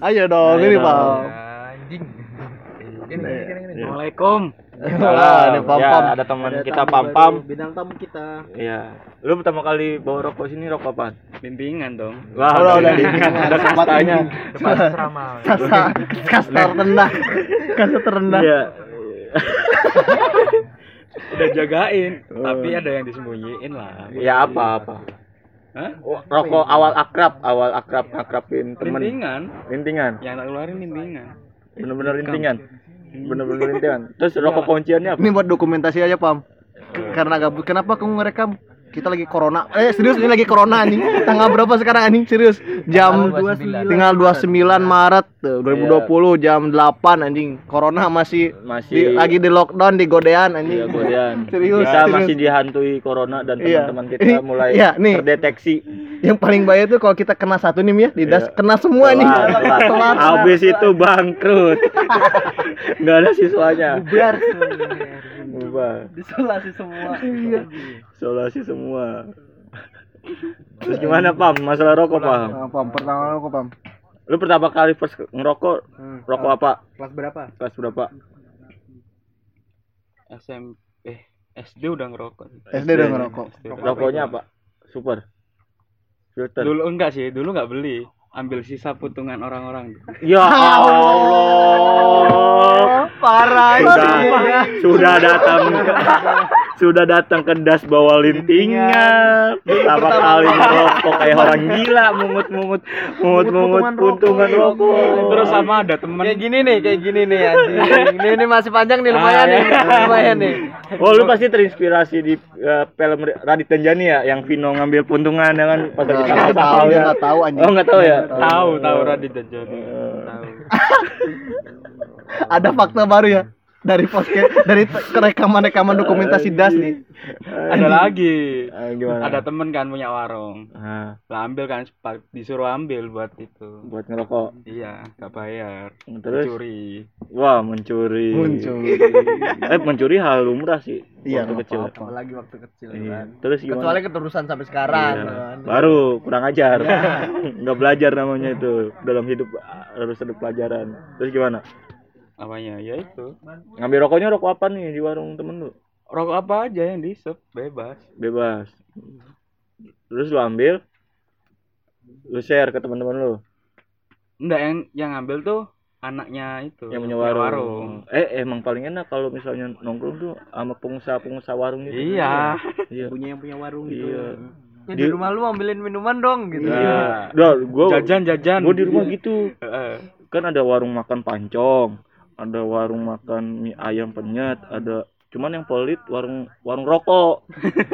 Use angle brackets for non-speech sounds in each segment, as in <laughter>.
Ayo dong, Ayo ini. Pam. Anjing. <laughs> Gini, Iya. gini, gini. Iya. Assalamualaikum. Ini Pam ya, Pam. ada teman kita tamu Pam baru, Pam. Bintang tamu kita. Iya. Lu pertama kali bawa rokok sini rokok apa? Bimbingan dong. Wah, Oh, udah di di- ada tempat ini. Asrama. Kasta, kasta terendah. Kasta terendah. Iya. Udah jagain, Oh. tapi ada yang disembunyiin lah. Ya apa Hah? Rokok awal akrab, awal akrab akrabin temen. Rintingan. Rintingan. Yang tak keluarin rintingan. Bener-bener rintingan. Bener-bener rintingan. Terus rokok kunciannya apa? Ini buat dokumentasi aja, Pam. K- Karena gabut. Kenapa kamu ngerekam? Kita lagi corona. Eh, serius ini lagi corona anjing. Tanggal berapa sekarang anjing? Serius. Jam Tanggal 29. tinggal 29 Maret tuh, 2020 jam 8 anjing. Corona masih Masih di- lagi di lockdown di Godean anjing. Iya, kemudian <laughs> Serius, kita serius. masih dihantui corona dan Iya. teman-teman kita <laughs> Ini- mulai iya, nih. terdeteksi. Yang paling bahaya tuh kalau kita kena satu nih ya, di das Iya. kena semua nih. Telat, telat. Telat. Habis itu bangkrut. <laughs> Enggak ada siswanya. Bubar. Bubar. Disolasi semua. Isolasi semua. Terus gimana, Pam? Masalah rokok, Pam? Pam, pertama rokok, Pam. Lu pertama kali first ngerokok Hmm. rokok apa? Kelas berapa? Kelas berapa? SMP eh SD udah ngerokok. SD udah ngerokok. SD udah Rokoknya apa? Super. Filter. Dulu enggak sih, dulu enggak beli. Ambil sisa putungan orang-orang. Ya <laughs> Allah. Parah Sudah sudah datang <laughs> sudah datang ke das bawa lintingnya. Pertama kali ngerokok kayak orang gila mungut-mungut mungut-mungut puntungan rokok. Terus sama ada temen Kayak gini nih, kayak gini nih anjing. <laughs> Ini ini masih panjang nih Ah, lumayan nih. iya. Lumayan nih. Oh lu pasti terinspirasi di eh, film Radit Tanjani ya yang Vino ngambil puntungan ya kan pas lagi Nggak sama tahu, dia nggak tahu, anjing. Oh nggak tahu ya. tahu tahu Radit dan Joni. Eh. Tahu. <laughs> Ada fakta baru ya dari podcast dari rekaman-rekaman dokumentasi das nih. Ada lagi. Gimana? Ada temen kan punya warung. Ah, Lah ambil kan disuruh ambil buat itu. buat ngerokok. Iya, nggak bayar. Terus Curi. wah mencuri. Mencuri. eh mencuri hal lumrah sih. Iya, waktu kecil. apa-apa. Apalagi waktu kecil Iya. kan. Terus gimana? Kecuali keterusan sampai sekarang. Iya. kan. Baru kurang ajar. <laughs> Nggak belajar namanya itu. Dalam hidup ah, harus ada pelajaran. Terus gimana? Apanya? Ya itu. Ngambil rokoknya rokok apa nih di warung temen lu? Rokok apa aja yang disep, bebas. Bebas. Terus lu ambil, lu share ke teman-teman lu Enggak yang yang ngambil tuh anaknya itu. yang punya punya warung. Eh emang paling enak kalau misalnya nongkrong tuh sama pengusaha-pengusaha warung itu. Iya. Iya. Punya yang punya warung gitu. Iya. Ya, Di- di rumah lu ambilin minuman dong gitu. Iya. Dah, gua Jajan jajan. gua di rumah gitu. Heeh. Kan ada warung makan pancong, ada warung makan mie ayam penyet, ada cuman yang pelit warung warung rokok.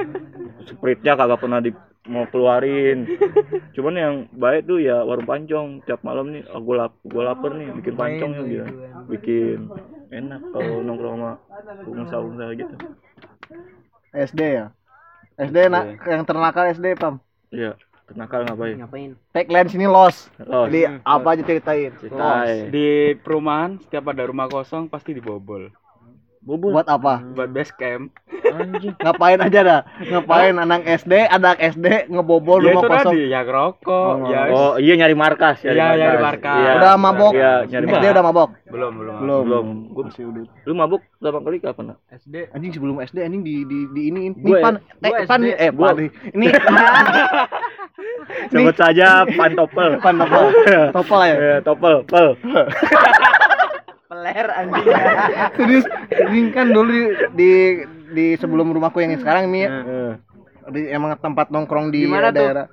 <laughs> Spritnya kagak pernah di mau keluarin. Cuman yang baik tuh ya warung pancong. Tiap malam nih, oh, gua, lap, gua lapar nih, bikin pancong ya dia. Bikin enak kalau nongkrong sama pengusaha-pengusaha gitu. SD ya. SD nak yang ternakal SD pam. Iya, nakal ngapain? Ngapain? Tagline sini los. Los. Jadi apa aja ceritain. Ceritain. Di perumahan setiap ada rumah kosong pasti dibobol. Bubur. Buat apa? Buat base camp. Anjing. Ngapain aja dah? Ngapain anak SD, anak SD ngebobol ya rumah itu kosong. tadi, ya ngerokok, ya Oh iya nyari markas, Iya, nyari markas. Iya. Udah mabok. Iya, nyari SD markas. udah mabok. belum belum. Belum. Belum. Gua masih udah. Lu mabuk pertama kali kapan? Nak? SD. Anjing sebelum SD anjing di di di ini ini Gua pan eh, pan eh Gua- pan ini <laughs> Sebut saja pantopel. pan topel topel <laughs> ya Iya, topel, pel. <laughs> Peler anjing. serius ini kan dulu di, di di sebelum rumahku yang sekarang nih ya, Heeh. di emang tempat nongkrong di Di mana tuh? daerah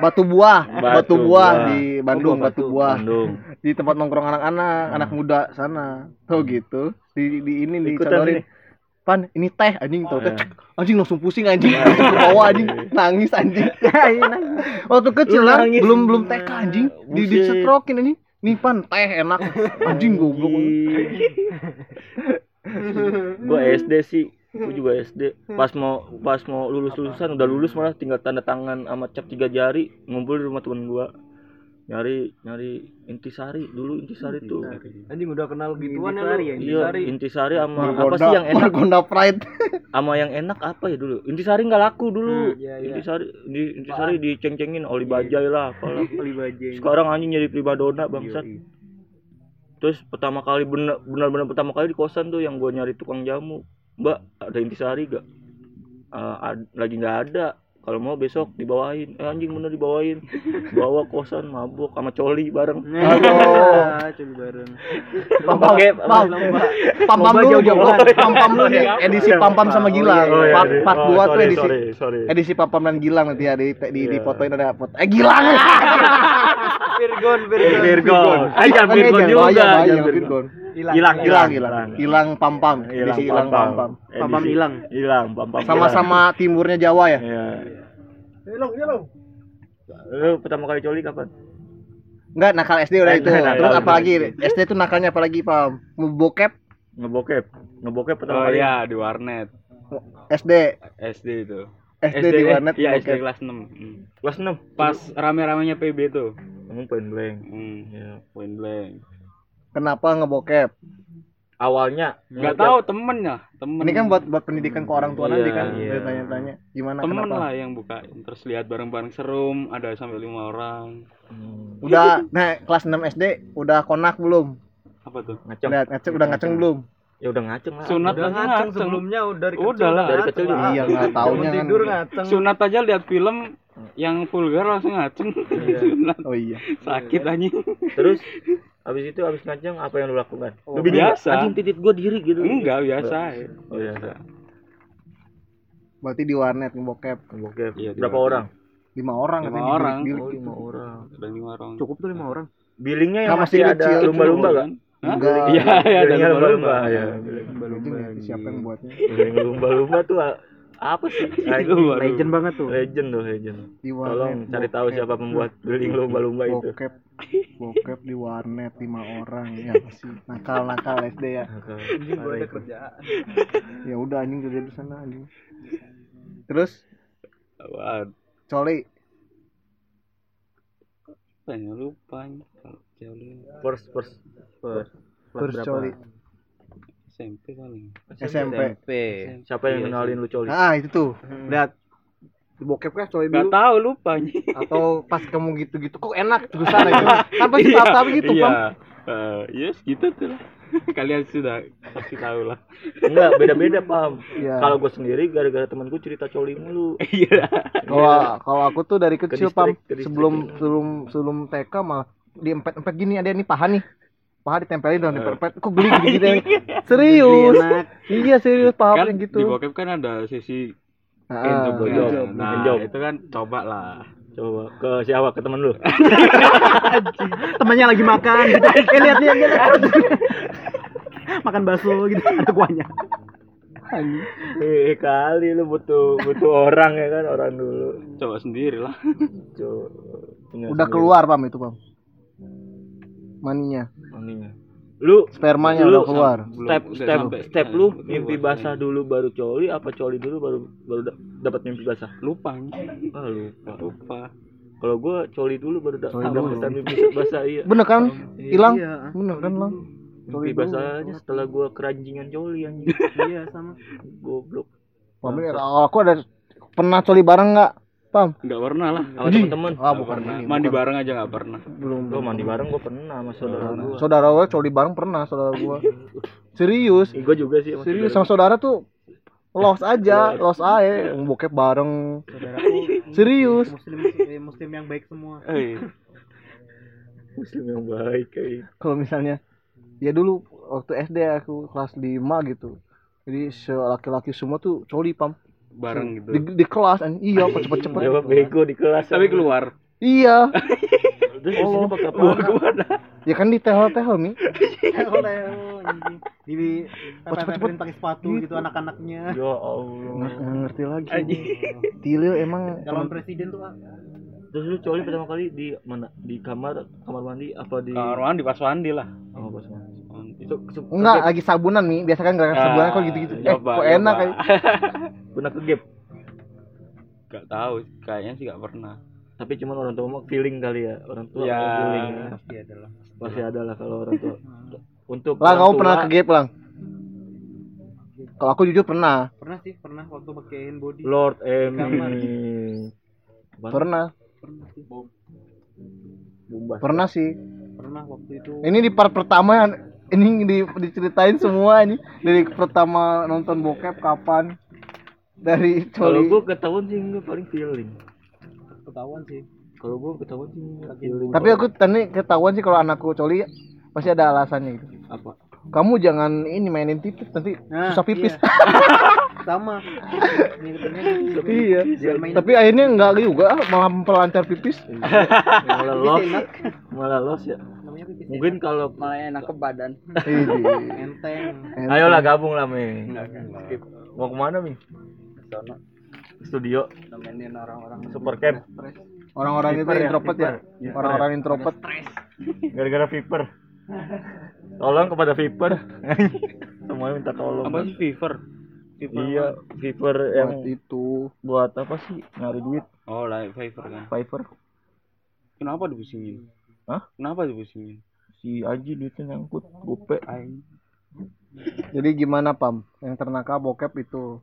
Batu Buah, Batu Batu, Buah Buah. di Bandung, Oh, Batu Batu. Buah. Bandung. Di tempat nongkrong anak-anak, anak muda sana. Tuh gitu. Di di ini Ikutan ini. Pan, ini teh anjing tau teh. Iya. Anjing langsung pusing anjing. Langsung ke bawah anjing, nangis anjing. <laughs> Waktu kecil lah, belum belum TK anjing. Di disetrokin anjing. Nih pan, teh enak. Anjing goblok. gua SD sih gua juga SD pas mau pas mau lulus lulusan udah lulus malah tinggal tanda tangan sama cap tiga jari ngumpul di rumah temen gua nyari nyari intisari. Dulu intisari tuh. Anjing udah kenal gituan ya lu. Intisari, iya intisari. Sama apa sih yang enak? Margonda Pride. <laughs> sama yang enak apa ya dulu? Intisari nggak laku dulu. Iya, iya. intisari di intisari diceng-cengin oli bajai lah apalah. <laughs> Beli bajai. sekarang anjing jadi primadona bangsat. Terus pertama kali bener benar-benar pertama kali di kosan tuh yang gue nyari tukang jamu. Mbak ada intisari gak "Eh, ad- lagi nggak ada kalau mau besok dibawain eh anjing bener dibawain bawa kosan mabuk sama coli bareng Aduh. Culi bareng. pakai Pam, pam pam. Pam pam dulu nih <laughs> edisi pam pam sama Gilang. Oh, iya, Part iya. part Oh, 2 tuh sorry, edisi sorry, sorry. edisi pam pam dan Gilang nanti ya di di, di Iya. fotoin ada foto. Eh Gilang. <laughs> Virgon, Virgon. Virgon eh jangan Kan Virgon aja, juga bahaya, jangan Virgon. Virgon Hilang. hilang Hilang, hilang. Hilang pam pam. hilang Edisi hilang pam pam. Pam pam hilang. hilang pam pam Sama-sama timurnya Jawa ya. Iya. Hilang, hilang. Lu pertama kali coli kapan? Enggak nakal SD udah Eh, itu. Terus apalagi SD itu nakalnya apalagi pam? Bokep Ngebokep. Ngebokep pertama Oh kali. iya di warnet. SD. SD itu. SD, di warnet Iya, SD kelas 6. Hmm. Kelas 6. Pas rame-ramenya PB tuh. Kamu point blank. Hmm. Iya. Point blank. Kenapa ngebokep? Awalnya Enggak tahu temennya, temen. Ini kan buat buat pendidikan ke orang tua Iya, nanti kan. iya. Tanya-tanya gimana temen kenapa? lah yang buka. Terus lihat bareng-bareng serum, ada sampai lima orang. Hmm, Udah nah kelas 6 SD udah konak belum? Apa tuh? ngaceng. Lihat ngaceng udah ngaceng belum? Ya udah ngaceng lah. Sunat Udah ngaceng ngaceng. sebelumnya udah dari Udah kecil lah. Dari kecil ngaceng. Iya nggak taunya kan. tidur ngaceng. Sunat aja lihat film yang vulgar langsung ngaceng. <laughs> Sunat. Oh iya. Sakit anjing. Terus habis itu habis ngaceng apa yang lu lakukan? Oh, lu biasa. Anjing titik gua diri gitu. Enggak biasa. ya. Oh iya. Berarti di warnet ngebokep Ngebokep. Iya, Berapa warnet. orang? lima orang Lima orang. bilik- Oh, bilik lima itu. orang. Lima orang. Cukup tuh lima orang. Billingnya yang masih masih ada lumba-lumba kan? Enggak. Iya, iya ada Billingnya lumba-lumba. Iya. Ya, siapa yang buatnya? Billing lumba-lumba tuh apa sih? <laughs> Lumba-lumba. Legend banget tuh. Legend tuh, legend. Di warnet. Tolong cari tahu bokep. siapa pembuat billing lumba-lumba itu. Bokep. Bokep di warnet lima orang ya sih. Nakal-nakal SD ya. Anjing gua ada kerjaan. Ya udah anjing kerja di sana anjing. Terus Apaan? coli Tanya lupa anjing. Cewek First, first. First. terus coli SMP paling. SMP. Siapa yang kenalin lu coli? Ah itu tuh. Lihat di bokep kan coli Gak dulu tahu lupa atau pas kamu gitu-gitu kok enak terusan aja. Kan pasti tahap-tahap gitu, Pam. Iya. Eh, yes, gitu tuh lah. <laughs> Kalian sudah pasti tahu lah. Enggak, beda-beda, Pam. Iya. Kalau gue sendiri gara-gara temanku cerita coli mulu. Iya. Kalau kalau aku tuh dari kecil distrik, pam sebelum sebelum sebelum TK malah diempet-empet gini ada nih paha nih. Paha ditempelin dan diempet Kok geli gitu gitu. <laughs> Serius. Iya serius paha kan yang gitu. di bokep kan ada sesi Ah. Nah, itu kan coba lah. Coba ke siapa? Ke temen lu? <laughs> temannya lagi makan gitu. Eh lihat lihat lihat. <laughs> makan bakso gitu ada kuahnya. Eh kali lu butuh butuh orang ya kan orang dulu. Coba sendiri lah. Coba. Udah sendiri. keluar pam itu pam. Maninya, Maninya. Lu spermanya Lu udah keluar. Step step step eh, lu keluar. mimpi basah dulu baru coli apa coli dulu baru baru da- dapat mimpi basah? Lupa anjing. Ah lupa. Lupa. Kalau gua coli dulu baru da- Coli dapat mimpi basah iya. Bener kan? Hilang? Iya. Bener kan lang? Mimpi basahnya setelah gua keranjingan coli anjing. Iya sama. Goblok. Kalau aku ada pernah coli bareng nggak? Pam? Enggak pernah lah. Sama temen-temen. Ah bukan ini. Mandi bukan. bareng aja nggak pernah. Belum. Lo mandi bareng gua pernah sama saudara gua. Saudara gue coli bareng pernah saudara gua. <laughs> Serius. Gua juga sih sama Serius saudara. sama saudara tuh los aja, los aja, bokep bareng. Saudaraku Serius. muslim eh, muslim yang baik semua. Eh, <laughs> muslim yang baik kayak Kalau misalnya ya dulu waktu SD aku kelas 5 gitu. Jadi se- laki-laki semua tuh coli pam bareng gitu. di, di kelas an iya apa cepet-cepet Jawab bego di kelas. Tapi keluar. iya <laughs> Terus di sini pakai apa? Ke mana? ya kan di tehel-tehel nih Oleh anjing. Di Cepet-cepet. pakai sepatu gitu anak-anaknya. Ya Allah. ngerti lagi Tilil emang Calon presiden tuh, ah. Terus lu coli pertama kali di mana? Di kamar kamar mandi apa di Kamar mandi pas mandi lah. Oh, pas mandi. Itu se- enggak lagi sabunan nih biasa kan gerakan sabunan kok gitu-gitu eh Coba, kok enak coba. kayak <laughs> Pernah ke gap. Gak tahu, kayaknya sih gak pernah. tapi cuman orang tua mah feeling kali ya orang tua Ya. feeling Pasti ada lah. pasti ada lah kalau orang tua <laughs> untuk Lang, orang kamu pernah ke gap, Lang? Kalau aku jujur pernah. Pernah sih, pernah waktu pakein body. Lord. Emi Pernah. Pernah sih. Bumbas. Pernah sih. Pernah waktu itu. Ini di part pertama ini di, diceritain semua ini. Dari pertama nonton bokep kapan? Dari kalau gua ketahuan sih enggak paling feeling. Ketahuan sih. kalau gua ketahuan sih feeling tapi aku tadi ketahuan sih kalau anakku coli pasti ada alasannya gitu. Apa? Kamu jangan ini mainin pipis nanti Nah, susah pipis. iya. <laughs> Sama. Iya. Tapi akhirnya enggak juga malah memperlancar pipis. Malah pipis los malah los ya mungkin kalau Malah enak ke badan. Ini. enteng. <laughs> ayolah gabung lah mi. Kan. Mau ke mana mi? Sono studio. Nemenin orang-orang super camp orang-orang itu Viper ya, introvert ya? Viper. orang-orang introvert. Gara-gara viper. Tolong kepada viper. <laughs> Semuanya minta tolong Apa sih fever? Fever iya viper yang buat itu. buat apa sih? Nyari duit. Oh, lah fever kan. Fiverr Kenapa dipusingin? Hah? Kenapa dipusingin? si Aji duitnya nyangkut gope jadi gimana pam yang ternakal bokep itu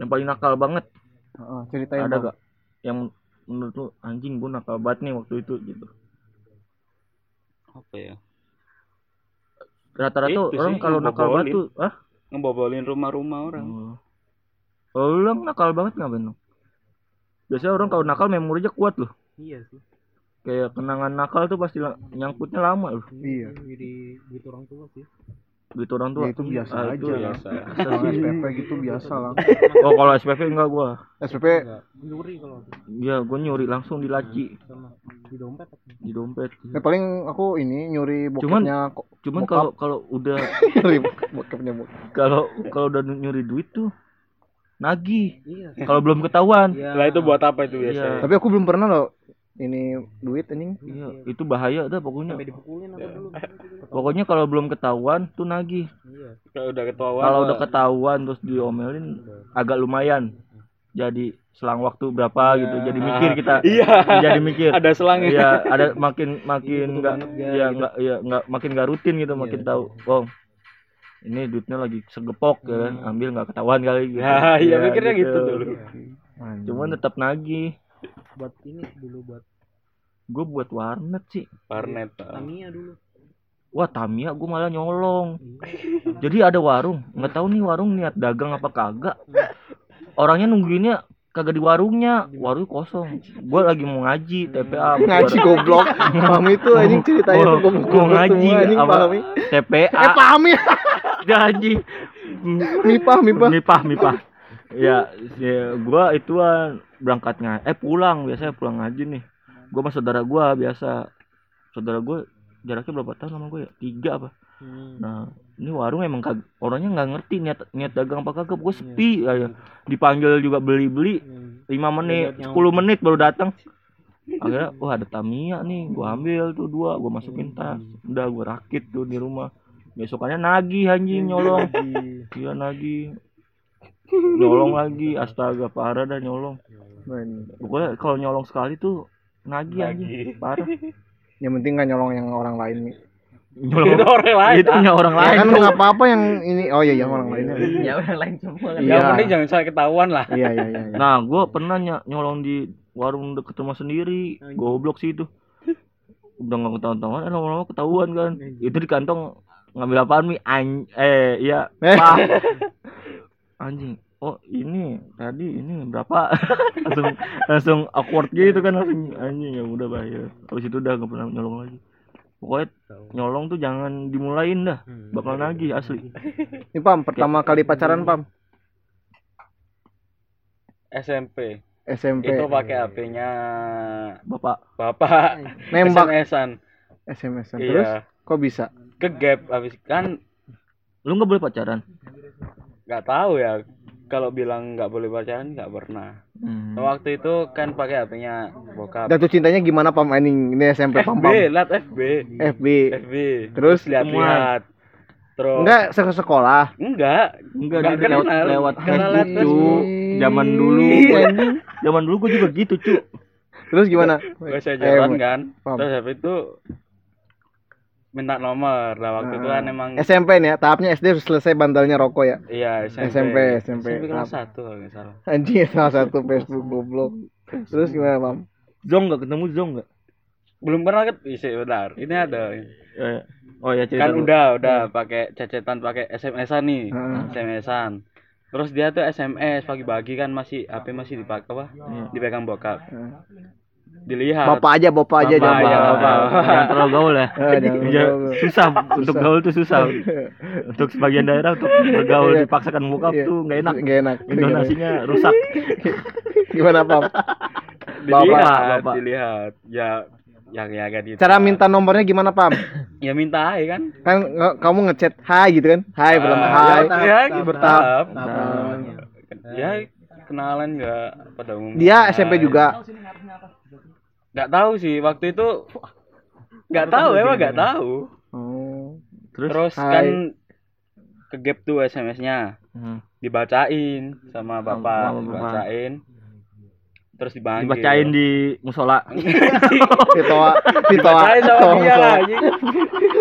yang paling nakal banget Heeh, ceritain ada gak yang menurut lu anjing gua nakal banget nih waktu itu gitu Apa ya? rata-rata Itu orang sih, kalau nakal banget tuh ah Ngebobolin rumah-rumah orang. Oh. Kalau lu nakal banget ngapain lu? Biasanya orang kalau nakal memorinya kuat loh. Iya sih. Kayak kenangan nakal tuh pasti la- nyangkutnya lama loh. iya Jadi duit orang tua sih. Gitu orang tua. Ya, itu biasa Ah, aja itu lah. biasa. Kalau SPP gitu biasa lah Oh, kalau SPP enggak gua. SPP Enggak. Nyuri kalau. Iya, gua nyuri langsung di laci, sama di dompet di dompet. ya paling aku ini nyuri Cuman- bokepnya kok Cuman Bokap. kalau kalau udah <laughs> nyuri bokepnya kalau kalau udah nyuri duit tuh nagih. Iya. Kalau belum ketahuan. Iya. Lah itu buat apa itu Iya. biasanya? tapi aku belum pernah loh ini duit anjing Iya, itu bahaya dah pokoknya. sampai dipukulin aku dulu. <laughs> Pokoknya kalau belum ketahuan tuh nagih. Iya. Kalau udah ketahuan. Kalau udah ketahuan terus diomelin agak lumayan. Jadi selang waktu berapa gitu. Jadi mikir kita. <laughs> Iya. Jadi mikir. Ada selangnya. Iya, ada makin makin enggak iya gitu. enggak iya enggak makin enggak rutin gitu, makin tahu. Oh. Ini duitnya lagi segepok ya kan, ambil nggak ketahuan kali gitu. Nah, <laughs> iya, mikirnya gitu dulu. Cuman tetap nagih. Buat ini dulu buat Gue buat warnet sih. Warnet. Tamiya dulu. Wah Tamiya gue malah nyolong. <laughs> Jadi ada warung, nggak tahu nih warung niat dagang apa kagak. Orangnya nungguinnya kagak di warungnya, warung kosong. Gue lagi mau ngaji TPA. <laughs> ngaji goblok paham itu anjing ceritanya tuh mau ngaji apa? pahami TPA. eh paham ya <laughs> Janji. mipah mipah Mipah, mipah. Ya, ya gua ituan berangkat ngaji. Eh pulang biasanya pulang ngaji nih. Gua sama saudara gua biasa. Saudara gua jaraknya berapa tahun sama gue ya? Tiga apa? Hmm. Nah, ini warung emang kag orangnya nggak ngerti niat niat dagang apa kagak. Gue sepi aja. Dipanggil juga beli-beli Hmm. 5 menit, Lihat yang- 10 menit baru datang. Akhirnya, wah ada Tamiya nih, gua ambil tuh dua, gua masukin tas. Udah gua rakit tuh di rumah. Besokannya nagih anjing nyolong. Iya nagih. Nyolong lagi, astaga parah dah nyolong. Pokoknya kalau nyolong sekali tuh nagih Nagih. parah. <laughs> yang penting kan nyolong yang orang lain nih Nyolong Itu orang lain. itu punya orang ya lain. kan nggak apa-apa yang ini oh iya yang orang lainnya Ya orang lain semua kan. Iya. Yang penting jangan sampai ketahuan lah. iya iya iya iya. Nah, gua pernah ny nyolong di warung deket rumah sendiri. Goblok sih itu. Udah nggak ketahuan-tahuan, eh, lama-lama ketahuan kan. Itu di kantong ngambil apaan mi? An eh iya. Eh. <laughs> Anjing. Oh ini tadi ini berapa? <laughs> langsung langsung awkward gitu kan langsung anjing ya udah bayar. Habis itu udah nggak pernah nyolong lagi. Pokoknya nyolong tuh jangan dimulain dah. Bakal nagih asli. ini pam pertama kali pacaran pam SMP. SMP Itu pakai HP-nya Bapak. bapak. nembak SMS-an. SMS -an. terus Iya. kok bisa Ke gap habis kan Lu nggak boleh pacaran. nggak tahu ya. Kalau bilang nggak boleh pacaran nggak pernah. Hmm. Waktu itu kan pakai HP-nya bokap. jatuh cintanya gimana pam anjing ini SMP pam FB, pam lihat FB. FB FB. Terus lihat-lihat. Terus enggak se sekolah enggak. Enggak, Nggak dia lewat, kenal. lewat Kenal lewat Facebook, cu. Zaman dulu. Iya. Zaman dulu gua juga gitu, cu. Terus gimana? gue saya Eh, jalan kan terus habis itu minta nomor. Nah waktu itu kan emang SMP nih ya, tahapnya SD harus selesai bantalnya rokok ya. iya SMP SMP, SMP. kelas satu kalau nggak salah. Anjing salah satu Facebook goblok. Terus gimana, Pam? Zong nggak ketemu Zong nggak? belum pernah kan isi benar ini ada. Eh, oh ya cerita kan dulu. udah udah pakai cecetan pakai SMS-an nih. Heeh. SMS-an terus dia tuh SMS pagi-pagi kan masih HP masih dipakai apa? Dipegang bokap dilihat Bapak aja, bapak aja Bapak jangan aja, bapak. bapak. Jangan terlalu gaul ya. <laughs> Jangan Ya, susah untuk gaul tuh susah. untuk sebagian daerah untuk bergaul Iya. dipaksakan bokap Iya. tuh nggak enak. Nggak enak. Intonasinya rusak. <laughs> Gimana, Pam? dilihat Bapak. dilihat ya ya ya kan gitu Cara minta nomornya gimana, Pam? ya minta aja kan Kan kamu ngechat hai gitu kan? Hai, pertama Ah, hai. ya bertahap Nah, ya kenalan nggak pada umumnya Dia SMP juga. Nggak tahu sih waktu itu nggak tahu emang nggak tahu Oh. Terus, terus Hai. kan ke gap tuh SMS-nya Hmm. dibacain sama bapak bapak. dibacain terus dipanggil dibacain di musola. <laughs> Ditoa, ditoa, dibacain sama ditoa, dia anjing.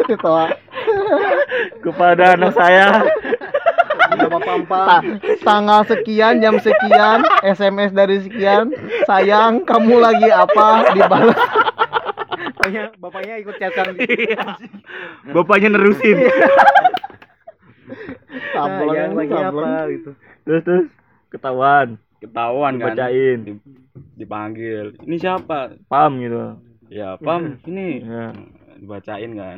ditoa. kepada anak saya. Ta- tanggal sekian jam sekian SMS dari sekian sayang kamu lagi apa dibalas Bapaknya, bapaknya ikut chatkan. Bapaknya nerusin. sablon yang lagi sablon. apa gitu. terus terus ketahuan, ketahuan kan dibacain. Di- dipanggil ini siapa Pam gitu. ya pam ini Ya. dibacain kan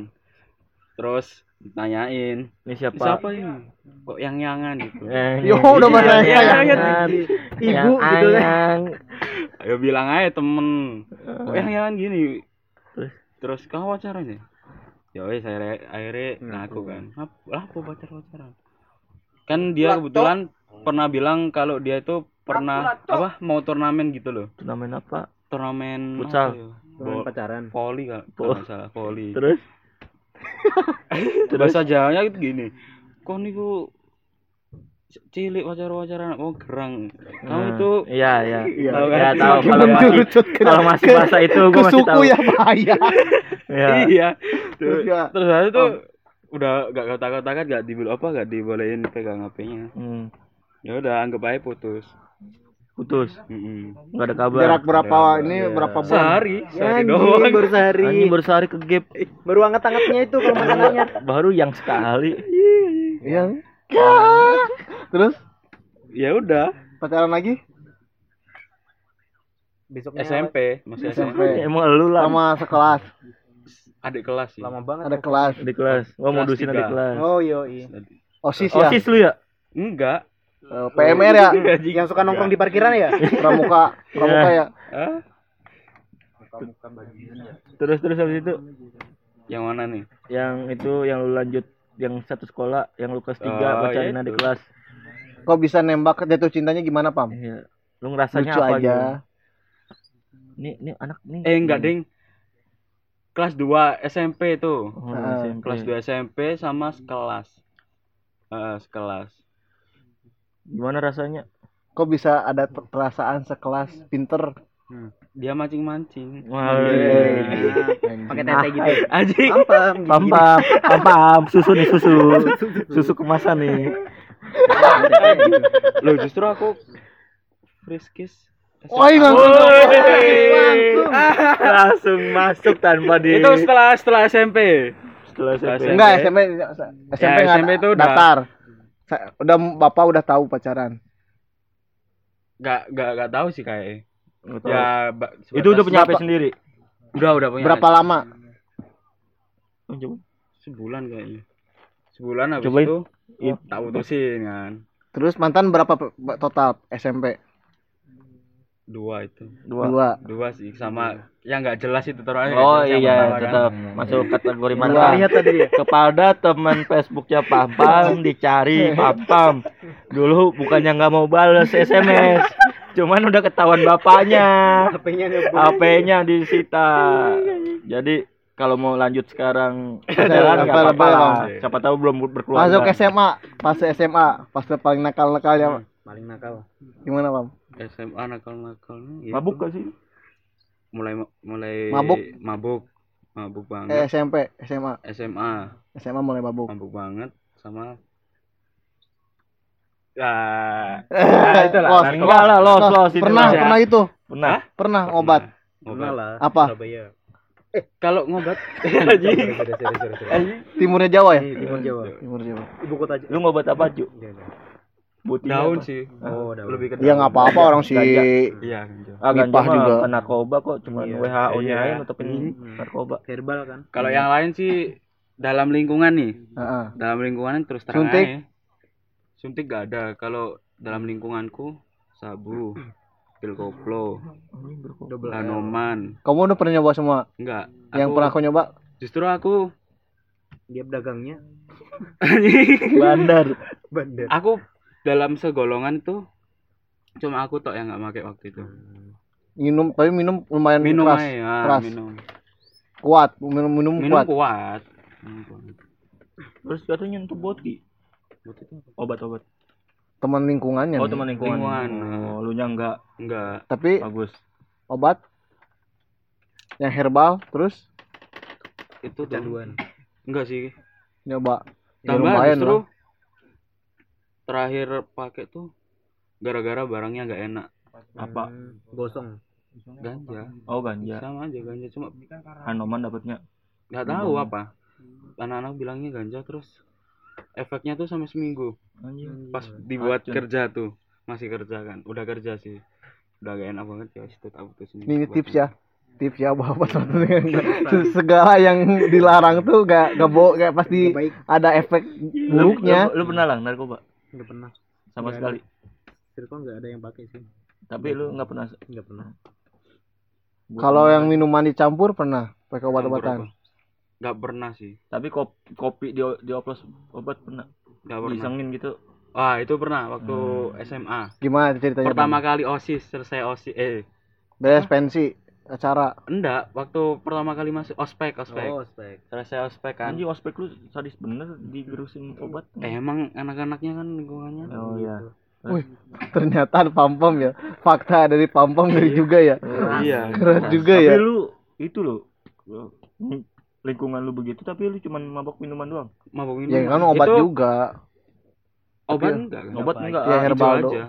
terus ditanyain Ini "Ini siapa? siapa ini kok yang yangan gitu <laughs> Eh, Yo, udah bahasa yang saya. angan. Ibu gitu kan. ayo bilang aja temen kok yang yangan gini Terus? kamu pacaran ya ya wes saya akhirnya ngaku kan "Ap- lah apa pacar pacaran kan dia kebetulan pernah bilang kalau dia itu pernah apa mau turnamen gitu loh Turnamen apa? turnamen Futsal. ya? Bo- pacaran. voli kan kalau nggak salah voli Terus <laughs> bahasa Jawanya itu gini kok niku cilik wajar-wajaran oh gerang. Kamu Hmm, itu Iya, iya. Tahu kan? Ya tahu. Kalau masih kalau masih bahasa itu gua masih tahu. ya bahaya Iya. iya. Terus ya. Terus habis itu udah gak kotak-kotakan gak dibil apa gak dibolehin pegang HP-nya. Hmm, ya udah anggap aja putus putus. Mm-mm. Enggak ada kabar. jarak berapa Ada- ini iya. berapa bulan sehari sehari Anjing, doang baru sehari. Baru sehari ke gap. Baru anget-angetnya itu kalau makanannya. Baru yang sekali. iya terus ya udah pacaran lagi Besoknya SMP masih SMP SMP Emang lu lah sama sekelas adik kelas sih lama banget. ada kelas di kelas. Gua Kelas modusin di kelas. Oh iya iya. osis ya OSIS lu ya? enggak Eh, PMR ya? Yang suka nongkrong di parkiran ya? <laughs> pramuka pramuka ya? Hah? Terus terus habis itu? Yang mana nih? Yang itu yang lu lanjut yang satu sekolah yang lu kelas 3 Oh, ya di kelas. kok bisa nembak? Jatuh cintanya gimana pam? Iya. Lu ngerasanya lucu apa aja. gitu? Nih, nih anak nih. eh enggak ding. Kelas 2 SMP tuh Oh, SMP. kelas 2 SMP sama sekelas. Eh, sekelas Gimana rasanya? kok bisa ada per- perasaan sekelas pinter? Dia mancing-mancing. Wah, Pakai tete gitu. anjing. Pam pam pam pam pam susu nih susu. Susu kemasan nih. Lo justru aku friskis. Woi langsung. Langsung. Langsung masuk tanpa di itu setelah setelah SMP setelah SMP. enggak SMP SMP Ya, nggak SMP itu datar udah bapak udah tahu pacaran? Nggak nggak nggak tahu sih kayak tahu. ya itu udah punya HP sendiri? Udah udah punya berapa lama? Oh, coba. sebulan kayaknya. Sebulan habis Cobain. itu It- tak putusin kan. Terus mantan berapa total? SMP dua itu. Dua. Dua. Dua sih sama yang nggak jelas itu terus. Oh iya tetap masuk kategori mantan Lihat tadi ya. kepada teman Facebooknya Pam Pam dicari Pam Pam dulu bukannya nggak mau bales SMS cuman udah ketahuan bapaknya. HP-nya. HP-nya disita. Jadi kalau mau lanjut sekarang nggak apa-apa lah. siapa tahu belum berkeluarga. Masuk SMA pas SMA pas paling nakal nakalnya Paling nakal. gimana pam SMA nakal nakalnya mabuk gak sih mulai mulai Mabuk? mabuk mabuk Eh, banget SMP, SMA. SMA SMA mulai mabuk. mabuk banget sama Ya, itulah. Los, enggak lah, los, los, Pernah, los. pernah itu. pernah. Pernah obat. obat lah. Apa? Surabaya. kalau ngobat. <laughs> Timurnya Jawa ya? Di Timur Jawa. Timur Jawa. Ibu kota aja. Lu ngobat apa, Cu? Putih daun apa? sih Oh, daun. Lebih ke Ya daun. nggak apa-apa orang si iya ganja. Ah, Nipah juga. bukan narkoba kok, cuma Iya. WHO-nya Iya. aja nutupin Hmm. narkoba. Herbal kan. kalau yang lain sih dalam lingkungan nih Heeh. dalam lingkungan terus terang Suntik? aja. suntik gak ada kalau dalam lingkunganku sabu pil koplo lanoman Kamu udah pernah nyoba semua? enggak Yang aku- pernah aku nyoba? justru aku Dia pedagangnya <laughs> Bandar. bandar. aku dalam segolongan tuh cuma aku tok yang nggak pakai waktu itu Minum, tapi minum lumayan minum keras, aja ya, keras. minum kuat, minum minum, minum kuat. kuat, Minum kuat. Terus katanya nyentuh boti. Itu apa? Obat-obat. Teman lingkungannya. Oh, nih. teman lingkungan. Lingkungan. Oh, lu nya enggak enggak Tapi bagus. obat yang herbal terus itu tuh Kecanduan. enggak sih nyoba. Ya, tambah lumayan justru lah. Terakhir pakai tuh gara-gara barangnya nggak enak Apa? Gosong. ganja Oh, ganja. sama aja ganja cuma Hanoman dapatnya. nggak tahu apa anak-anak bilangnya ganja terus efeknya tuh sampai seminggu Anjing. pas dibuat Racun. kerja tuh masih kerja kan udah kerja sih udah gak enak banget ya itu tak putusin Ini tips ya. Tips ya bapak <laughs> segala yang dilarang tuh gak gak bo gak pasti baik. ada efek buruknya. Lu, lu pernah lah narkoba Enggak pernah. sama Nggak sekali. Circle enggak ada yang pakai sih. Tapi lu nggak pernah Enggak pernah. Kalau pernah. yang minuman dicampur pernah pakai obat-obatan. nggak pernah sih tapi kopi, kopi di dioplos obat pernah nggak pernah disengin gitu. ah itu pernah waktu Hmm. SMA Gimana ceritanya? pertama Bang? kali osis selesai osis eh beres pensi acara. enggak waktu pertama kali masuk ospek ospek Oh, spek. selesai ospek kan Anjing ospek lu sadis bener digerusin obat. eh, emang anak-anaknya kan lingkungannya Oh iya. Wih, <laughs> ternyata pam-pam ya. Fakta dari pam-pam dari juga ya. iya Keras juga Tapi ya. lu itu lo lingkungan lu begitu tapi lu cuman mabok minuman doang. mabuk minum Ya kan obat Itu juga. obat Tapi- enggak Obat enggak? Ya, herbal aja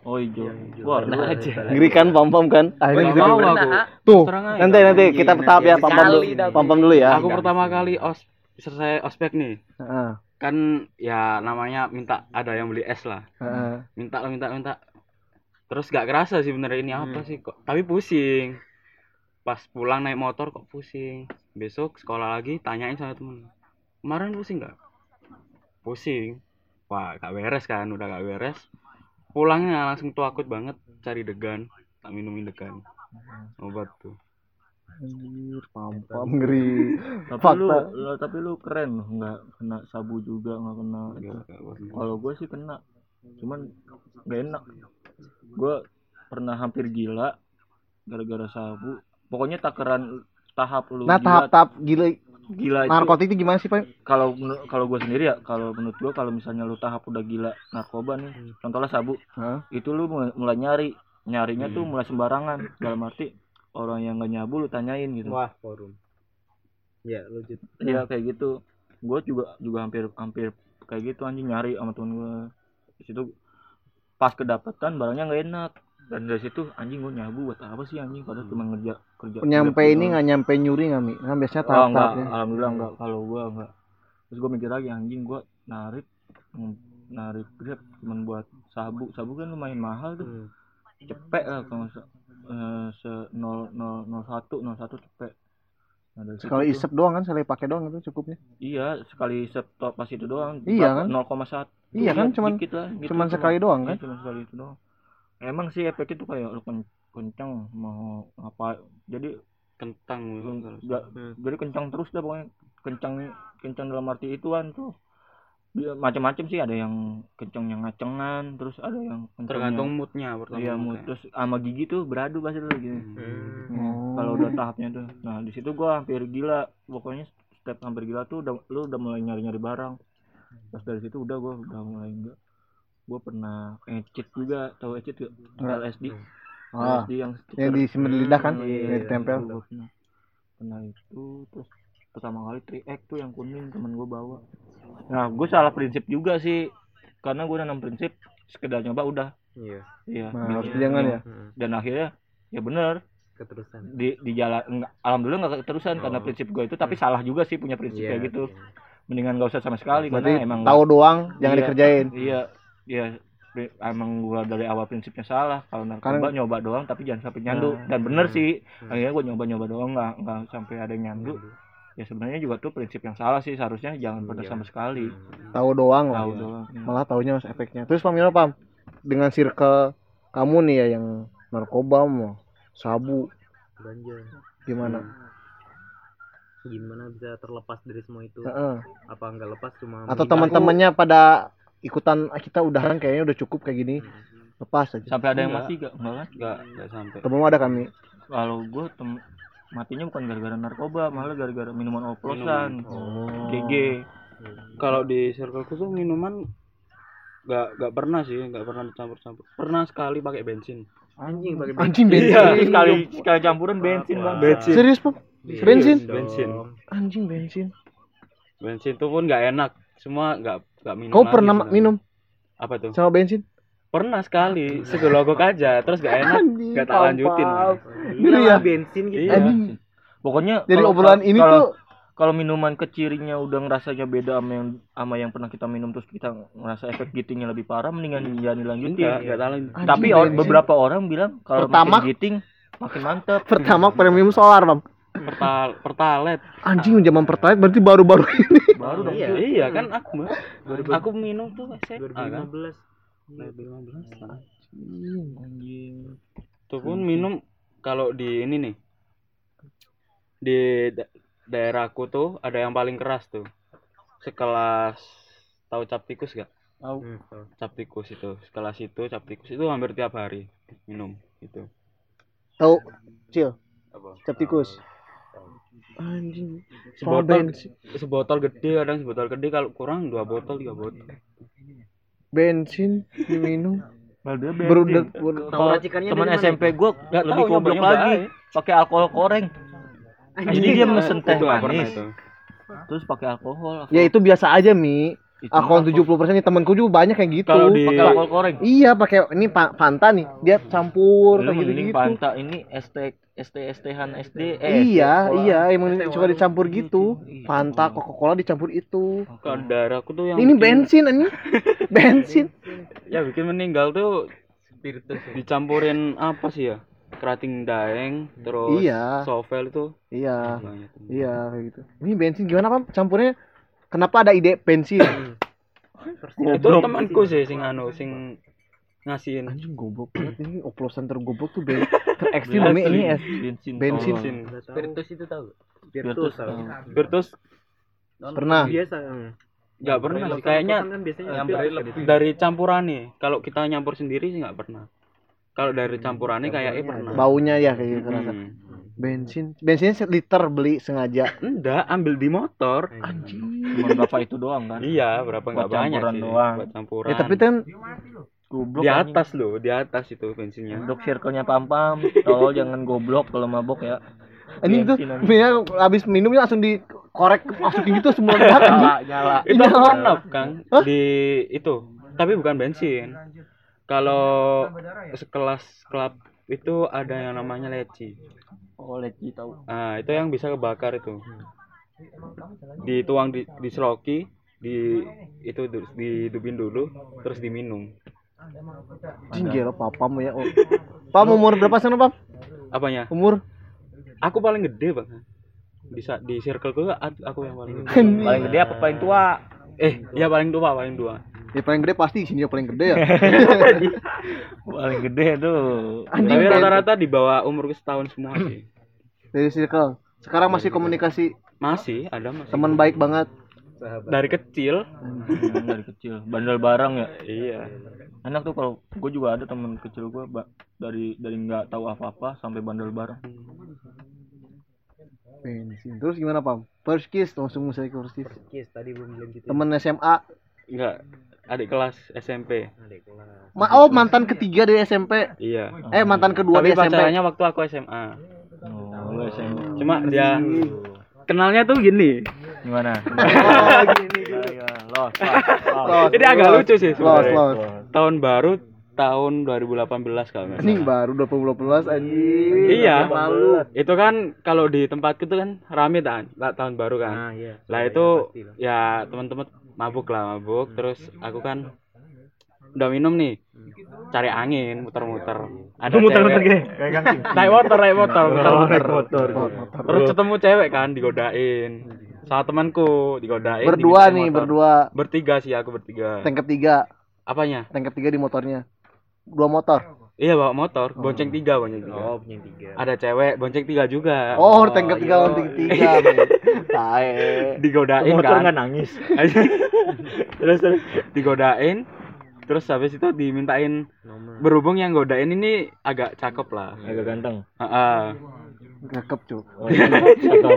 Oh hijau. Yang hijau. Wah, aja. Ngeri kan pam-pam kan? Akhirnya Nggak bisa mau aku Tuh, nanti nanti kita Nanti, tahap ya pam-pam dulu. Dah. Pam-pam dulu ya. aku pertama kali os selesai ospek nih Heeh. kan ya namanya minta ada yang beli es lah heeh. minta lah minta minta terus gak kerasa sih bener ini apa Hmm. sih kok tapi pusing pas pulang naik motor kok pusing besok sekolah lagi tanyain sama temen kemarin pusing nggak pusing wah gak beres kan udah gak beres pulangnya langsung tuh akut banget cari degan tak minumin degan obat tuh Anjir, pam-pam ngeri. Tapi Fakta. lu, lu- tapi lu keren loh, nggak kena sabu juga, nggak kena. Nggak, nggak. Kalau gue sih kena, cuman gak enak. Gue pernah hampir gila gara-gara sabu. Pokoknya takaran tahap lu Nah, gila, tahap-tahap gila gila itu narkotik itu gimana sih, Pak? kalau kalau gue sendiri ya kalau menurut gue kalau misalnya lu tahap udah gila narkoba nih contohnya sabu Hah? itu lu mulai, nyari nyarinya tuh Hmm. mulai sembarangan dalam arti orang yang gak nyabu lu tanyain gitu Wah, forum. Ya, lanjut. Iya kayak gitu. Gue juga juga hampir hampir kayak gitu anjing nyari sama temen gue. Di situ pas kedapatan barangnya nggak enak. Dan dari situ anjing gue nyabu buat apa sih anjing padahal cuma ngerja kerja. Nyampe ini nggak nyampe nyuri nggak mi? Kan biasanya Oh, enggak, tahap-tahapnya. alhamdulillah enggak. Kalau gue enggak. Terus gue mikir lagi anjing gue narik mm, narik grab cuman buat sabu. Sabu kan lumayan mahal tuh. Hmm. Cepet lah kalau se, eh, se 0, 0, 01 01 cepet. Nah, situ Sekali tuh- isep doang kan, sekali pakai doang itu cukupnya. Iya, sekali stop pas itu doang. Iya kan? 0,1. Iya kan, cuman- dikit lah, gitu, cuman sekali doang kan? Iya, cuman sekali itu doang. Emang sih efeknya tuh kayak lu ken- kencang mau apa. Jadi kentang kalau nggak- jadi kencang terus dah pokoknya. Kencang kencang dalam arti ituan tuh. Dia macam-macam sih ada yang kencang yang ngacengan, terus ada yang tergantung moodnya pertama Iya, mood terus sama gigi tuh beradu pasti tuh gitu. Hmm. Oh. Kalau udah tahapnya tuh. Nah, di situ gua hampir gila. Pokoknya step hampir gila tuh udah lu udah mulai nyari-nyari barang. Terus dari situ udah gua udah mulai enggak. Gua pernah ngecit juga, tahu ngecit gak? Enggak. LSD. Ah, SD yang yang di sumber lidah kan, Iya, yang ditempel. itu gua pernah. Pernah itu terus pertama kali 3X tuh yang kuning temen gue bawa. Nah, gue salah prinsip juga sih. Karena gue nanam prinsip sekedar nyoba udah. Iya. Iya. Nah, Iya. harus jangan ya. Dan akhirnya ya bener Keterusan. di di jalan enggak, alhamdulillah nggak keterusan karena Oh. prinsip gue itu tapi salah juga sih punya prinsip Iya, kayak gitu iya. mendingan gak usah sama sekali Berarti karena emang tahu doang, jangan Iya. dikerjain. iya iya pri- emang gua dari awal prinsipnya salah kalau narkoba Kan- nyoba doang tapi jangan sampai nyandu Nah. dan bener Hmm. sih Hmm. akhirnya gua nyoba nyoba doang nggak nggak sampai ada yang nyandu ya sebenarnya juga tuh prinsip yang salah sih seharusnya jangan pernah Iya. sama sekali Tahu doang lah. tahu doang Iya. Malah taunya mas efeknya. Terus Pam gimana Pam? Dengan circle kamu nih ya yang narkoba mau sabu Ganja. gimana? Gimana bisa terlepas dari semua itu? Heeh. Apa enggak lepas cuma Atau teman-temannya pada ikutan "Ah, kita udahan kayaknya udah cukup kayak gini. Lepas aja. sampai ada yang mati gak enggak kan Enggak, enggak sampai. Temen ada kami. kalau gua tem matinya bukan gara-gara narkoba malah gara-gara minuman oplosan Oh. GG Kalau di circleku tuh minuman enggak enggak pernah sih, enggak pernah dicampur-campur. Pernah sekali pakai bensin. anjing pakai Anjing iya bensin. sekali sekali campuran bensin bang Bensin. Serius Pam? Iya, Bensin? Bensin. Anjing bensin. Bensin tuh pun enggak enak. Semua enggak enggak minum. Kau lagi pernah sebenarnya. minum Apa tuh? sama bensin? Pernah sekali, segelogok aja, terus gak enak, Anjing, gak tak lanjutin. Gila Iya. lah, bensin gitu. Iya. Pokoknya Dari kalau- obrolan ini kalau- tuh kalau minuman kecirinya udah ngerasanya beda sama yang sama yang pernah kita minum terus kita ngerasa efek gitingnya lebih parah mendingan jangan dilanjutin Enggak, enggak. Anjing, tapi beberapa orang bilang kalau Pertama- makin giting makin mantep pertama premium solar Pam. Pertal pertalet. Anjing zaman pertalite berarti baru-baru ini. baru dong Iya. Iya kan aku mah. Aku minum tuh SMA kan. 2015. 2015 lah. Anjing. Itu pun minum kalau di ini nih. Di da- daerahku tuh ada yang paling keras tuh. Sekelas tahu cap tikus gak? Hmm, tahu. Cap tikus itu. Sekelas itu cap tikus itu hampir tiap hari minum itu. Tahu, Cil, Apa? cap tikus. Anjing. Sebotol bensin. sebotol gede kadang sebotol gede kalau kurang dua botol tiga botol. bensin diminum. Padahal kalau teman SMP gua Nggak lebih goblok lagi pakai alkohol koreng jadi dia mesen teh manis itu. terus pakai alkohol Ya itu biasa aja, Mi. Itu Alkohol 70% nih temanku juga banyak kayak gitu. Kalau di- pakai alkohol koreng Iya, pakai ini Pak Fanta nih. Dia campur lu kayak mending gitu-gitu. Fanta ini ST ST ST-han SD eh, Iya, ST iya, emang suka dicampur gitu. Iya. Fanta, Coca-Cola dicampur itu. Kalau daerahku tuh yang Ini bensin ini. <laughs> bensin. ya bikin meninggal tuh dicampurin apa sih ya kerating daeng terus Iya. sovel itu Iya. Iya, kayak gitu. Ini bensin gimana, Pak? Campurnya kenapa ada ide bensin? itu temanku sih sing anu sing ngasihin Anjing goblok banget ini oplosan tergoblok tuh ben <laughs> terekstrim Bensin. Mi. ini es bensin bensin. bensin Spiritus itu tahu. Spiritus, Spiritus tahu. tahu. Virtus Pernah. Biasa. hmm. nggak pernah sih kayaknya kan berlebih. kan. dari campurannya kalau kita nyampur sendiri sih nggak pernah kalau dari campurannya kayaknya pernah Baunya ya kayak gitu kerasa. Hmm. Bensin. Bensinnya liter beli sengaja. enggak ambil di motor. Cuma berapa itu doang kan? Iya berapa nggak banyak campuran sih doang. buat campuran. Ya tapi kan goblok di anjing. atas loh di atas itu bensinnya. Untuk circle-nya pam-pam. Tolong <laughs> jangan goblok kalau mabok ya. Anjing tuh Bensin, anjing. minyak habis minumnya langsung dikorek masukin gitu semua anjing. nyala nyala. Itu Iya. pernah kang. Di itu tapi bukan bensin. Kalau sekelas klub itu ada yang namanya leci oh leci tahu. Nah itu yang bisa kebakar itu. Dituang di diseloki di itu du- dihidupin dulu terus diminum. Anjing gila papam ya. Oh. Pam umur berapa sana, Pam? apanya? Umur? aku paling gede bang di di circle gue aku yang paling gede. Paling gede apa paling tua? Eh ya paling tua paling tua. Ya paling gede pasti sini paling gede ya. <laughs> paling gede tuh. Anjing, tapi rata-rata di bawah umur setahun semua sih Dari circle. Sekarang masih komunikasi masih ada masih teman baik banget. dari kecil Hmm, dari kecil bandel bareng ya iya enak tuh kalau gue juga ada temen kecil gue dari dari nggak tahu apa-apa sampai bandel bareng Bensin. Terus gimana, Pam? First kiss langsung saya ke first kiss. Kiss tadi belum bilang gitu. Temen SMA enggak adik kelas SMP. Ma oh mantan ketiga dari SMP. Iya. Eh mantan kedua Tapi di SMP. pacarannya waktu aku SMA. Oh, lu SMA. Cuma dia kenalnya tuh gini. Gimana? Oh, gini. Los. Los, Ini agak los. lucu sih Los, sebenarnya. los. Tahun baru tahun 2018 kalau nggak Ini baru 2018 anjing. Iya. Malu. Itu kan kalau di tempatku tuh kan rame kan, lah, tahun baru kan. Nah, iya. Lah itu ya teman-teman mabuk lah mabuk terus aku kan udah minum nih cari angin muter-muter ada Muter-muter gini, kayak kancing. <laughs> naik motor naik motor muter-muter motor. terus ketemu cewek kan digodain sama temanku digodain Berdua nih, motor. berdua. bertiga sih aku bertiga Tank ketiga, apanya tank ketiga di motornya. Dua motor. iya bawa motor bonceng tiga bonceng tiga Oh, punya tiga. ada cewek bonceng tiga juga Oh, tank ketiga, tank ketiga. men. <laughs> Tae. digodain Motor kan nggak nangis. <laughs> terus terus digodain terus habis itu dimintain Nomor. berhubung yang godain ini agak cakep lah Agak ganteng. Heeh. Gakep, Cuk. Oh, cakep.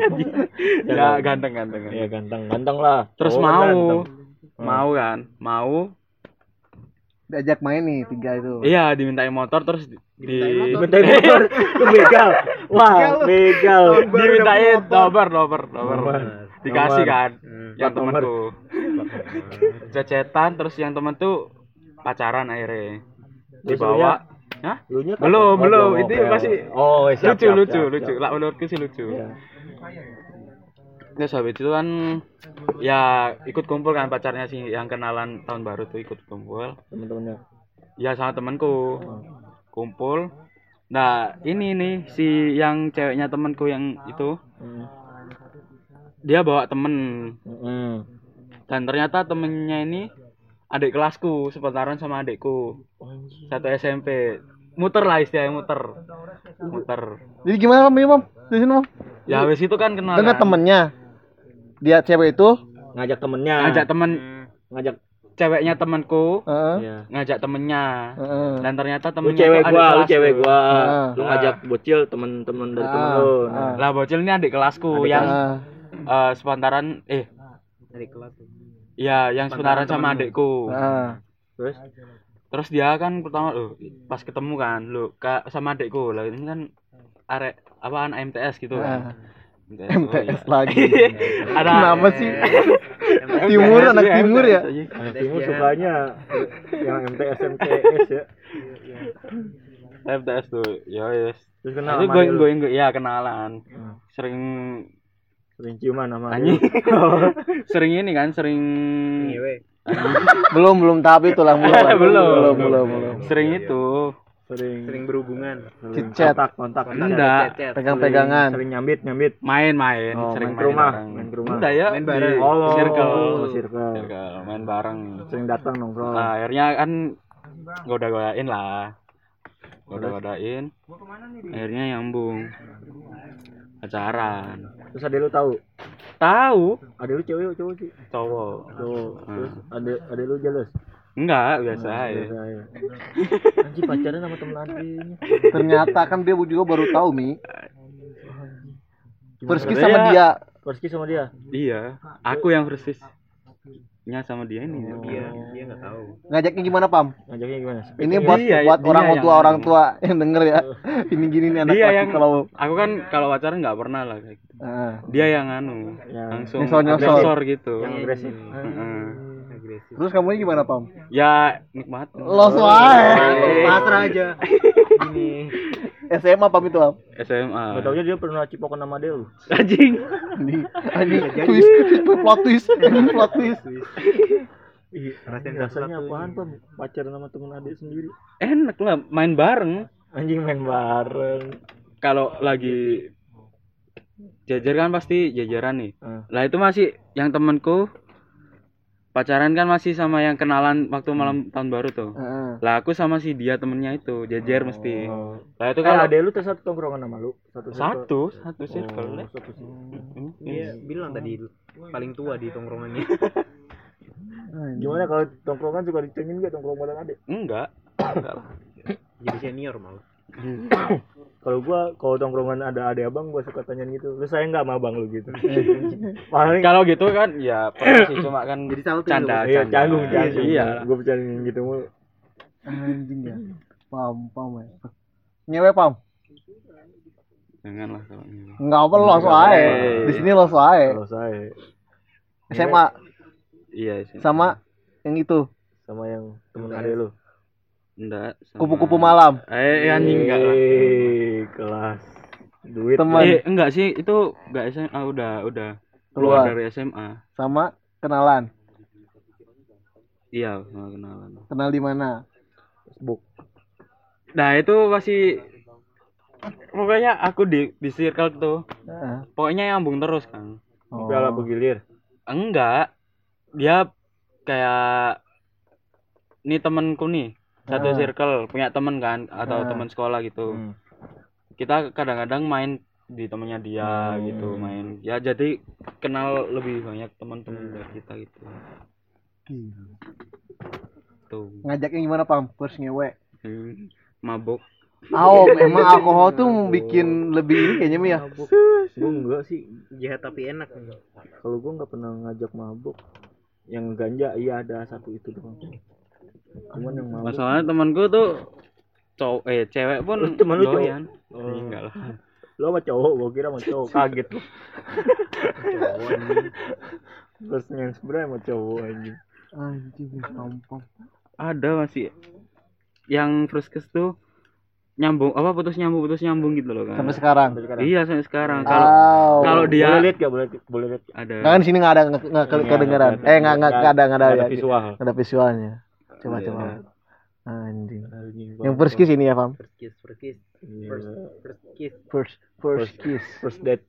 <laughs> ya ganteng ganteng Iya ganteng, ganteng lah. terus Oh, mau ganteng. mau kan mau Diajak main nih tiga itu. iya dimintain motor terus di, motor, lu <laughs> begal. Wah, begal. dimintain dober dober dober Nomor. dikasih kan Hmm. yang nomor. temanku cecetan terus yang temen tuh pacaran akhirnya. Dibawa. Hah? Belum, belum. Oh, Itu masih Oh, siap, lucu siap, lucu siap, lucu. lah menurutku sih lucu. Iya. terus habis itu kan ya ikut kumpul kan pacarnya sih yang kenalan tahun baru tuh ikut kumpul. Temen-temennya. ya sama temanku kumpul. Nah ini nih si yang ceweknya temanku yang itu. Hmm. dia bawa temen. Hmm. dan ternyata temennya ini adik kelasku sepentaran sama adikku satu SMP muter lah istilahnya muter muter Jadi gimana Mam? Ini, Mam? Di sini, Mam. ya habis itu kan kenal Dengan kan. temennya. Dia cewek itu, Ngajak temennya. ngajak temen ngajak ceweknya temenku heeh. Iya. ngajak temennya Heeh. dan ternyata Lu temennya cewek tuh adik gua, lu kelasku. cewek gua. Ah. Lu ngajak bocil temen-temen dari temen Ah, lu. ah. lah bocil ini adik kelasku yang Ah. eh, sepantaran eh Dari kelas. Tuh. ya yang sepantaran sama adikku Ah. Terus terus dia kan pertama lo pas ketemu kan lo kak sama adikku lah ini kan arek apa anak MTS gitu kan MTS, oh MTS iya. lagi. <laughs> ada Kenapa sih? Timur, MTS, anak iya, timur ya. MTS aja. anak timur sukanya yang MTS MTS ya. MTS tuh ya yes Terus kenal itu gue gue gue ya kenalan Hmm. sering Sering ciuman sama anjing dia. <laughs> sering ini kan sering Ngewe. belum belum tahap itu lah belum. Belum. belum belum belum. sering itu Sering Sering berhubungan. sering kontak kontak. enggak Chat-chat. Pegang-pegangan. Sering nyambit nyambit. main-main Oh, sering main ke rumah, bareng. main ke rumah. enggak ya Main di bareng. Oh, circle oh, circle. circle main bareng Sering datang nongkrong. Nah, akhirnya kan goda-godain lah goda-godain akhirnya nyambung pacaran Terus ada lu tahu? tahu Ada lu cewek cowok sih? cowok Cowok. Hmm. Terus ada ada lu jealous. enggak biasa aja Biasa ya. <laughs> Anjing pacaran sama temen adiknya. Ternyata kan dia juga baru tahu Mi. First kiss Iya. sama dia. Perski sama dia. iya aku yang first nya sama dia ini Dia dia nggak tahu. Ngajaknya gimana Pam? Ngajaknya gimana? Ini buat Dia- buat dia orang yang- tua orang tua yang denger ya. <laughs> Ini gini nih anak dia yang kalau aku kan kalau pacaran nggak pernah lah kayak gitu. Ah. dia yang anu Yang langsung nyosor-nyosor. agresor gitu yang agresif. Heeh. Agresif. Terus kamu gimana Pam? ya nikmat Los wae. Pasrah aja. <laughs> Ini. SMA Pam itu Pam. SMA Gak taunya dia pernah cipokan sama dia lu. anjing ini twist twist plot twist plot twist. Iya. Rasanya apaan pam? Pacaran sama temen adik sendiri. enak lah main bareng Anjing main bareng. kalau lagi jajar kan pasti jajaran nih Ah. lah itu masih yang temenku pacaran kan masih sama yang kenalan waktu malam tahun baru tuh Heeh. lah aku sama si dia temennya itu jajar mesti Oh. lah itu Kan kalau adek lu tuh satu tongkrongan sama lu. Satu satu satu circle Oh, satu circle. Hmm, Dia bilang tadi paling tua di tongkrongannya. <laughs> Gimana kalau tongkrongan suka dicengin gak tongkrong bareng adek? enggak enggak lah Jadi senior malah. <coughs> kalau gua kalau tongkrongan ada ade abang gua suka tanyain gitu lu sayang nggak sama abang lu gitu <laughs> paling Kalau gitu kan ya pernah sih cuma kan Jadi salting canda, iya canda. canggung canggung Iya. gua bercandain gitu mulu Anjing ya. Pam pam ya. Ngewe pam. Jangan lah kalau ini. Enggak apa lo aja. Di sini lo aja. kalau saya SMA Iya sih. sama yang itu sama yang temen ade lu Enggak. sama- kupu-kupu malam. Eh anjing enggak lah. Eh, kelas duit Teman. Eh enggak sih itu enggak SMA udah udah Keluar. keluar dari SMA. Sama kenalan. Iya, sama kenalan. Kenal di mana? Facebook Nah, itu masih pokoknya aku di di circle tuh. Heeh. Pokoknya nyambung terus kan. Oh. piala bergilir Enggak. Dia kayak ini temenku nih satu Ah. circle punya temen kan atau Ah. teman sekolah gitu Hmm. kita kadang-kadang main di temennya dia Hmm. gitu main ya jadi kenal lebih banyak teman-teman dari kita gitu tuh Ngajaknya gimana pam? First ngewe. Hmm, mabuk Oh, <laughs> emang alkohol tuh bikin lebih ini kayaknya Mi ya. gue enggak sih Jahat tapi enak. kalau gue nggak pernah ngajak mabuk yang ganja iya ada satu itu doang cuman yang masalahnya temanku tuh cowok eh cewek pun <laughs> temen lu cowok? Oh. enggak lah lo sama cowok gue kira sama cowok kaget tuh <laughs> terus yang sebenarnya sama cowok anjing Anjing, pam pam. ada masih yang fruskes tuh nyambung apa putus nyambung putus nyambung gitu loh kan Sampai sekarang. iya sampai sekarang kalau Oh. kalau dia boleh lihat gak boleh boleh lihat ada Nah, kan di sini nggak ada nggak Nggak, kedengeran. Eh nggak nggak ada nggak ada, ada ya. visual Nggak ada visualnya. Coba Iya. coba. Anjing. Anjing, Yang first kiss ini ya pam? First kiss, first kiss, Iya. first, first kiss. First first kiss. first date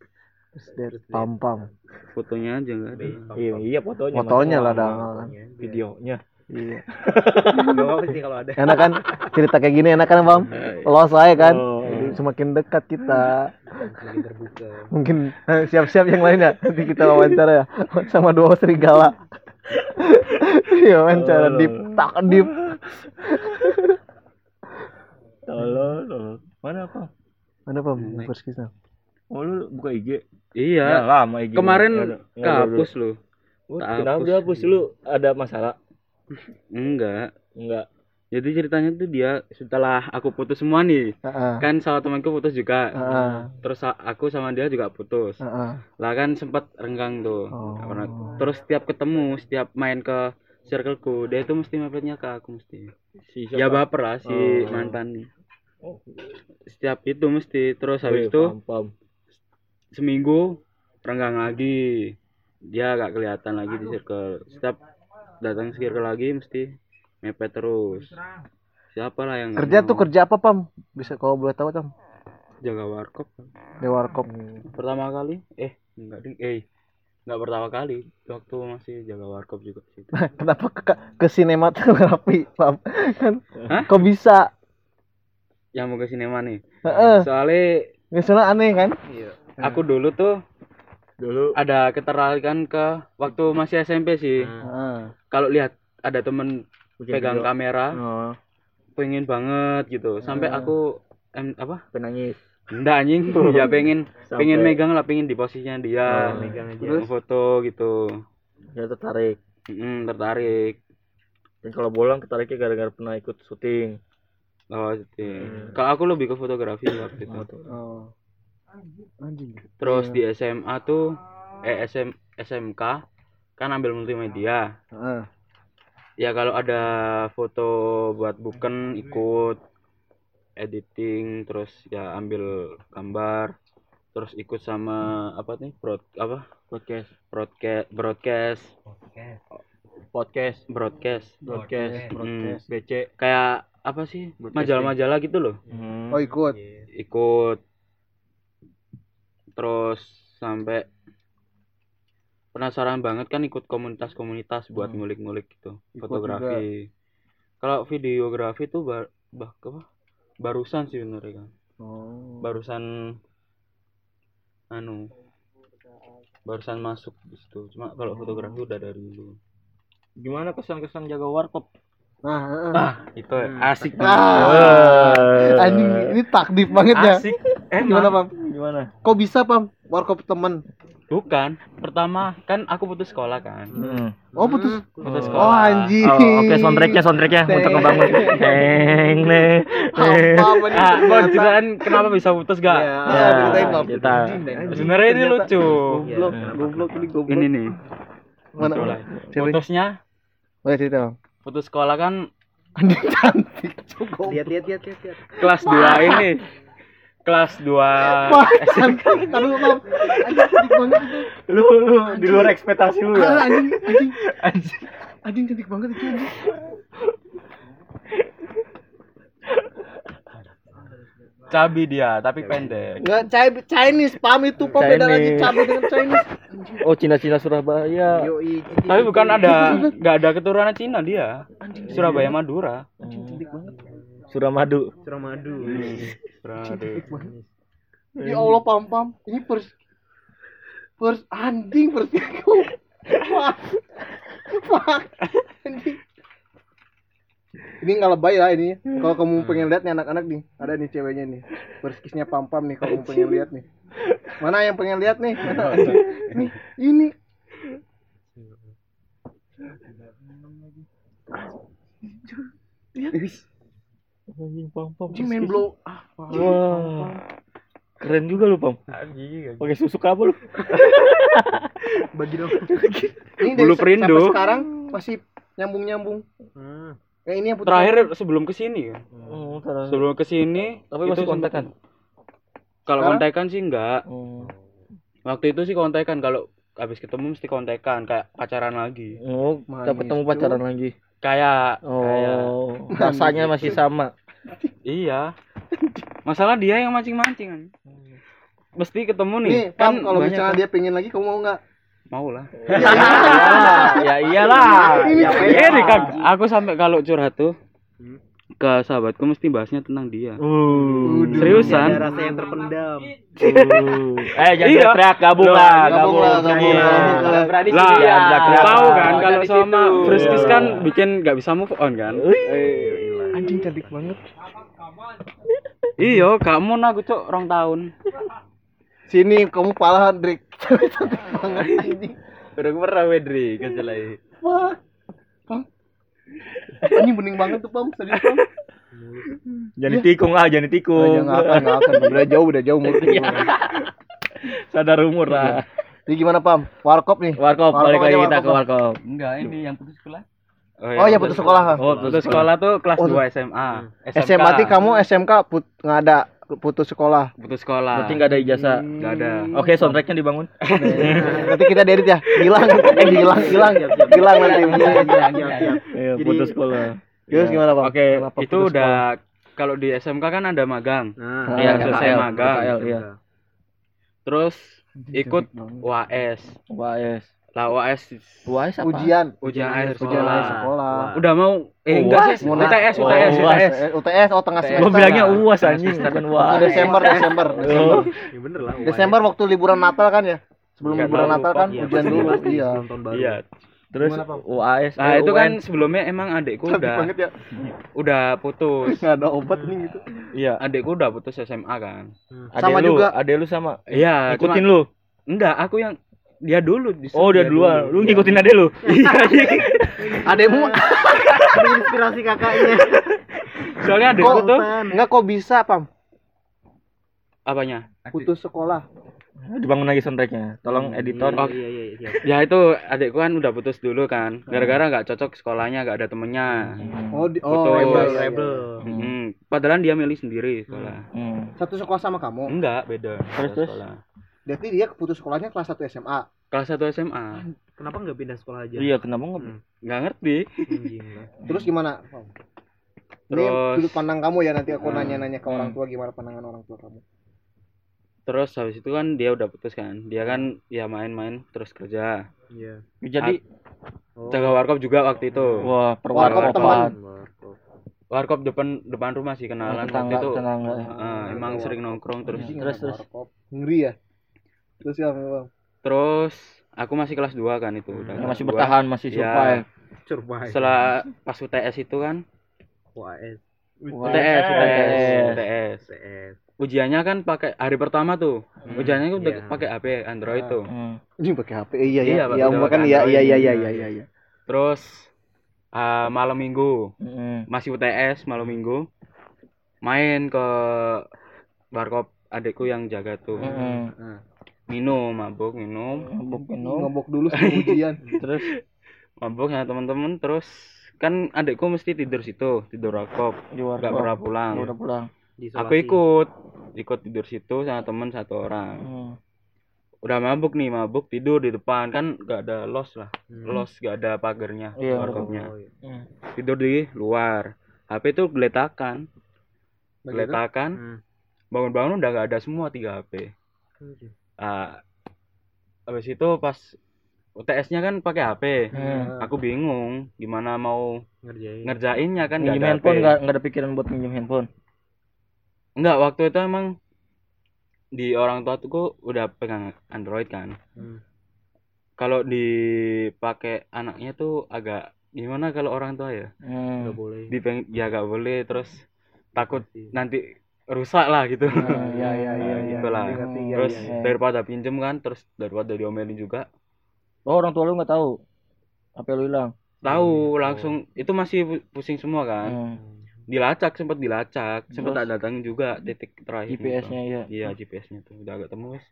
First date. Pam pam. fotonya aja nggak ada iya iya fotonya Fotonya lah dah kan. videonya Iya. <laughs> Sih kalau ada. Enak kan cerita kayak gini enak kan pam? Los saya kan. Oh. Semakin dekat kita. Terbuka. Mungkin eh, siap-siap yang lainnya nanti kita wawancara ya sama dua serigala. <laughs> <laughs> Iya wawancara Oh. deep tak deep. <laughs> tolol tolol. Mana apa? Mana pam? First kiss oh lu buka IG iya. Ya, lama IG kemarin nggak ada kehapus. Oh, tak kenapa hapus. dihapus lu? Ada masalah? Enggak. Enggak jadi ceritanya tuh dia setelah aku putus semua nih Heeh. kan sama temanku putus juga Heeh. terus a- aku sama dia juga putus Heeh. lah kan sempat renggang tuh Oh. Terus setiap ketemu setiap main ke circleku dia itu mesti mepetnya ke aku mesti si ya baper lah si Oh. mantan nih Oh. setiap itu mesti terus habis Wih, itu seminggu renggang lagi dia gak kelihatan lagi di circle setiap datang circle lagi mesti mepet terus siapa lah yang Kerja tuh kerja apa pam? Bisa kalau boleh tahu pam? jaga warkop Di warkop. pertama kali eh enggak ding eh enggak pertama kali waktu masih jaga warkop juga sih <laughs> Kenapa ke, ke sinematografi pam? Kan Hah? kok bisa? yang mau ke sinema nih Heeh. soalnya Misalnya aneh kan? aku dulu tuh dulu ada ketertarikan ke waktu masih SMP sih Heeh. kalau lihat ada temen bikin pegang video. kamera. Oh, pengen banget gitu. Sampai aku em, apa? Penangis. Enggak anjing. <laughs> Ya pengen Sampai- pengen megang lah pengen di posisinya dia. Oh, megang aja. terus? Foto gitu. Dia tertarik. Mm, tertarik. Dan kalau bolang ketariknya gara-gara pernah ikut syuting. Oh gitu. Hmm. kalau aku lebih ke fotografi waktu itu. Oh. Anjing. terus di SMA tuh eh SM, SMK kan ambil multimedia. Heeh. Ya kalau ada foto buat buken ikut. Editing terus ya ambil gambar. Terus ikut sama apa nih? Broad apa? Podcast broadcast. Broadcast. Podcast broadcast broadcast Hmm, BC. Kayak apa sih? Majalah-majalah gitu loh. Hmm. Oh ikut. ikut. Terus sampai penasaran banget kan ikut komunitas-komunitas buat Hmm. ngulik-ngulik gitu Ikut fotografi. Kalau videografi tuh ba bah apa? Barusan sih bener kan. Oh. barusan anu barusan masuk di situ. Cuma kalau fotografi udah dari dulu. Gimana kesan-kesan jaga warkop? Nah, ah itu asik Ah. Anjing ini takdir banget ya. asik. Gimana, Pam? Gimana? Kok bisa, Pam? Warkop temen. bukan pertama kan aku putus sekolah kan Hmm. Oh, putus. putus Oh, sekolah anjing. Oh, oke soundtracknya soundtracknya untuk ngebangun. Teng nih. <laughs> Apa ah mau ceritain kenapa bisa putus gak Ya, Ya, kita sebenarnya ini lucu Goblok, goblok ini goblok. ini nih Mana? Putusnya Oh, ya, cerita, putus sekolah kan Anjing cantik. Cukup. Lihat lihat lihat lihat. lihat. kelas 2 <laughs> ini kelas 2 Wah, cantik. Aduh, Pam. Anjing cantik banget itu. lu lu di luar ekspektasi lu ya. Anjing, anjing. Anjing. Anjing cantik banget itu anjing. cabi dia tapi pendek Enggak Chinese, Chinese, pam itu pam beda lagi cabe dengan Chinese. Oh, Cina-Cina Surabaya. Tapi bukan ada nggak ada keturunan Cina dia Surabaya Madura Cantik banget. Suramadu. Suramadu. Surabaya. Ya Allah pam pam. Ini pers pers anjing pers Fuck. Fuck. Anjing. Ini nggak lebay lah ini. Kalau kamu pengen lihat nih anak-anak nih, ada nih ceweknya nih. Perskisnya pam pam nih kalau kamu pengen lihat nih. Mana yang pengen lihat nih? Mana? Nih, ini. Anjing pam pam. Anjing main blow. Ah, Wah. Keren juga lu, Pam. Pakai susu apa lu? <laughs> Bagi dong. Ini Bulu dari- Perindo. sampai sekarang masih nyambung-nyambung. Hmm. Kayak ini yang putus. terakhir sebelum ke sini kan Oh, taruh. sebelum ke sini Tapi masih kontekan. kalau kontekan sih enggak Oh. waktu itu sih kontekan kalau habis ketemu mesti kontekan kayak pacaran lagi Oh, Manis, kita ketemu pacaran lagi. kayak kayak Oh, <laughs> rasanya masih sama. Iya masalah dia yang mancing-mancing kan mesti ketemu nih, Nih, kan kalau misalnya kan. dia pengen lagi, kamu mau nggak? mau lah <laughs> ya iyalah. Ini Iya nih kan aku sampai kalau curhat tuh ke sahabatku mesti bahasnya tentang dia Uh. seriusan Ada rasa yang terpendam. Uh. Eh, jangan Iya. teriak gabung lah, gabung lah, gabung Iya. lah. Berani lah sih dia. tahu kan kalau sama. Friskis Iya. kan bikin nggak bisa move on kan Anjing cantik banget. iyo kamu aku cok rong tahun Sini kamu pala Hendrik. <laughs> cantik banget anjing. udah pernah Wedri kecelai Wah. Pam. Anjing bening banget tuh, Pam. Serius, Pam. Jangan ditikung lah, jangan ditikung. Oh, jangan akan, enggak akan. Udah jauh, udah jauh umur. Sadar umur lah. Jadi gimana, Pam? Warkop nih. Warkop, balik lagi kita ke warkop. enggak ini yang putus sekolah Oh, ya putus sekolah. Oh, putus sekolah tuh kelas Oh, 2 SMA SMK. SMA ti kamu SMK put nggak ada putus sekolah. putus sekolah Berarti nggak ada ijazah. nggak ada Oke, soundtracknya dibangun. <laughs> Nanti kita edit ya. Hilang, eh, hilang, hilang, hilang nanti. Iya, putus sekolah. Terus gimana, Pam? oke Kenapa itu udah kalau di SMK kan ada magang Nah, Iya, selesai magang. Iya. terus ikut UAS UAS. Lah UAS UAS apa? Ujian. ujian akhir Ujian sekolah akhir sekolah. udah mau eh enggak sih. UTS UTS. UTS UTS oh tengah semester. Gua bilangnya UAS anjing, bukan UAS. Desember, Desember, <laughs> Desember. Oh. Ya bener lah. Desember waktu liburan Natal kan ya? Sebelum liburan tahu, Natal kan Iya, ujian pasti, dulu. pasti, Iya. sebelum tahun baru. iya Terus? UAS. nah itu kan sebelumnya emang adikku Cantik udah ya. udah putus Nggak ada obat nih gitu. Iya. adikku udah putus SMA kan Adek Sama lu, juga. Adek lu sama. iya Ikutin lu. enggak aku yang dia dulu justru Oh, dia duluan. Lu ngikutin adek lu. <laughs> Ademu <laughs> Inspirasi kakaknya. soalnya adikku tuh enggak kok bisa, Pam? apanya Putus sekolah. Dibangun lagi soundtracknya. Tolong editor. Oh. Iya iya iya. ya itu adikku kan udah putus dulu kan gara-gara nggak cocok sekolahnya nggak ada temennya Oh, di, Putus. oh, Rebel, iya, iya. rebel. Hmm, padahal dia milih sendiri sekolah Hmm. Satu sekolah sama kamu. enggak beda Terus, terus? sekolah Berarti dia putus sekolahnya kelas 1 SMA. Kelas 1 SMA Kenapa nggak pindah sekolah aja? Iya, kenapa nggak? Hmm. nggak ngerti Anjing lah. Terus gimana? Ini Terus- sudut pandang kamu ya nanti aku Hmm. nanya-nanya ke orang tua gimana pandangan orang tua kamu. terus habis itu kan dia udah putus kan dia kan ya main-main terus kerja Iya. Jadi, Oh. jaga warkop juga waktu itu wah, Warkop teman. perwarkopan. Warkop. warkop depan depan rumah sih kenalan waktu Tetangga, itu tetangga. Eh, emang sering nongkrong terus terus, terus. warkop. Ngeri ya. Terus ya, Bang. Terus aku masih kelas 2 kan itu udah Ya, kelas masih 2. bertahan, masih Iya. survive. Survive. setelah pas UTS itu kan UAS. UTS UTS UTS ujiannya kan pakai hari pertama tuh ujiannya kan udah Iya. pakai HP Android tuh Hmm. Ini pakai HP. Iya Iya, ya. Iya, iya Android. iya iya iya iya iya. iya. terus ah, malam minggu Hmm. masih UTS malam minggu main ke warkop adekku yang jaga tuh Hmm. Minum mabuk minum Mabuk minum. Ngobok dulu sebelum ujian. <laughs> Terus mabuk sama teman-teman terus kan adekku mesti tidur situ tidur warkop. nggak pernah pulang. Udah pulang. aku ikut ikut tidur situ sama temen satu orang. Hmm. udah mabuk nih mabuk tidur di depan. Kan nggak ada los lah. Los nggak ada pagarnya Iya, warkopnya Hmm. tidur di luar. HP itu geletakan. Geletakan. Hmm. bangun-bangun udah nggak ada semua tiga HP ah habis itu pas UTS-nya kan pakai HP Hmm. aku bingung gimana mau ngerjain. ngerjainnya kan nggak Minjem ada handphone nggak nggak ada pikiran buat minjem handphone. Enggak, waktu itu emang di orang tua tuh udah pegang Android kan. Hmm. Kalau dipakai anaknya tuh agak gimana kalau orang tua ya? Hmm. Boleh. Dipeng ya gak boleh terus takut nanti rusak lah gitu. Hmm, <laughs> Iya iya iya iya. Gitu lah. Ngerti, iya, terus iya, iya. daripada pinjem kan, terus daripada diomelin juga. Oh orang tua lu nggak tahu. HP lu hilang. Tahu langsung itu masih pu- pusing semua kan. Hmm. Dilacak sempat dilacak, sempat tak datang juga titik terakhir. GPS-nya ya. Iya GPS-nya tuh udah agak temu wis.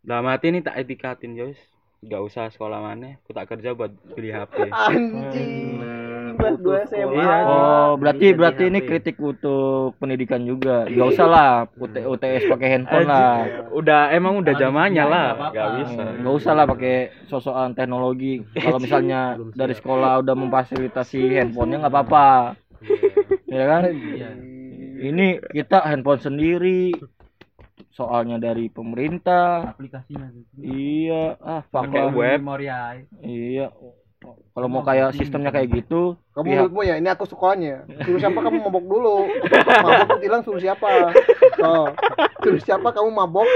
Dalam hati ini tak etikatin ya wis. Gak usah sekolah mana, aku tak kerja buat beli HP. <laughs> Anjing. Kelas dua SMA. Iya. Oh, berarti Jadi berarti ini HP. kritik untuk pendidikan juga. Gak usah lah UT, UTS pakai handphone lah. Udah emang udah zamannya lah, gak bisa. Gak usah lah pakai sosokan teknologi. <laughs> Kalau misalnya dari sekolah udah memfasilitasi handphonenya nggak apa-apa, ya kan? Ini kita handphone sendiri. Soalnya dari pemerintah. aplikasinya tuh. Iya, ah Pakai web. Memoriai. Iya. Kalau mau kayak sistemnya kayak gitu, Kamu Pihak- menurutmu ya, ini aku sekolahnya. Suruh siapa kamu mabok dulu? <laughs> Mabok bilang suruh siapa? Oh, suruh siapa kamu mabok?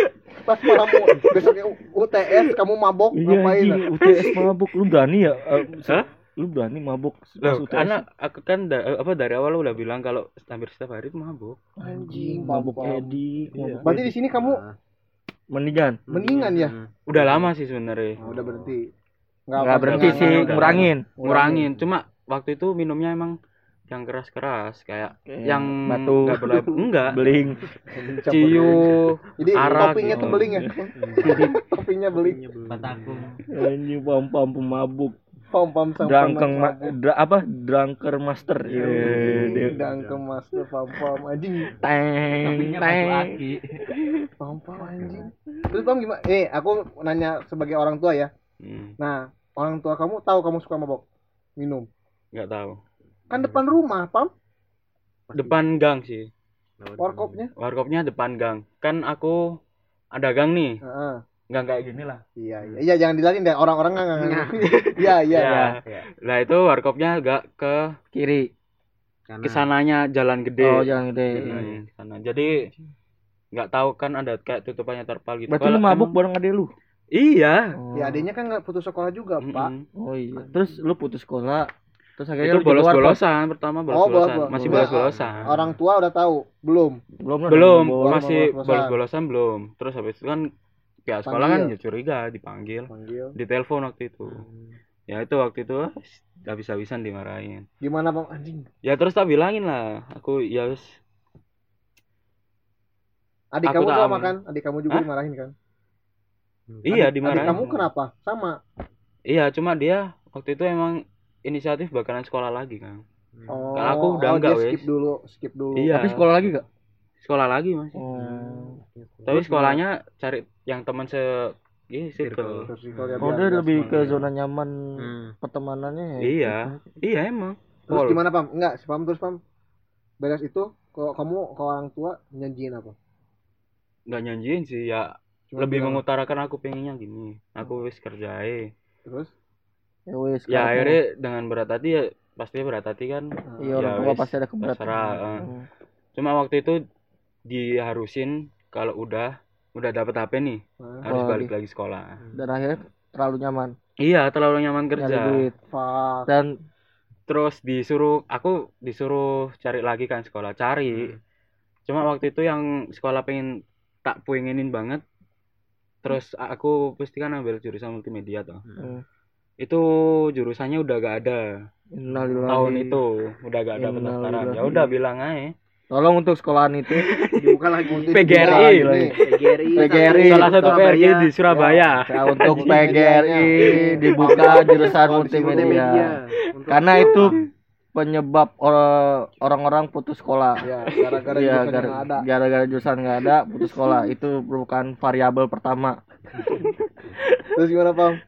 Pas malam besoknya UTS kamu mabok iya ngapain? anjing, UTS mabuk lu berani ya? Eh, Hah? Lu berani mabuk pas Loh, UTS? karena aku kan da- apa dari awal udah bilang kalau hampir setiap hari itu mabuk. Anjing, mabuk pam-pam. edik, mabuk Berarti di sini kamu mendingan. mendingan ya? Udah lama sih sebenarnya. Oh, udah berhenti. Nggak berhenti nggak- sih, nggak- nggak- ngurangin. Ngurangin, cuma waktu itu minumnya emang yang keras-keras kayak Kayak yang batu. enggak pernah <laughs> enggak Beling. <laughs> Ciu <laughs> Jadi arak toppingnya gitu. tuh beling ya. toppingnya beling. Batakung. Anjing pam-pam pemabuk. Pam-pam sama Drangkeng ma- dra- apa? Drunker master. Iya, dia. Dangkem mas pam-pam anjing. Teng, Sampingnya batu teng. aki. Pam-pam anjing. Terus Pam gimana? Eh, aku nanya sebagai orang tua ya. Hmm, Nah, orang tua kamu tahu kamu suka mabok? Minum. nggak tahu. Kan depan rumah, Pam. Depan gang sih. Warkopnya. Warkopnya depan gang. Kan aku ada gang nih. Heeh. Gang kayak gini lah. Iya, iya. Iya, jangan dilarin deh. Orang-orang nggak ngerti. <laughs> Iya, iya. Ya. Nah, itu warkopnya agak ke Kiri. ke sananya jalan gede. Oh, jangan gede. Hmm, sana. Jadi nggak tahu kan ada kayak tutupannya terpal gitu. Berarti lu mabuk emang- bareng adek lu? Iya. Oh. Ya, adanya kan nggak putus sekolah juga, Pak. Mm-mm. Oh iya. Terus lu putus sekolah. Terus akhirnya Itu bolos-bolosan pertama Oh, bolos-bolosan. bolos- Masih bolos. bolos-bolosan. Orang tua udah tahu, belum. Belum belum bolos. masih bolos-bolosan. belum terus habis itu kan pihak sekolah kan Panggil. ya curiga dipanggil Panggil. di telepon waktu itu ya itu waktu itu habis-habisan dimarahin Gimana, Pam? Anjing. ya terus tak bilangin lah aku ya wis Adik Aku kamu tak sama aman. kan? Adik kamu juga Hah? dimarahin kan? Iya Adik dimarahin kamu kenapa? Sama. iya cuma dia waktu itu emang inisiatif bakalan sekolah lagi kan Oh, Kalau aku udah oh, enggak, dia wes. skip dulu, skip dulu. Iya. Tapi sekolah lagi gak? sekolah lagi masih Oh. tapi sekolahnya cari yang teman se iya circle dia Oh, dia lebih ke zona nyaman Hmm. pertemanannya ya. iya iya emang Terus Pol. gimana, Pam? Enggak, si Pam terus Pam. Beres itu, kalau kamu ke orang tua nyanyiin apa? nggak nyanyiin sih ya lebih bilang, mengutarakan aku pengennya gini aku wis kerjain Terus? Ya wes. ya akhirnya dengan berat hati ya pasti berat hati kan Iya orang ya tua wes, pasti ada keberatan. eh. Hmm. cuma waktu itu diharusin kalau udah udah dapet HP nih Nah, harus Oh, balik di- lagi sekolah Dan akhirnya terlalu nyaman. iya terlalu nyaman Nyari kerja duit. Fuck. Dan terus disuruh aku disuruh cari lagi kan sekolah cari cuma waktu itu yang sekolah pengen tak pengenin banget terus aku pasti kan ambil jurusan multimedia toh Hmm. itu jurusannya udah gak ada innalillahi. tahun itu udah gak ada pendaftaran ya udah bilang aja Tolong untuk sekolahan itu <laughs> Dibuka lagi. PGRI lagi. nih. PGRI. PGRI. salah satu. PRG di Surabaya Ya, untuk <laughs> PGRI dibuka jurusan multimedia. Untuk Karena itu penyebab or- orang-orang putus sekolah. <laughs> Ya, gara-gara Iya, jurusan gara- yang ada. gara-gara jurusan nggak ada putus sekolah. <laughs> Itu merupakan variabel pertama. <laughs> Terus gimana, Pam?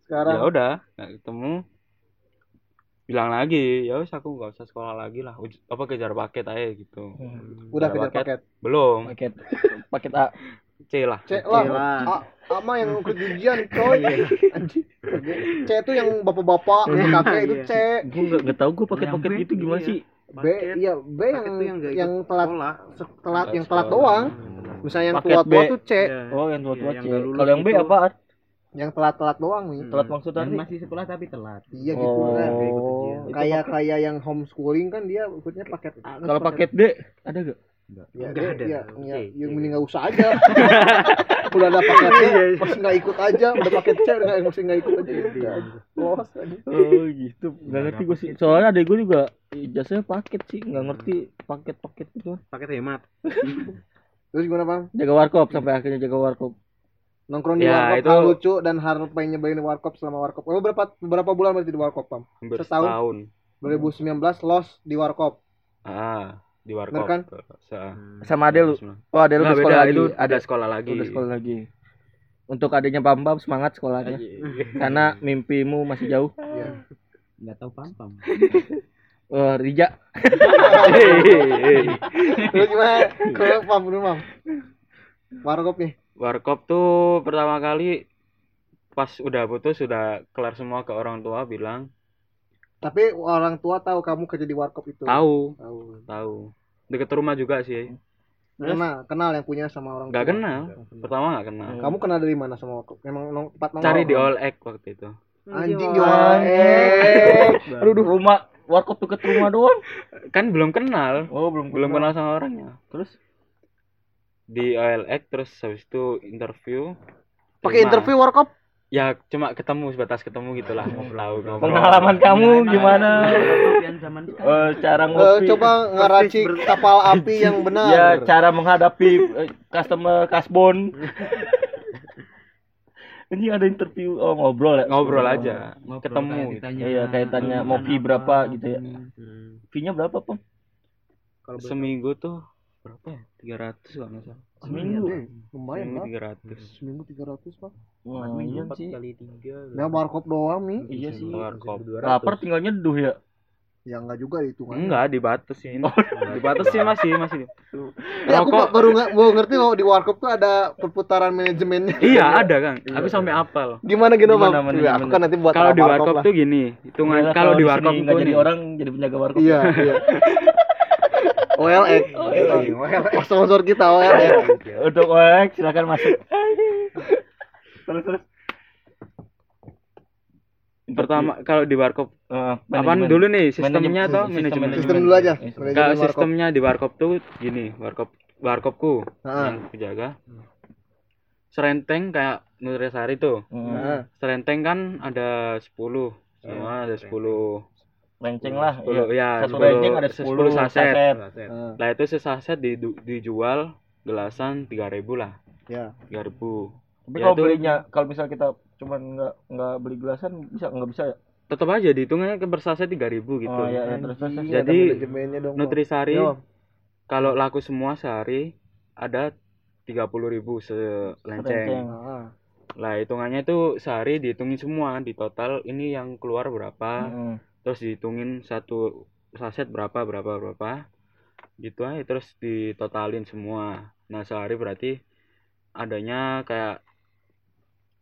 Sekarang ya udah nggak ketemu bilang lagi ya wis aku nggak usah sekolah lagi lah Uj- apa kejar paket aja gitu udah kejar kejar paket. belum Paket paket A. C lah C lah. lah. A, ama yang <laughs> ikut ujian, coy. Anjing. C itu yang bapak-bapak, kakek itu C. Gue nggak nggak tahu gue paket-paket Yang B, gitu gimana iya. sih? B, iya B yang yang yang telat telat yang telat doang. Misalnya yang tua-tua B. tuh C, Iya. Oh yang tua-tua Iya, C. yang Kalau yang B itu. apaan? yang telat-telat doang nih. Telat maksudnya Dan nih? masih sekolah tapi telat. Iya gitu Oh. kan. Itu Kayak kayak yang homeschooling kan dia ikutnya paket A. Kalau paket D ada gak? Ya, Nggak dia- ada. iya, C, iya, C. yang mending nggak usah aja. <laughs> udah ada paket C, masih nggak ikut aja. Udah paket C, udah masih nggak ikut aja. Udah. Los aja. Oh gitu. Nggak ngerti gue sih. Soalnya adek gue juga ijazahnya paket sih. Nggak ngerti paket-paket itu. Paket hemat. <laughs> Terus gimana bang? Jaga warkop sampai akhirnya jaga warkop. Nongkrong di Ya, warkop itu- hal lucu dan pengen nyobain warkop selama warkop. Lo berapa berapa bulan berarti di warkop pam? setahun 2019 los di warkop. ah di warkop kan? Se- Sama adek lu. Oh adek lu Nggak, udah sekolah beda, lagi. Ada sekolah lagi udah sekolah lagi. Untuk adiknya Bam Bam semangat sekolahnya. Karena mimpimu masih jauh. Iya. Enggak tahu pam-pam. Oh, Rija. Terus gimana? Kalau pam dulu pam. Warkop nih. warkop tuh pertama kali pas udah putus sudah kelar semua ke orang tua bilang Tapi orang tua tahu kamu kerja di warkop itu. tahu. Tahu. tahu. Deket rumah juga sih. Kenal, kenal yang punya sama orang nggak tua. kenal. Pertama nggak kenal. Kamu kenal dari mana sama warkop? Memang nong, tempat nongkrong. cari di all egg waktu itu. Anjing di. Aduh, duh, rumah warkop deket rumah doang. kan belum kenal. Oh, belum belum kenal. sama orangnya. Terus? Di OLX terus habis itu interview. Pakai interview warkop? Ya cuma ketemu sebatas ketemu gitulah ngobrol ngobrol pengalaman kamu gimana? Zaman sekarang. Eh, cara Eh, ngopi. coba ngeracik kapal api <laughs> yang benar. Ya, cara menghadapi eh, customer kasbon. <laughs> Ini ada interview oh ngobrol ya. ngobrol aja Ngobrol, ketemu kayak gitu. ditanya, Iya, kayak tanya mau fee berapa gitu ya. Fee-nya berapa, Pam? Kalau boleh seminggu tuh berapa ya tiga ratus kalau nggak salah Seminggu. Lumayan seminggu lah. tiga ratus Seminggu 300 pak. Wah, iya empat sih. kali tiga. Nah warkop doang nih. Iya sih. warkop Lapar tinggal nyeduh ya. Ya enggak juga itu kan. enggak dibatasin <laughs> dibatasin masih masih Ya, aku Rokok- baru nggak mau ngerti bahwa di warkop tuh ada perputaran manajemennya. <laughs> iya ada kan aku sampai apal Gimana gitu Gimana bang? aku kan nanti buat kalau di warkop tuh gini hitungan kalau di warkop nggak tuh jadi orang jadi penjaga warkop. Iya iya. <laughs> OLX. Oh, sponsor kita OLX. Untuk OLX silakan masuk. terus terus. pertama kalau di warkop Eh, apaan manajemen. dulu nih sistemnya atau sistem manajemen manajemen. Sistem dulu aja. Kalau sistemnya di warkop tuh gini warkop warkopku Heeh. yang penjaga serenteng kayak Nutrisari tuh Hmm, Heeh. serenteng kan ada 10 semua ada 10 Lenceng lah. 10 iya. ya Satu 10 lenceng ada 10 saset. Heeh. Lah itu sesaset di, dijual gelasan 3000 lah. Ya. 3000. Tapi Ya, kalau itu- belinya kalau misal kita cuman nggak nggak beli gelasan bisa nggak bisa ya? Tetap aja dihitungnya ke bersaset 3000 gitu. Oh iya, iya terus terus. Jadi, manajemennya dong. Nutrisari Yo. kalau laku semua sehari ada 30.000 selenceng. Lenceng. Heeh. Lah hitungannya itu sehari dihitungin semua di total ini yang keluar berapa, Mm-mm. Terus dihitungin satu saset berapa berapa berapa. Gitu aja terus ditotalin semua. Nah, sehari berarti adanya kayak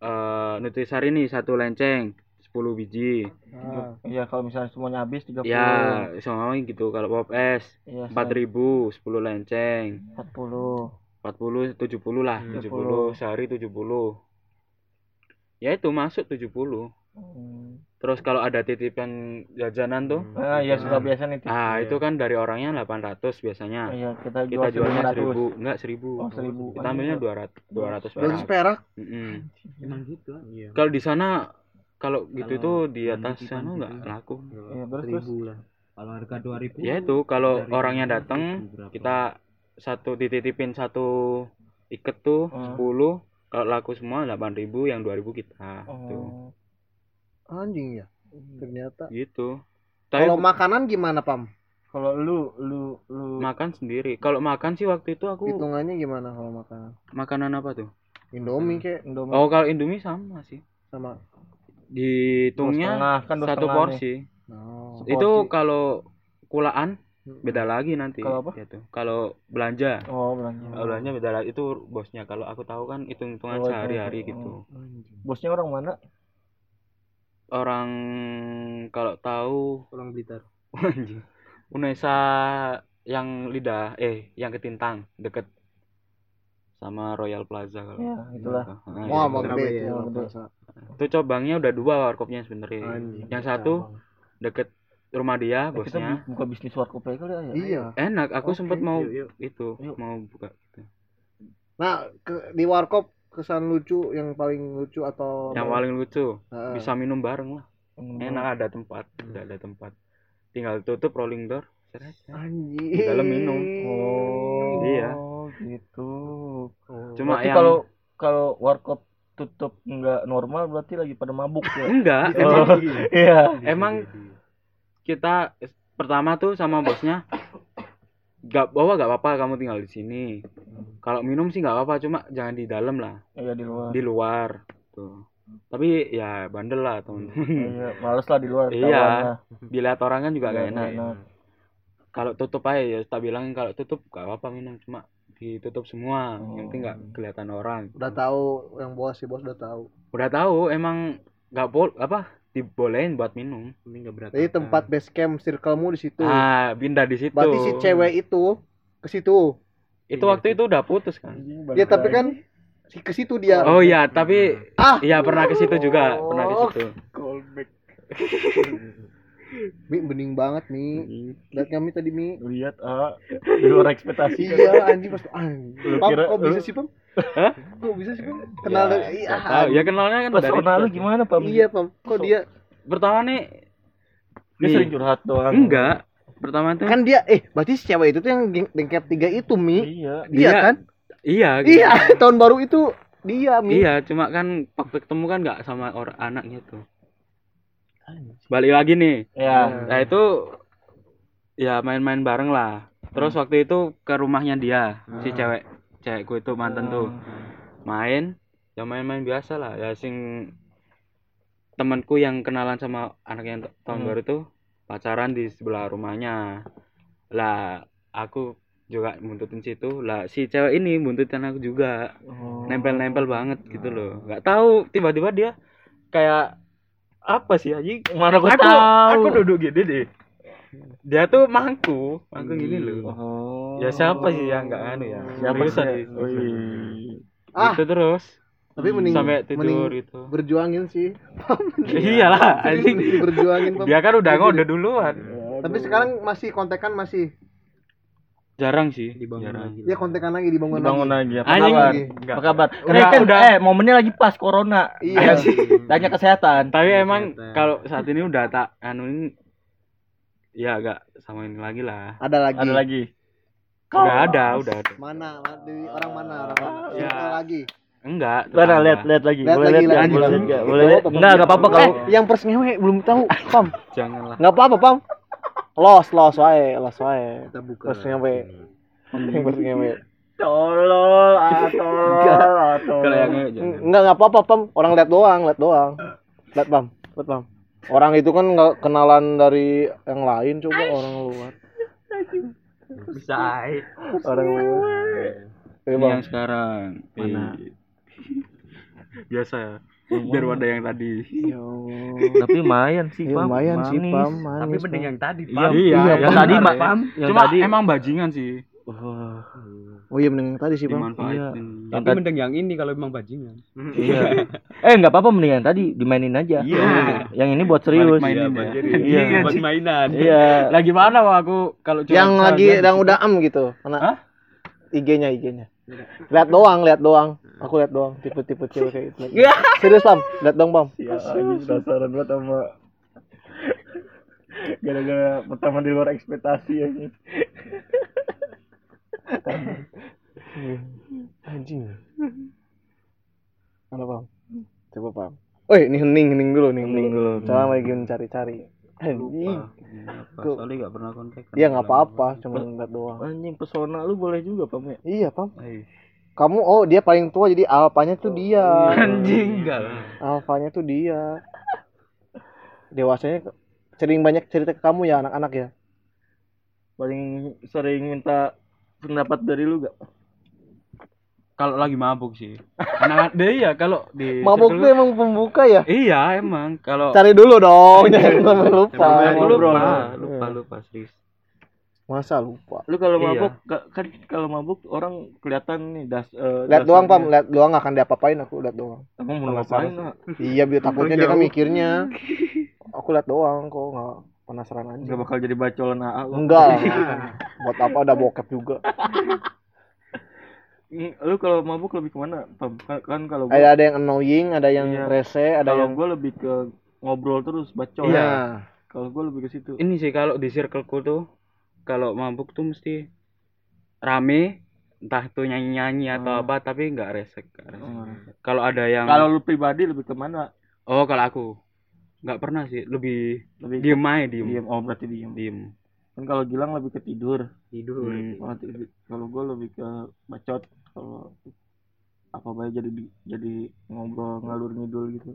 eh Nutrisari nih satu lenceng 10 biji. Heeh. Iya kalau misalnya semuanya habis 30. Ya, sama gitu kalau pop es Iya. 4000 10 lenceng. 40. 40 70 lah, 70 70. sehari 70. ya itu masuk 70 Hmm. terus kalau ada titipan jajanan tuh Ah, iya suka biasa nih. Ah itu kan dari orangnya 800 biasanya Iya, kita jual kita jualnya 900. 1000 enggak 1000 Oh, 1000. kita ambilnya 200 200 Bagus perak perak. Mm-mm. Emang gitu. Iya. kalau di sana kalau gitu tuh di atas sana gitu. nggak laku Iya, terus terus. Seribu lah. Kalau harga dua ribu. ya itu kalau orangnya 1000 datang kita satu dititipin satu iket tuh Hmm. 10 kalau laku semua 8000 yang 2000 kita tuh Oh. Anjing ya. Ternyata. gitu Kalau makanan gimana, Pam? Kalau lu lu lu makan sendiri kalau makan sih waktu itu aku Hitungannya gimana kalau makanan? makanan apa tuh Indomie kek Indomie oh kalau Indomie sama sih sama dihitungnya kan satu porsi oh. Itu kalau kulaan Hmm. beda lagi nanti Kalau apa? gitu. kalau belanja. Oh, belanja. kalau belanja beda lagi itu bosnya kalau aku tahu kan hitung hitungan Oh, sehari-hari hitung-hitung. gitu Bosnya orang mana? Orang kalau tahu Orang Blitar. <laughs> anjing Unesa yang lidah eh yang ketintang deket sama Royal Plaza kalau Ya, itulah. Nah, Wah, itu. mau gede. ya, masa. itu cabangnya udah dua warkopnya sebenarnya yang satu deket rumah dia Eh, kita bosnya bu- buka bisnis warkop aja kali ya. Iya. enak aku Oke, sempet mau yuk, yuk. itu Yuk. mau buka gitu Nah, ke, di warkop kesan lucu yang paling lucu atau yang paling lucu Heeh. bisa minum bareng lah Hmm. enak ada tempat udah ada tempat tinggal tutup rolling door. Di dalam minum. Oh, Iya. gitu. cuma Berarti yang kalau kalau warkop tutup nggak normal berarti lagi pada mabuk ya. <laughs> enggak Oh, iya. emang kita pertama tuh sama bosnya gak bawa gak apa-apa kamu tinggal di sini kalau minum sih nggak apa-apa cuma jangan di dalam lah Iya di luar. di luar tuh tapi ya bandel lah temen Iya, males lah di luar. <laughs> Iya. dilihat orang kan juga Iya, gak enak enak. kalau tutup aja ya tak bilangin kalau tutup gak apa-apa minum cuma ditutup semua Oh. yang penting nggak kelihatan orang Udah tahu yang bos si bos udah tahu. udah tahu emang nggak bol apa dibolehin buat minum Ini nggak berat. Jadi tempat base camp circlemu di situ. ah pindah di situ Berarti si cewek itu ke situ. itu waktu itu udah putus kan Ya tapi kan si ke situ dia. oh iya tapi Ah. iya pernah ke situ juga pernah ke Oh. situ Callback. <laughs> Mi bening banget Mi. Lihat kami tadi Mi. lihat ah di luar ekspektasi. <laughs> Iya anjing pas anjing. Lu Pam, kira- kok bisa lu- sih Pam? Hah? Kok bisa sih Pam? Kenal ya, dari iya. tahu. ya kenalnya kan dari personal lu situ. gimana pak Iya Pam. Kok dia pertama nih dia sering curhat doang enggak pertama tuh kan dia eh berarti si cewek itu tuh yang dengkep tiga itu Mi. iya Iya Dia- kan? iya gitu. Iya, <laughs> tahun baru itu dia Mi. Iya, cuma kan waktu ketemu kan nggak sama orang anak gitu. Balik lagi nih. ya Nah itu ya main-main bareng lah. Terus waktu itu ke rumahnya dia, si cewek cewekku itu mantan tuh main, ya main-main biasa lah. Ya sing temanku yang kenalan sama anak yang tahun Hmm. baru tuh pacaran di sebelah rumahnya. Lah aku juga buntutin situ. Lah si cewek ini buntutin aku juga Oh. nempel-nempel banget gitu loh nggak tahu tiba-tiba dia kayak apa sih anjing? Mana gua aku tahu. aku duduk gini deh. Dia tuh mangku. Mangku gini loh. Oh. Ya siapa sih yang nggak anu ya? Siapa sih? sih. Wih. Ah. itu terus. Tapi mending sampai tidur mending gitu. berjuangin sih. <laughs> iyalah anjing. berjuangin dia kan udah ngode duluan. Tapi sekarang masih kontekan masih jarang sih Dibangun jarang lagi. ya kontekan lagi dibangun, dibangun lagi. lagi apa anjing kabar enggak. apa kabar Karena kan udah. eh momennya lagi pas corona Iya. tanya kesehatan tapi emang Kesehatan. kalau saat ini udah tak anuin ya agak sama ini lagi lah Ada lagi. ada lagi udah ada udah ada Mana? Orang mana? Orang mana? Ya. Lagi. enggak Mana tetangga. lihat lihat lagi Lihat boleh lagi, lihat lihat nggak? boleh lagi. lihat nggak? boleh lihat enggak enggak apa-apa kalau yang pers ngewe belum tahu, Pam. janganlah Enggak apa-apa, Pam. Los, los wae, los wae. Kita buka. Ngewe. Yang pers ngewe. tolol ah tolol ah tolol jangan. Enggak, enggak apa-apa, Pam. Orang lihat doang, lihat doang. Lihat, Pam. Lihat, Pam. Orang itu kan nggak kenalan dari yang lain, coba orang luar. bisa. Orang luar. Eh, Ini Bang. yang sekarang Mana? Ih. biasa ya biar ada yang tadi Ya Allah. tapi lumayan sih Ya, Pam. lumayan sih, Manis. Pam. Tapi mending Pam. yang tadi, Iya, Pam. iya, yang yang tadi Mak ya. Pam. Yang cuma tadi emang bajingan sih Wah. Oh iya mending yang tadi sih, Bang. dimanfaatin Yang Tapi mending yang ini kalau memang bajingan. Iya. <laughs> eh nggak apa-apa mending yang tadi dimainin aja. Iya. Yang ini buat serius. Mainin ya. Iya. Buat mainan. Iya. Lagi mana aku kalau Yang lagi yang udah am gitu. Mana? Hah? IG-nya, IG-nya. Lihat doang, lihat doang. Aku lihat doang tipe-tipe cewek kayak gitu. Serius, Pam. Lihat dong, Pam. Ya, penasaran banget sama gara-gara pertama di luar ekspektasi ya Anjing. Mana, Pam? Coba, Pam. Oh, ini hening, hening dulu, nih, hening dulu. Coba lagi mencari-cari. Anjing. Pas Oli gak pernah kontak Iya nggak apa-apa, cuma lihat doang. anjing pesona lu boleh juga pam ya Iya, Pam. Kamu oh dia paling tua jadi alpanya tuh dia. anjing enggak Alfanya tuh dia. Dewasanya sering banyak cerita ke kamu ya anak-anak ya. paling sering minta pendapat dari lu gak kalau lagi mabuk sih anak dia ya kalau di <laughs> Mabuk tuh emang pembuka ya. iya emang kalau Cari dulu dong, <laughs> jangan sampai lupa. aku ngobrol. lupa lupa lupa serius Masa lupa? lu kalau Iya. mabuk ka- kan kalau mabuk orang kelihatan nih das eh, Lihat doang, Pam. Lihat doang nggak akan diapa-apain aku lihat doang. Emang mau ngapain Iya, biar takutnya dia kan mikirnya. <laughs> Aku lihat doang kok nggak penasaran aja. Gak bakal jadi bacolan AA lu. Enggak. Buat apa ada bokep juga. Lu kalau mabuk lebih ke mana Pam? kan, kalau gua Ada ada yang annoying, ada yang Iya. rese, ada kalau yang gua lebih ke ngobrol terus bacot Iya. kalau gua lebih ke situ ini sih kalau di circleku tuh kalau mabuk tuh mesti rame entah itu nyanyi nyanyi atau apa tapi nggak resek, nggak resek. Oh. kalau ada yang kalau lu pribadi lebih ke mana oh kalau aku nggak pernah sih lebih lebih diem aja diem diem oh berarti diem diem kan kalau Gilang lebih ke tidur tidur. Hmm. kalau gua lebih ke bacot kalau apa baik jadi di- jadi ngobrol ngalur ngidul gitu.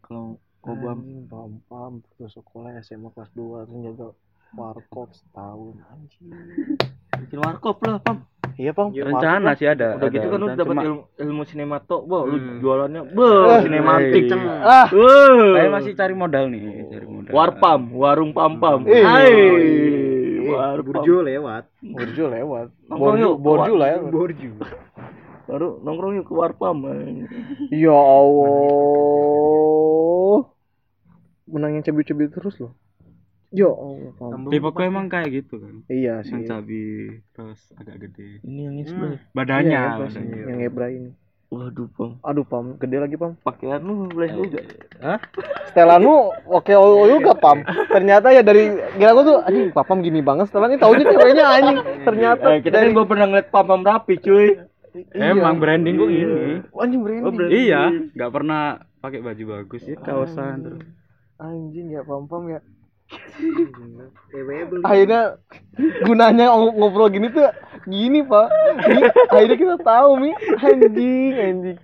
Kalau kobam pam pam terus sekolah SMA kelas 2 terus jaga warkop setahun anjing. bikin warkop lah pam. Iya, Pam. rencana sih ada udah ada. gitu kan lu dapat ilmu, ilmu sinemato wah lu Hmm. jualannya bah sinematik eh, Ah, saya masih cari modal nih cari modal. Warpam warung pam pam Warpam Burjo lewat. Borju lewat. Nongkrong Borju, yuk, borju lah ya. Borju. baru nongkrong yuk ke warpam eh. Ya Allah. Menangin cebit-cebit terus loh. Ya Allah, Pam. tipeku emang kayak gitu kan Iya sih. yang cabi terus agak gede ini yang isbel badannya Iya, badannya. yang Ebra ini. Waduh pam Aduh, Pam, gede lagi, Pam. pakaian lu boleh juga Hah? Setelanmu oke oke juga, Pam. Ternyata ya dari gila gua tuh anjing papam gini banget, setelan ini taunya ceweknya anjing. Ternyata eh, kita kan gua pernah ngeliat pam pam rapi cuy emang branding gua gini anjing branding. Oh, branding. iya nggak pernah pakai baju bagus ya kaosan terus Anjing ya pam-pam ya. Cewek beli. Akhirnya gunanya ng- ngobrol gini tuh gini, Pak. Mi, akhirnya kita tahu, Mi. Anjing, anjing.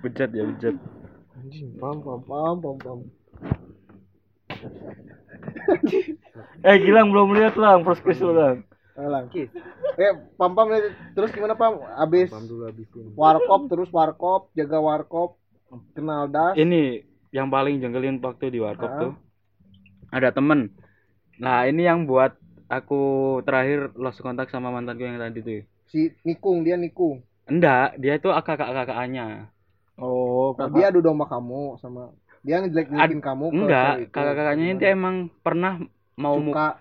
bejat ya bejat Anjing, pam pam pam pam pam. eh Gilang belum lihat lang first kiss lu lang Alang. Eh, pam pam terus gimana, Pam? Abis Pam dulu habisin. warkop terus warkop, jaga warkop, kenal das. ini yang paling jengkelin waktu di warkop Ah. tuh ada temen. Nah ini yang buat aku terakhir lost kontak sama mantanku yang tadi tuh. Si Nikung, dia Nikung. enggak dia itu kakak-kakaknya Oh, dia adu domba kamu sama dia ngejelek-jelekin kamu ke enggak cewek itu. kakak-kakaknya itu emang pernah mau mu- suka.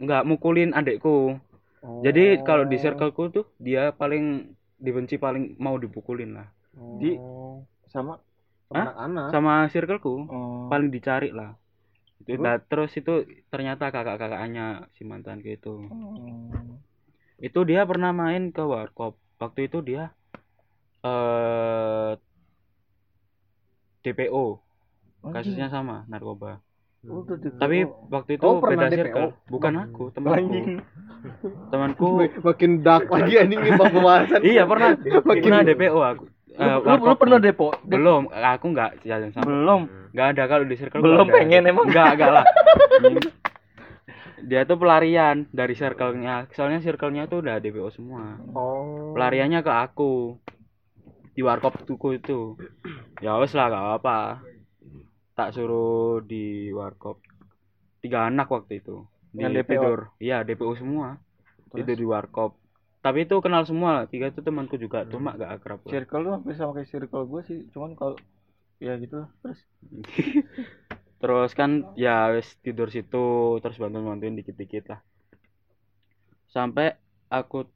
enggak mukulin adekku Oh. jadi kalau di circleku tuh dia paling dibenci paling mau dipukulin lah. Oh. di- sama sama anak-anak. sama circleku. Oh, paling dicari lah itu nah, terus itu ternyata kakak-kakaknya si mantan itu. Itu dia pernah main ke warkop. Waktu itu dia eh DPO kasusnya sama narkoba. Di- tapi waktu itu Oh, beda circle. Bukan aku temanku. Temanku <laughs> makin dark lagi anjing Bang, pembahasan. iya pernah. Pernah DPO aku. Eh, lu, lu, pernah depo belum aku nggak jalan sama. Belum nggak ada kalau di circle Belum nggak ada. pengen emang? nggak nggak lah. <laughs> Dia tuh pelarian dari circle-nya. Soalnya circle-nya tuh udah DPO semua. Oh. pelariannya ke aku. Di warkop tuku itu. Ya wes lah gak apa tak suruh di warkop. Tiga anak waktu itu. Di Yang DPO? tidur. Iya DPO semua. Itu di warkop. Tapi itu kenal semua. Tiga itu temanku juga. Hmm. cuma gak akrab. Lah. circle lu hampir sama kayak circle gue sih. Cuman kalau ya gitu lah. terus? <laughs> Terus kan ya wis tidur situ terus bantuin bantuin dikit dikit lah. Sampai aku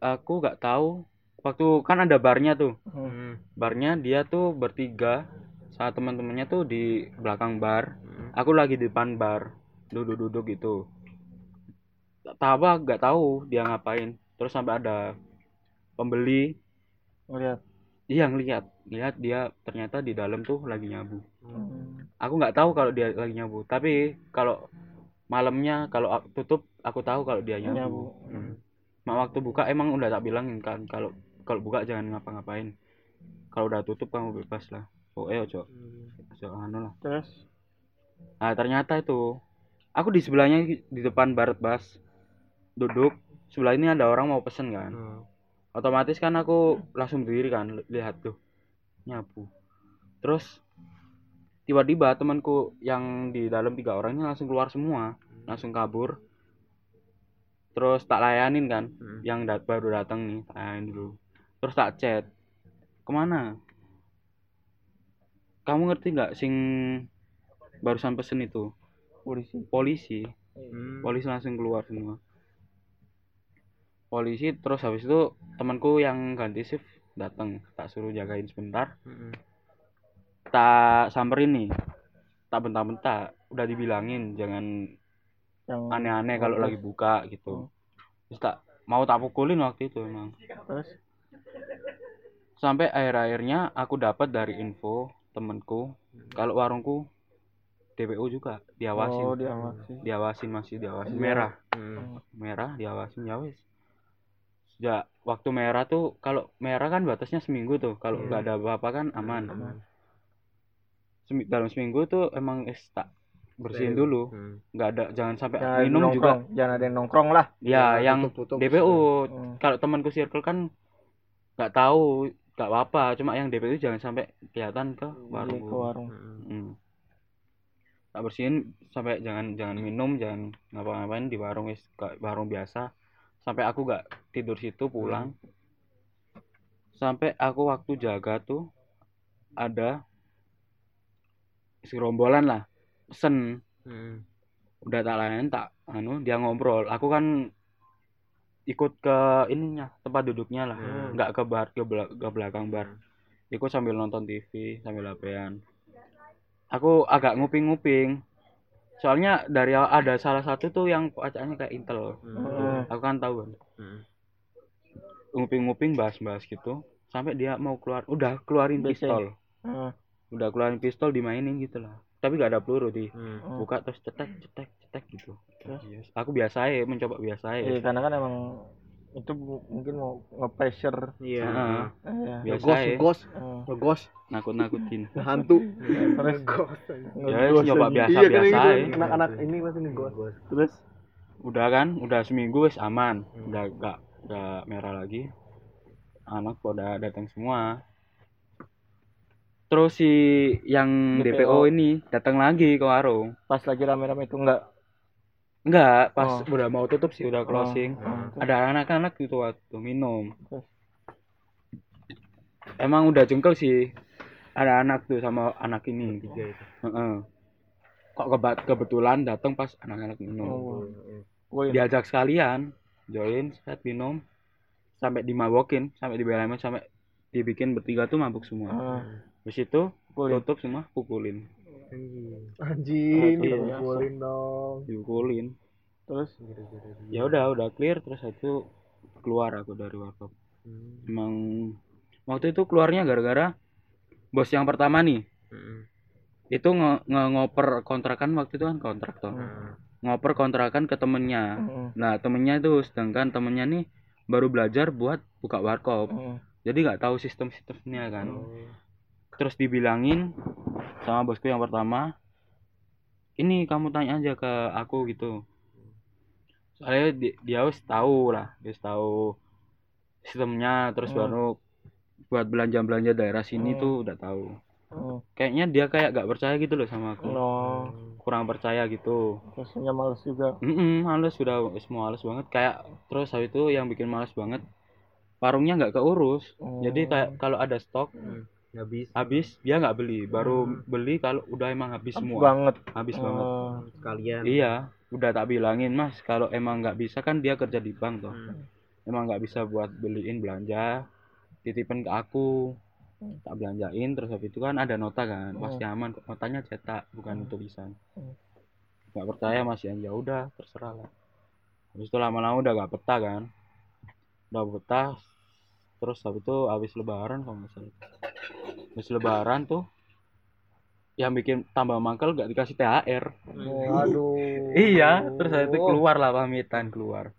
aku gak tahu waktu kan ada barnya tuh. Hmm. barnya dia tuh bertiga saat teman-temannya tuh di belakang bar. Aku lagi di depan bar duduk-duduk gitu. Tak tahu apa gak tahu dia ngapain. Terus sampai ada pembeli. Ngeliat iya ngeliat lihat dia ternyata di dalam tuh lagi nyabu. Hmm. aku nggak tahu kalau dia lagi nyabu tapi kalau malamnya kalau aku tutup aku tahu kalau dia nyabu, Nyabu. Hmm. Mak waktu buka emang udah tak bilangin kan kalau kalau buka jangan ngapa-ngapain. Kalau udah tutup kamu bebas lah. Oh eh ojo. Ojo anu lah. Terus? Nah ternyata itu aku di sebelahnya di depan barat bas duduk sebelah ini ada orang mau pesen kan otomatis kan aku langsung berdiri kan li- lihat tuh nyabu terus tiba-tiba temanku yang di dalam tiga orangnya langsung keluar semua langsung kabur. Terus tak layanin kan yang dat baru datang nih tak layanin dulu. Terus tak chat ke mana? Kamu ngerti nggak sing barusan pesen itu? Polisi. Polisi. Polisi langsung keluar semua polisi terus habis itu temanku yang ganti shift datang tak suruh jagain sebentar. Tak samperin nih tak bentak-bentak udah dibilangin jangan yang aneh-aneh kalau lagi buka gitu. Terus tak mau tak pukulin waktu itu emang. Terus? Sampai akhir-akhirnya aku dapat dari info temenku kalau warungku DPO juga diawasin. Oh diawasi diawasin masih diawasin merah. merah diawasin ya wis sejak waktu merah tuh kalau merah kan batasnya seminggu tuh. Kalau nggak ada apa-apa kan aman. Semi- dalam seminggu tuh emang es tak bersihin dulu. Nggak ada jangan sampai jangan ada minum nongkrong juga jangan ada yang nongkrong lah. Ya yang tutup, tutup. DPO Hmm. kalau temanku circle kan nggak tahu nggak apa-apa. Cuma yang DPO jangan sampai kelihatan ke Iya, warung. ke warung. Hmm. tak bersihin sampai jangan jangan minum jangan ngapa-ngapain di warung wis kayak warung biasa sampai aku gak tidur situ pulang. Sampai aku waktu jaga tuh ada serombolan lah pesen. Udah tak lain tak anu dia ngobrol. Aku kan ikut ke ininya tempat duduknya lah. Nggak ke bar ke, bela- ke belakang bar. Ikut sambil nonton TV sambil lapean aku agak nguping-nguping soalnya dari ada salah satu tuh yang pacarnya kayak intel. Hmm. aku kan tahu kan nguping-nguping bahas-bahas gitu sampai dia mau keluar udah keluarin pistol. Hmm. udah keluarin pistol dimainin gitu lah. Tapi gak ada peluru di. Hmm. buka terus cetek cetek cetek gitu. Terus? Aku biasa ya mencoba biasa ya karena kan emang itu mungkin mau nge-pressure. Iya. Heeh, iya. biasa Ngegos, ya. Hmm. ngegos, nakut-nakutin. <laughs> Hantu. terus ya wes, nyoba biasa Iya kan biasa gitu. ya Anak-anak ini pasti ngegos. terus? Udah kan? Udah seminggu wes aman. Udah gak gak merah lagi. Anak pada datang semua. Terus si yang DPO. DPO, ini datang lagi ke warung. Pas lagi rame-rame itu enggak enggak pas Oh. udah mau tutup sih udah closing. Oh, ada anak-anak gitu waktu minum. Terus? emang udah jengkel sih ada anak tuh sama anak ini Heeh. kok keba- kebetulan datang pas anak-anak minum. Oh. Woi, diajak sekalian join set minum. Sampai dimabokin sampai dibelain sampai dibikin bertiga tuh mabuk semua. Ah, Habis itu Pukulin. tutup semua pukulin Anjing, Iya. dipukulin dong. dipukulin terus ya udah udah clear. Terus itu keluar aku dari warkop. Emang waktu itu keluarnya gara-gara bos yang pertama nih. Itu nge, nge- ngoper kontrakan waktu itu kan kontrak tuh ngoper kontrakan ke temennya. Hmm. nah temennya itu sedangkan temennya nih baru belajar buat buka warkop. Hmm. jadi nggak tahu sistem sistemnya kan terus dibilangin sama bosku yang pertama ini kamu tanya aja ke aku gitu soalnya di- dia harus tahu lah dia harus tahu sistemnya terus Hmm. baru buat belanja belanja daerah sini Hmm. tuh udah tahu Oh, kayaknya dia kayak gak percaya gitu loh sama aku no. kurang percaya gitu Rasanya males juga. Mm males sudah semua males banget kayak terus habis itu yang bikin males banget warungnya nggak keurus Oh. jadi kayak kalau ada stok habis. Habis dia nggak beli. Baru beli kalau udah emang habis Habis semua. banget. habis banget. Oh, sekalian. Iya udah tak bilangin mas kalau emang nggak bisa kan dia kerja di bank tuh. Hmm. emang nggak bisa buat beliin belanja titipan ke aku. Tak belanjain terus habis itu kan ada nota kan pasti aman kok. Notanya cetak bukan tulisan nggak percaya masih ya udah terserah lah. Habis itu lama-lama udah gak betah kan. Udah betah terus habis itu habis lebaran kalau nggak salah habis lebaran tuh yang bikin tambah mangkel gak dikasih THR Aduh. iya terus habis itu keluar lah pamitan keluar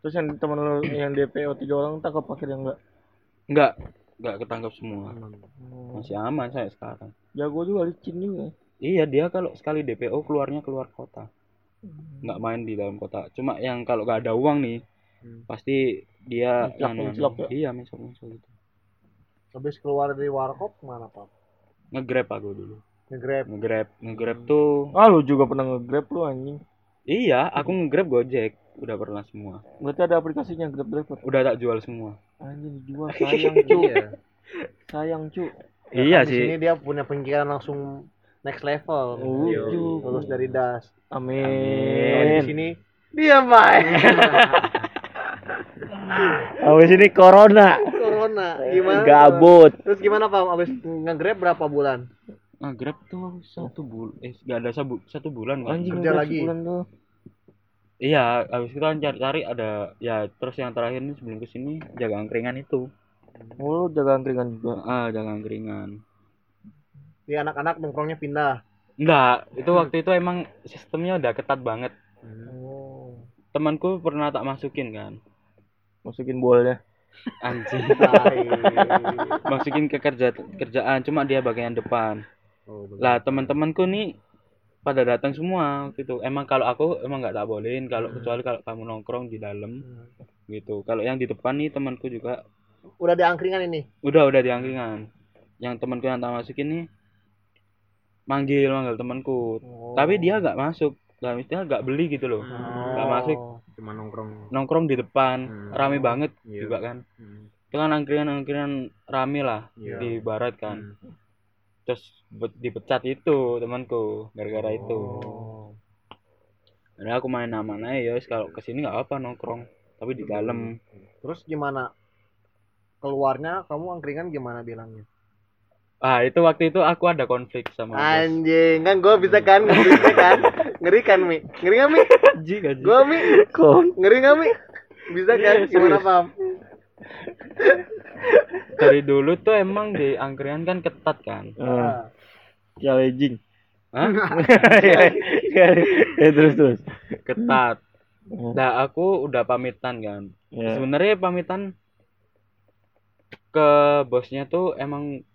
Terus yang temen lu yang DPO tiga orang tak kepake yang enggak? nggak nggak ketangkap semua masih aman saya sekarang Jago juga licin juga. Iya dia kalau sekali DPO keluarnya keluar kota, nggak main di dalam kota. Cuma yang kalau nggak ada uang nih, pasti dia Menclok, anu- ya? Iya gitu. Habis keluar dari warkop mana Pak? Ngegrab aku dulu. Nge-grab. Ngegrab, ngegrab tuh. Ah lu juga pernah nge-grab lu anjing. Iya, aku ngegrab Gojek, udah pernah semua. Berarti ada aplikasinya Grab Driver. Udah tak jual semua. Anjing dijual sayang <laughs> cu. iya sayang cu. iya Di sih. sini dia punya pemikiran langsung next level. Ujuk. Lulus dari das. Di Amin. sini diam baik. <laughs> Habis ini corona. Corona. Gimana? Gabut. Terus gimana Pak? Habis nge-grab berapa bulan? Ngegrab tuh satu bulan, eh nggak ada sabu, satu bulan kan. Anjing Kerja udah lagi. sebulan tuh. Iya, habis itu kan cari-cari ada ya terus yang terakhir nih sebelum ke sini jaga angkringan itu. Oh, jaga angkringan juga. Ah, jaga angkringan. Di anak-anak nongkrongnya pindah. Enggak, itu waktu itu emang sistemnya udah ketat banget. Oh. Temanku pernah tak masukin kan. Masukin bolnya. Anjing. Tai. masukin ke kerja kerjaan cuma dia bagian depan. oh. Lah, teman-temanku nih pada datang semua gitu. Emang kalau aku emang nggak tak bolehin kalau kecuali kalau kamu nongkrong di dalam gitu. Kalau yang di depan nih temanku juga Udah di angkringan ini. udah udah di angkringan. Yang temanku yang tak masukin nih manggil manggil temanku. Tapi dia nggak masuk. Lah istilah nggak beli gitu loh. Nggak masuk cuma nongkrong nongkrong di depan Hmm. rame banget Iya. juga kan Hmm. itu kan angkringan angkringan rame lah Iya. di barat kan Hmm. terus dipecat itu temanku gara-gara itu Oh. Jadi aku main aman aja ya kalau ke sini nggak apa nongkrong tapi di dalam Terus gimana? Keluarnya kamu angkringan gimana bilangnya? Ah itu waktu itu aku ada konflik sama Anjing, kan gue bisa kan ngeri kan? Ngeri kan Mi? Ngeri gak Mi? Anjing, anjing. Gue Mi? Ngeri gak Mi? Bisa kan? Gimana Pam? dari dulu tuh emang di angkringan kan ketat kan Ah, challenging. Hah? <laughs> ya terus terus. ketat nah aku udah pamitan kan Ya. sebenarnya pamitan ke bosnya tuh emang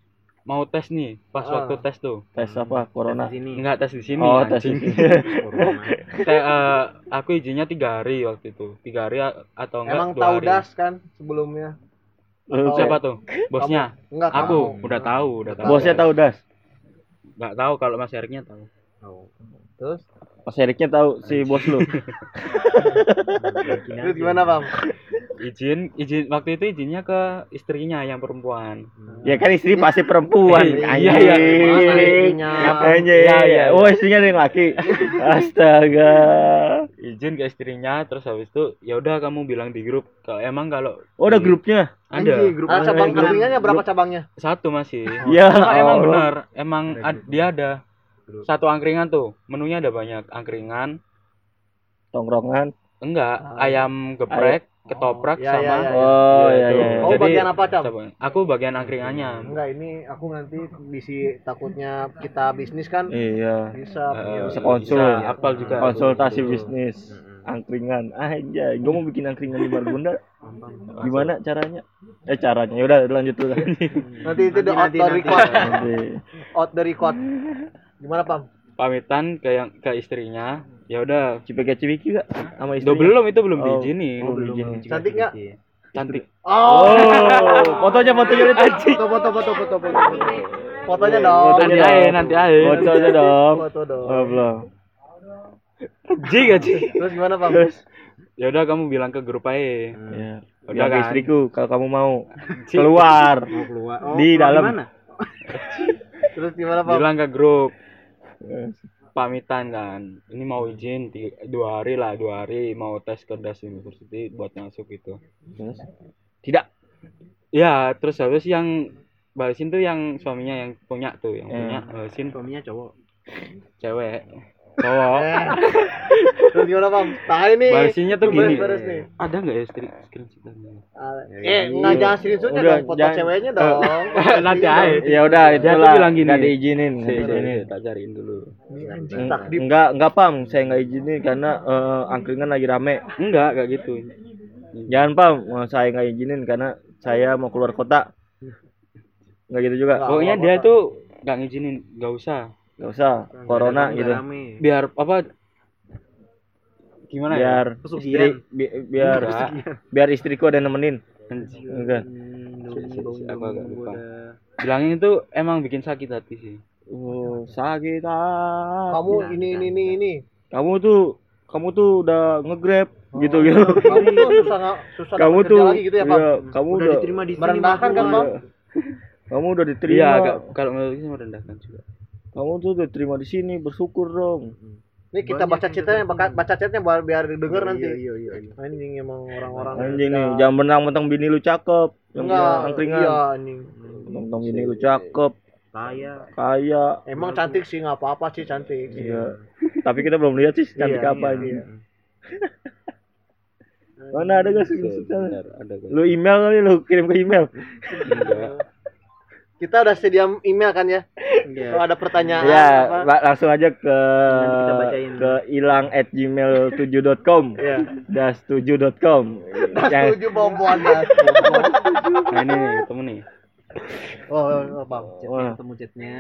mau tes nih pas Ah. waktu tes tuh Tes apa? Corona. di sini enggak tes di sini Oh, tes di Saya, <laughs> eh, aku izinnya tiga hari waktu itu tiga hari atau enggak Emang tahu hari. das kan sebelumnya? Lu siapa tuh bosnya Enggak aku kamu. udah tahu udah tahu Bosnya tahu das. nggak tahu kalau mas Eriknya tahu oh Terus? Mas Eriknya tahu si bos lu. <laughs> Terus gimana Pam? izin izin waktu itu izinnya ke istrinya yang perempuan ya kan istri pasti perempuan. <laughs> Iya, iya. Anjing. istrinya? Iya, iya, Oh, istrinya ada yang laki. <laughs> Astaga. izin ke istrinya terus habis itu ya udah kamu bilang di grup kalau emang kalau Oh, ada grupnya. ada Anjing, grup ah, cabang Grup- angkringannya berapa cabangnya? satu masih Ya. Emang benar emang Ada ad- grup. dia ada Grup. satu angkringan tuh menunya ada banyak angkringan Tongkrongan. enggak Ah. ayam geprek ketoprak Ya, sama ya, ya, ya. Oh, Ya, iya itu. iya. Kamu Jadi, bagian apa, Cam? aku bagian angkringannya Enggak, ini aku nanti bisi takutnya kita bisnis kan Iya. bisa. Eh, Bisa konsul. bisa apal juga Konsultasi Betul. bisnis. Angkringan. Aja, gua mau bikin angkringan di Margonda. Gimana caranya? Eh caranya. Ya udah lanjut dulu. Nanti itu the out Nanti, the nanti, record. Nanti. Out the record. Gimana Pam? pamitan ke yang ke istrinya ya udah Cipika-cipiki gak sama istri? Duh, belum itu belum Oh. diizinin Oh, belum diizinin. Cantik nggak? cantik Oh, Oh, fotonya fotonya lihat foto foto foto foto foto. foto. Fotonya dong. Nanti aja, nanti aja. Foto aja dong. Foto dong. Oh, belum. Anjing aja. Terus gimana, Bang? Terus Ya udah kamu bilang ke grup aja. ya. Udah kan? istriku kalau kamu mau keluar Mau keluar. di keluar dalam. Gimana? <laughs> Terus gimana, Bang? Bilang ke grup pamitan kan. Ini mau izin tiga, dua hari lah, dua hari mau tes ke Das University buat masuk gitu. Terus? Tidak. Ya, terus habis yang balesin tuh yang suaminya yang punya tuh, yang Hmm. punya balesin Suaminya cowok. cewek. Cowok. Eh. <laughs> Terus gimana, Bang? Tahan nih. Balesinnya tuh gini. Beres. Ada nggak ya screen screenshot Eh, enggak jangan screenshotnya Udah, dong, foto jangan. ceweknya dong. <laughs> Nanti aja. Ya udah Dia tuh itulah bilang gini. nggak diizinin. Nggak si, tak cariin dulu. Ini. Enggak, enggak pam, saya enggak izinin karena eh, angkringan lagi rame. Enggak, enggak gitu. Jangan pam, eh, saya enggak izinin karena saya mau keluar kota. Enggak gitu juga. Pokoknya dia tuh nggak ngizinin, nggak usah. Enggak usah, corona gitu. Biar apa? Gimana ya? Biar istri bi- biar Enggak. biar istriku ada yang nemenin. Enggak. Lupa. Bilangin itu emang bikin sakit hati sih. Oh, sakit hati. Kamu ini ini ini ini. kamu tuh kamu tuh udah nge-grab gitu Oh, gitu. Kamu tuh susah nggak susah kamu tuh lagi gitu ya, Bang? iya, kamu Udah udah, diterima di sini. Merendahkan kan, Bang? Bang? kamu udah diterima. Iya, kalau menurut saya merendahkan juga. Kamu tuh udah terima di sini, bersyukur dong. Ini kita baca chatnya, baca, baca chatnya biar, biar denger nanti. Iya, iya, iya. Anjing emang orang-orang. Anjing nih, jangan mentang-mentang bini lu cakep. Enggak, angkringan. iya anjing. Mentang bini lu cakep, Kaya. kaya. Emang cantik sih nggak apa-apa sih cantik. Iya. Tapi kita belum lihat sih cantik Iya, apa iya, ini. iya. Mana ada gak sih? Ada kan. Lu email kali lu kirim ke email. Kita udah sedia email kan ya? Iya. Kalau ada pertanyaan ya, apa? la- langsung aja ke ke ilang at gmail7.com Iya. das7.com Das yang tujuh boboan das. <laughs> Nah, ini nih, ketemu nih. Oh, oh, bang. Wah. Ketemu chatnya.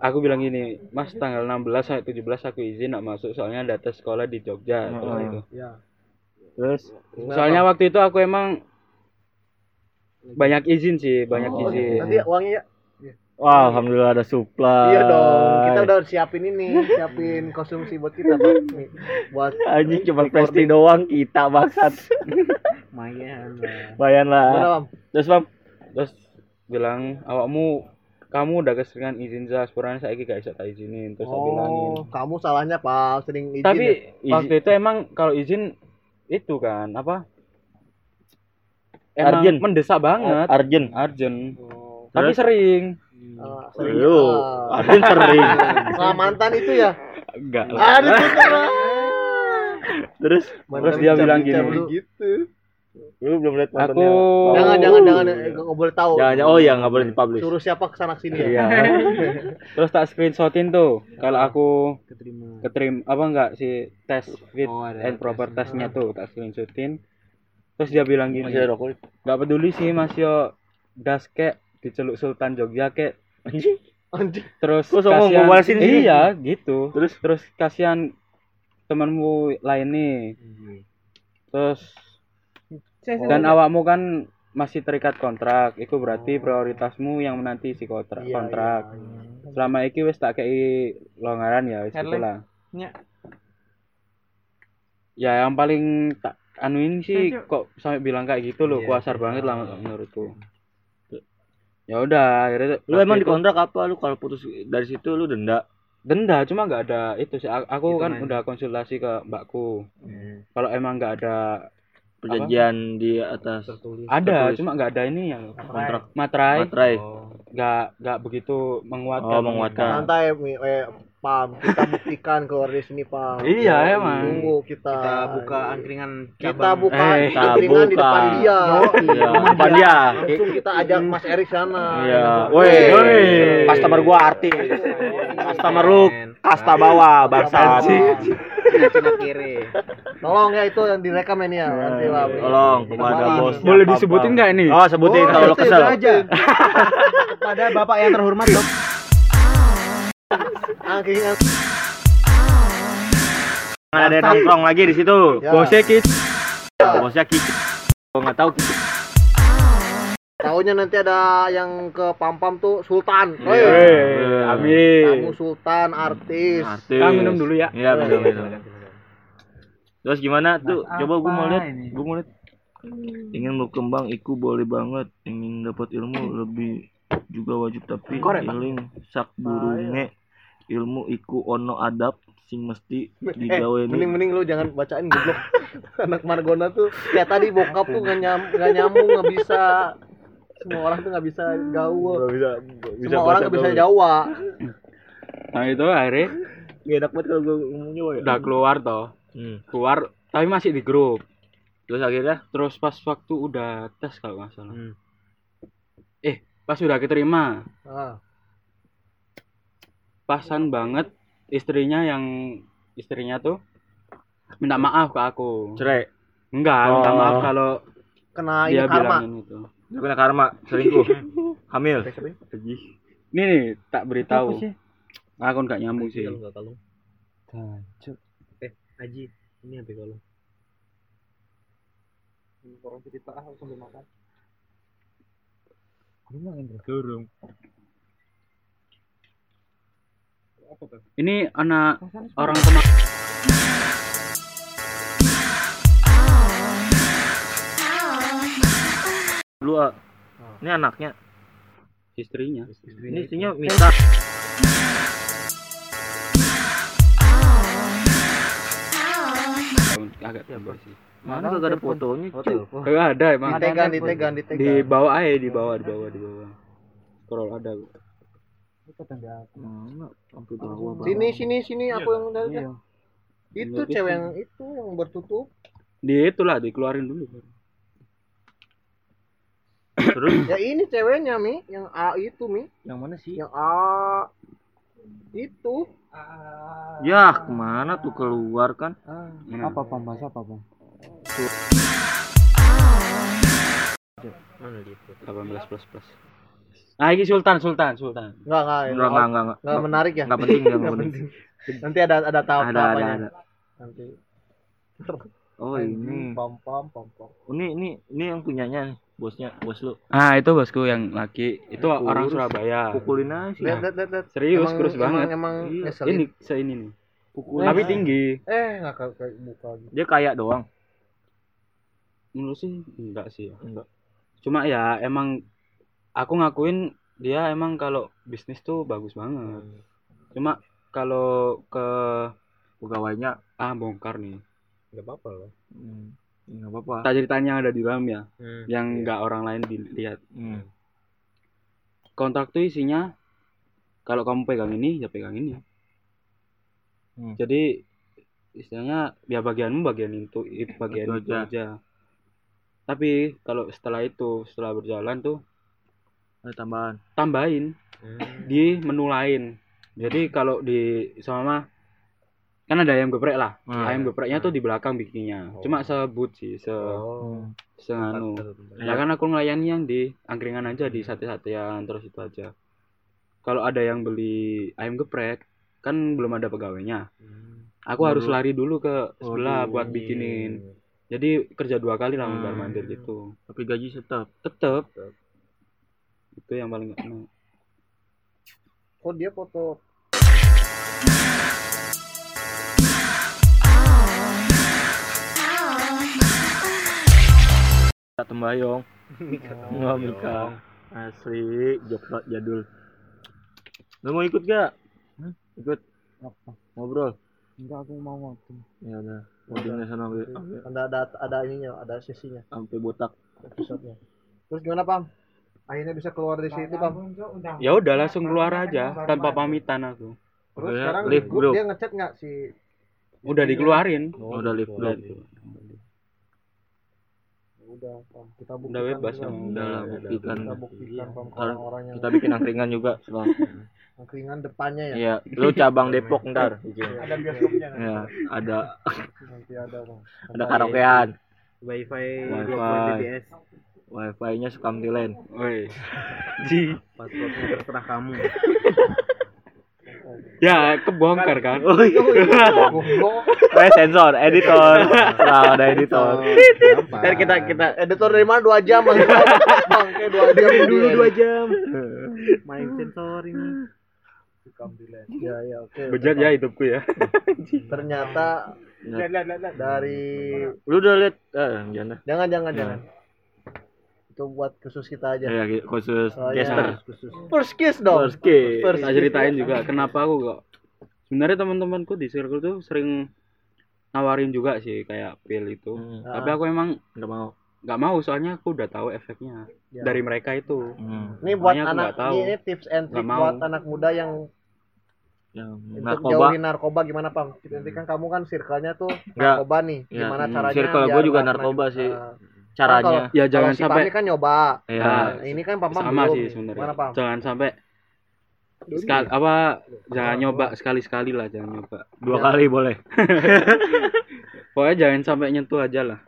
Aku bilang gini, Mas tanggal 16 sampai 17 aku izin nak masuk soalnya ada tes sekolah di Jogja terus Oh. itu. Ya. terus Soalnya waktu itu aku emang banyak izin sih, banyak Oh, izin. nanti uangnya ya. wah alhamdulillah ada supply Iya dong. Kita udah siapin ini, siapin konsumsi buat kita, Bang. Nih, buat anjing cuma plastik doang kita bangsat <laughs> Lumayan lah. bayan Mana, lah Bang? terus bang Terus bilang awakmu kamu udah keseringan izin za sepurane saiki gak bisa tak izinin terus aku bilangin. Oh, kamu salahnya Pak, sering izin. Tapi ya? waktu itu emang kalau izin itu kan apa? Emang Urgent. mendesak banget. Arjen Arjen. Oh, Tapi sering. ah, sering. lu ah. Arjen sering <laughs> Sama mantan itu ya? Enggak lah. terus Terus dia bilang gini. Gitu. lu belum lihat Aku mantannya Jangan, jangan, jangan, eh, nggak boleh tahu. jangan jangan- oh ya nggak boleh dipublish Suruh siapa ke sana sini ya? iya <laughs> terus tak screenshotin tuh kalau aku Keterima. keterim apa enggak si tes fit Oh, and proper testnya tuh tak screenshotin terus dia bilang gini masih ada rokok nggak peduli sih mas yo das kek diceluk Sultan Jogja kek Anjing. terus kasihan- sih? iya gitu Terus? terus kasihan temanmu lain nih terus dan awakmu kan masih terikat kontrak itu berarti prioritasmu yang menanti si kontrak Iya, kontrak iya, iya. selama iki wis tak kei longgaran ya wis Nya. ya yang paling tak anuin sih kok sampai bilang kayak gitu loh Iya, kuasar banget lah menurutku. Ya udah akhirnya lu emang di itu kontrak apa? Lu kalau putus dari situ lu denda? Denda cuma nggak ada itu sih. Aku Gitu, kan men. udah konsultasi ke mbakku. Kalau emang nggak ada perjanjian di atas ada Tertulis. cuma nggak ada ini yang kontrak. materai. Materai. Nggak nggak begitu menguatkan. Oh, menguatkan. Santai, eh, Pam. Kita buktikan keluar dari sini, Pam. Iya, emang. Tunggu kita. Kita buka angkringan Kita cabang. buka Eh, kita angkringan di buka. depan dia. iya depan dia Langsung kita ajak Mas Erik sana. iya Woi. woi customer gua artis customer lu kasta bawah bangsa Cina kiri. Tolong ya itu yang direkam ya nih ya. Nanti lah. tolong kepada bos boleh disebutin nggak ini oh sebutin Oh, kalau kesel aja. <laughs> Kepada Bapak yang terhormat, Dok. Angkringan. Nggak ada nongkrong lagi di situ Ya. bosnya kis bosnya kiki gua nggak tahu kiki Taunya nanti ada yang ke pam-pam tuh Sultan. Iya. Woi, Weh, amin. kamu Sultan artis. Artis. Kang minum dulu ya. Iya, minum, minum. Terus gimana tuh? Mas Coba gua mau lihat. Gua mau lihat. Ingin berkembang iku boleh banget. Ingin dapat ilmu lebih juga wajib tapi iling sak burunge ilmu iku ono adab sing mesti Eh, digaweni. mending-mending lu jangan bacain goblok. <laughs> Anak Margona tuh kayak tadi bokap tuh nggak nyam, nggak nyambung, nggak bisa. Semua orang tuh nggak bisa gaul. bisa Semua orang nggak bisa Jawa. Nah itu akhirnya Gak enak banget kalau gua ngomongnya woy. udah keluar toh. Hmm. Keluar tapi masih di grup. Terus akhirnya Terus pas waktu udah tes kalau nggak salah. Hmm. Eh, pas udah keterima, Ah, pasan banget istrinya yang istrinya tuh minta maaf ke aku. cerai. Enggak, minta Oh. maaf kalau kena ini dia karma. bilangin itu. Dia kena karma, selingkuh, <laughs> hamil. Ini nih tak beritahu. Apa? Aku nggak nyambung sih. Kalau nggak kalung. Eh, Haji, ini HP kalung. Orang cerita ah sambil makan. Durung. Ini anak orang teman Dulu ah. Ini anaknya. istrinya. Ini istrinya minta. Agak tinggi sih. Mana kagak ada fotonya, cuy. Kagak ada emang. Ditegan, ditegan, ditegan. Di bawah aja, di bawah, di bawah, di bawah. Scroll ada. Mana? Sampai bawah. bawah. Sini, sini, sini. Aku yang udah. Iya. Itu cewek yang itu yang bertutup. Di itulah dikeluarin dulu. Terus Ya ini ceweknya mi, yang A itu mi, yang mana sih? yang A itu. Ya, ke mana tuh keluar kan? Apa pam? Bahasa apa pam? Mana gitu? 18 plus plus. Nah, ini Sultan, Sultan, Sultan. Enggak, enggak, Enggak, enggak, enggak, enggak. Enggak menarik ya? Enggak penting, enggak <laughs> Nggak penting. Nanti ada ada tahap Ada, ada, ada. Nanti. <laughs> Oh, ini. <laughs> pam pam pam pam. Ini ini ini yang punyanya nih, bosnya, bos lu. Ah, itu bosku yang laki. Itu Kurus. orang Surabaya. Pukulin aja sih. Lihat, lihat, lihat, lihat. Serius, Emang- kurus banget. Emang, emang Iya. Ini seini nih. Pukulin. Tapi tinggi. Eh, enggak kayak kayak buka gitu. Dia kayak doang. Menurut sih enggak sih. Enggak. Cuma ya emang aku ngakuin dia emang kalau bisnis tuh bagus banget. Cuma kalau ke Pegawainya ah bongkar nih. Enggak apa-apa loh. hmm, enggak apa-apa. Tak ceritanya ada di dalam ya, Hmm. yang enggak orang lain dilihat. Hmm. Kontrak tuh isinya kalau kamu pegang ini ya pegang ini. Hmm. Jadi istilahnya ya bagianmu bagian itu itu bagian Itu itu aja. aja. Tapi kalau setelah itu setelah berjalan tuh Ada tambahan. tambahin Hmm. di menu lain. Jadi kalau di sama kan ada ayam geprek lah. Hmm. ayam gepreknya tuh di belakang bikinnya. Cuma sebut sih se Oh. senganu. Tempat- Ya kan aku melayani yang di angkringan aja di sate-satean terus itu aja. Kalau ada yang beli ayam geprek kan belum ada pegawainya. Hmm. Aku harus Waduh. lari dulu ke sebelah Waduh. buat bikinin. Jadi kerja dua kali lah Hmm. mandir gitu. Tapi gaji tetap. Tetep itu yang paling gak enak. Kok dia foto Tak tembayong. Enggak Mika. Asli, joklat jadul. Lu mau ikut gak? Ikut Apa? ngobrol. Enggak aku mau waktu. Ya udah. Ngobrolnya sana ada ada ada ininya, ada sesinya, sampai botak. episode-nya. Terus gimana, Pam? Akhirnya bisa keluar dari situ, Pam. Ya udah langsung keluar aja tanpa pamitan aku. Terus Oke, sekarang live grup grup. dia ngechat nggak si Udah dikeluarin. Udah live Udah, grup. udah Pam. kita buktikan udah bebas juga. ya. Udah lah, buktikan. kita buktikan orang-orang yang Kita bikin angkringan juga. <laughs> Setelah. angkringan depannya ya Iya, lu cabang Depok ntar. <laughs> ada bioskopnya? Ya, ada nanti ada Pam ada karaokean. Wifi Wifi. 20 Mbps. Wifi-nya Sukamtilen. Woi. <laughs> Ji. Passwordnya terserah kamu. <laughs> Ya, kebongkar kan. Oh iya. <laughs> Eh sensor, editor. Nah, ada editor. Ntar kita kita Editor dari mana dua jam bang? Bang, kayak dua jam dulu dua jam main sensor ini Ya ya oke. Bejat ya hidupku ya. Ternyata dari Lu udah lihat eh jangan. jangan jangan jangan. Itu buat khusus kita aja. Ya khusus Oh, iya. caster. First kiss dong. First kiss. First Tak ceritain juga kenapa aku kok. Sebenarnya teman-temanku di circle tuh sering nawarin juga sih kayak pil itu. Hmm. Tapi aku emang Enggak mau. nggak mau soalnya aku udah tahu efeknya Ya. dari mereka itu. Hmm. Ini buat Makanya aku anak nggak tahu. ini tips and trick Nggak mau. buat anak muda yang Yang untuk narkoba. jauhin narkoba gimana pam? Nanti kan kamu kan circle-nya tuh Nggak. narkoba nih. Ya, Gimana hmm, caranya? circle gua juga nggak narkoba sih. Caranya. Ya Kalau jangan si sampai Pami kan nyoba. Ya. Nah, ini kan pam sama belum. sih sebenarnya. pam? Jangan sampai sekali apa jangan nyoba sekali-sekali lah jangan nyoba. Dua kali boleh. <laughs> Pokoknya jangan sampai nyentuh aja lah.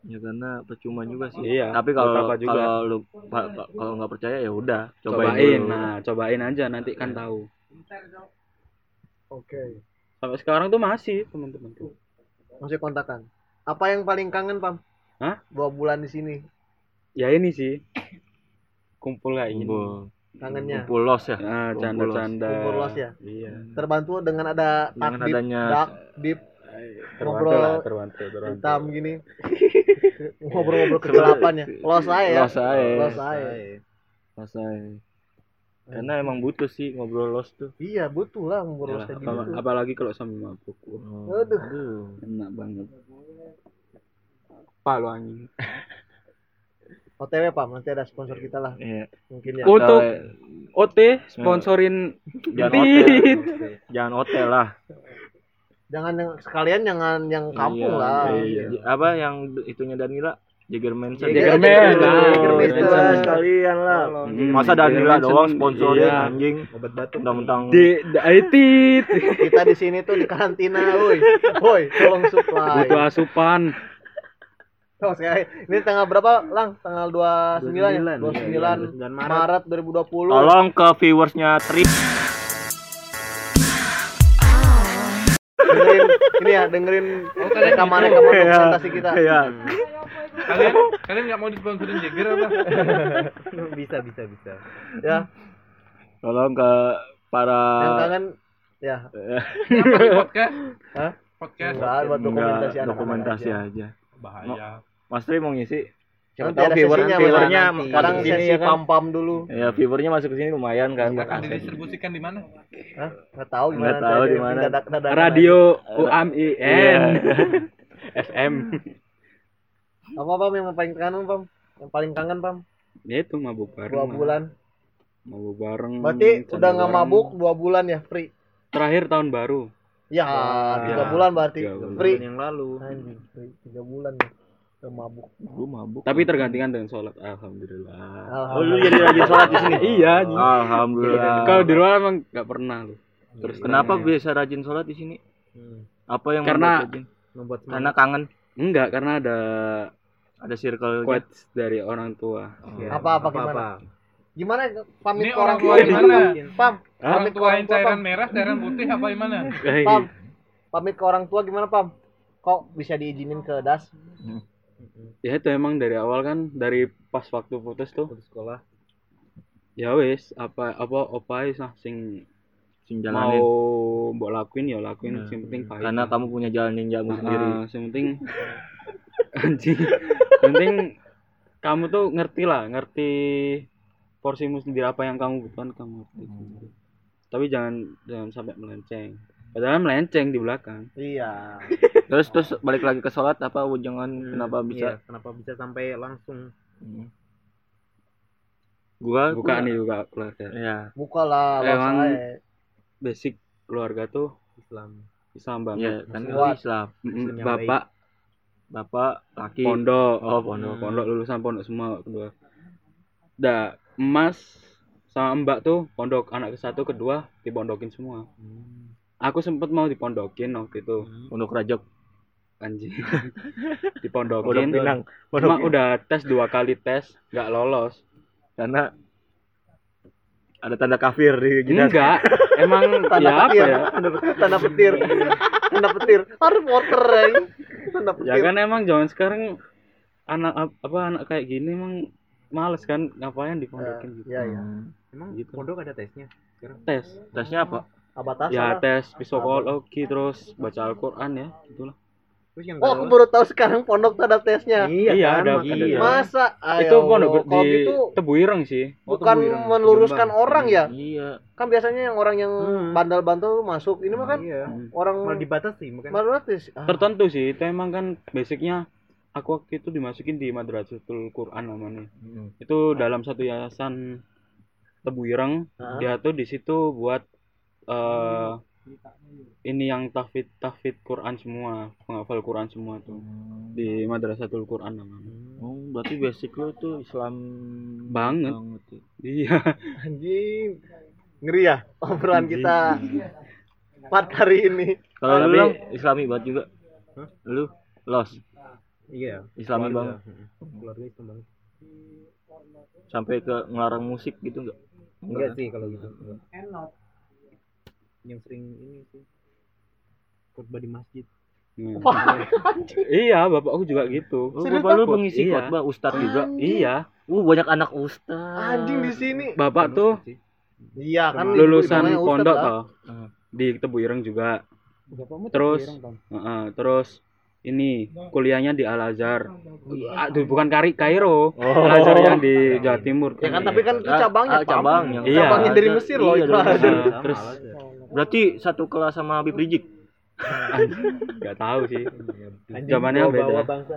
Ya karena percuma juga sih. Iya, Tapi kalau juga. kalau lu kalau nggak percaya ya udah cobain, Cobain, dulu. nah cobain aja nanti kan tahu. Oke. Sampai sekarang tuh masih teman-teman tuh. Masih kontakan. Apa yang paling kangen pam? Hah? Dua bulan di sini. Ya ini sih kumpul kayak gini. Kumpul, Kangennya. kumpul los ya. Nah, canda-canda. Kumpul los ya. Iya. Terbantu dengan ada Dengan takdip, adanya dak, dip, Terbantu Ngobrol lah, terbantu, terbantu. hitam gini. <laughs> Ngobrol-ngobrol kegelapan ya. Los aja ya. Los aja. Los aja. Los aja. Karena emang butuh sih ngobrol los tuh. Iya, butuh lah ngobrol Yalah, kayak apa- gitu. apalagi kalau sambil mabuk. Wah, Aduh. enak banget. Apa lu anjing? <laughs> OTW Pam, nanti ada sponsor kita lah Iya. mungkin ya. Untuk OT sponsorin <laughs> jangan hotel. Jangan hotel lah. Jangan yang sekalian jangan yang kampung Iya, lah. iya. Apa yang itunya Danila? Jagger Manson. Jagger Manson. Jagger Manson Manson. sekalian lah. Hmm, Masa Danila doang sponsorin iya. anjing. Obat batuk. Mentang-mentang Di Daitit. Kita di sini tuh di karantina, woi. Woi, tolong supply. Butuh asupan. Oh, sekali. Ini tanggal berapa, Lang? Tanggal 29 ya? 29 Dan Maret Maret. 2020. Tolong ke viewersnya Tri. dengerin ini ya, dengerin rekaman-rekaman presentasi kita. Iya. kalian kalian nggak mau disponsorin Jagger apa <laughs> bisa bisa bisa. Ya, Tolong ke para yang kangen ya. Apa nih, podcast Hah? podcast Enggak, buat dokumentasi Enggak, dokumentasi aja. aja. bahaya Mas Tri mau ngisi? Siapa Nanti tahu viewer viewernya. Sekarang sini ya kan. pam-pam dulu. Ya, viewernya masuk ke sini lumayan kan buat akan aset. didistribusikan di mana Hah? Enggak tahu gimana. Nggak tahu di mana. Radio Iya. <laughs> UAMIN FM. Apa Pam yang paling kangen Pam? Yang paling kangen Pam? Ya itu mabuk bareng. Dua bulan. Mabuk bareng. Berarti udah nggak mabuk dua bulan ya free. Terakhir tahun baru. Ya, tiga ya. bulan berarti Tiga bulan. free. yang lalu. Anjing, tiga bulan ya. Mabuk. Lu mabuk. Tapi tergantikan dengan sholat. Alhamdulillah. Oh, lu jadi rajin sholat di sini? Iya. Alhamdulillah. Kalau di luar emang nggak pernah lu. Terus Kenapa ya. bisa rajin sholat di sini? Hmm. Apa yang Karena- membuat rajin? Karena kangen Enggak, karena ada ada circle quotes dari orang tua. Apa apa gimana? Gimana pamit Ini ke orang tua gimana? mana? Pam? Pamit orang yang tua cairan Pam. merah cairan putih apa gimana Pam. Pamit ke orang tua gimana Pam? Kok bisa diizinin ke das? Ya itu emang dari awal kan dari pas waktu putus tuh. Putus sekolah. Ya wes, apa apa apa ae sah sing sing mau jalanin. mbok lakuin ya lakuin, Nah, sing penting pahit. Karena kamu punya jalan ninjamu sendiri. Ah, yang penting <laughs> anjing. Yang penting kamu tuh ngerti lah, ngerti porsimu sendiri apa yang kamu butuhkan kamu ngerti. sendiri. Tapi jangan jangan sampai melenceng. Padahal melenceng di belakang. Iya. <laughs> Terus terus balik lagi ke sholat apa jangan kenapa bisa? Iya, kenapa bisa sampai langsung Hmm. Gua Buka gua- nih juga keluarga. Ya. Buka lah, Emang los aja. Basic keluarga tuh Islam. Islam Ya, banget. kan Muslim. kalau Islam. Yang Bapak Bapak laki. pondok. Oh, pondok. Pondok lulusan pondok semua kedua. Dah, emas sama mbak tuh pondok anak ke satu kedua dipondokin semua. Aku sempet mau dipondokin waktu itu <laughs> Pondok Rajok. anjing. Pondok dipondokin. Pinang. Cuma udah tes dua kali tes nggak lolos. Karena ada tanda kafir di kita enggak emang <laughs> Tanda ya apa petir. ya Tanda petir. <laughs> Tanda petir. Harus reporter ya. Tanda petir. ya kan emang zaman sekarang anak ap- apa anak kayak gini emang males kan ngapain dipondokin gitu Iya, iya. Emang Gitu. pondok ada tesnya sekarang? tes tesnya apa Abatas ya lah. tes psikologi terus baca Al-Quran ya gitulah Terus yang Oh, aku baru tahu sekarang pondok tuh ada tesnya. Iya, kan, ada iya. Masa? Ayo, itu pondok di gitu Tebu Ireng sih bukan Tebuireng, meluruskan orang ya. iya Kan biasanya yang orang yang Hmm. bandel-bandel masuk. Ini mah kan Iya. orang Malah dibatasi? Malatis. Ah, tertentu sih itu emang kan basicnya aku waktu itu dimasukin di Madrasatul Quran namanya Hmm. itu dalam satu yayasan Tebu Ireng Ah. dia tuh di situ buat eh ini yang tahfid tahfid Quran semua penghafal Quran semua tuh di Madrasatul Quran namanya oh berarti basic lu tuh Islam Banget. ya. iya <laughs> Anjing. Ngeri ya obrolan kita part hari ini. kalau lu bilang Islami banget juga lu los Iya. Islami banget. Keluarga Islam banget. sampai ke ngelarang musik gitu enggak Enggak sih kalau gitu. Enggak. Yang sering ini sih khotbah di masjid. Hmm. <laughs> iya bapakku juga gitu Oh, Serius, bapak lu Bang? pengisi Iya. khotbah ustad juga. iya Uh, banyak anak ustad. Anjing di sini. bapak tuh Iya kan lulusan pondok lah. toh Hmm. di Tebu Ireng juga Bapakmu Terus- Ireng, Tom. Heeh, terus ini kuliahnya di Al Azhar aduh bukan Kari Kairo Al Azhar yang di Jawa Timur Ya kan tapi kan itu cabangnya, Ah, Pam. cabang yang Iya. Cabangnya dari Mesir loh Iya, terus Berarti satu kelas sama Habib Rizik. nggak tahu sih Zamannya beda. bangsa.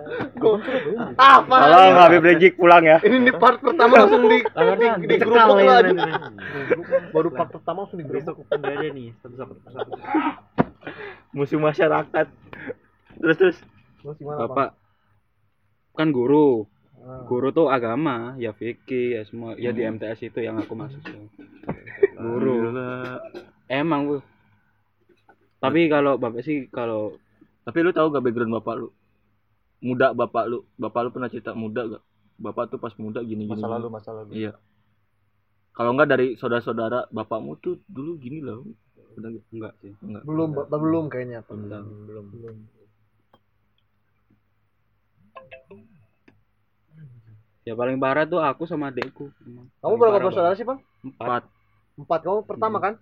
Apa? Tolong Habib Rizik pulang ya. Ini di part pertama langsung di di, di grup ya, nanti. Baru part pertama langsung di grup. Besok ada nih satu satu satu. Musuh masyarakat. Terus terus. Terus gimana, Bang? bapak kan guru Ah. guru tuh agama ya fikih ya semua ya di MTS itu yang aku masuk tuh. guru emang bu tapi kalau bapak sih kalau Tapi lu tahu gak background bapak lu? Muda bapak lu. Bapak lu pernah cerita muda gak? Bapak tuh pas muda gini gini. Masa lalu, masa lalu. Iya. Kalau enggak dari saudara-saudara bapakmu tuh dulu gini loh. Udah enggak sih enggak. Belum, Ba- belum kayaknya. Belum. belum. belum. ya paling parah tuh aku sama adekku. Kamu Paling berapa bersaudara sih, Bang? empat Empat. Kamu pertama kan?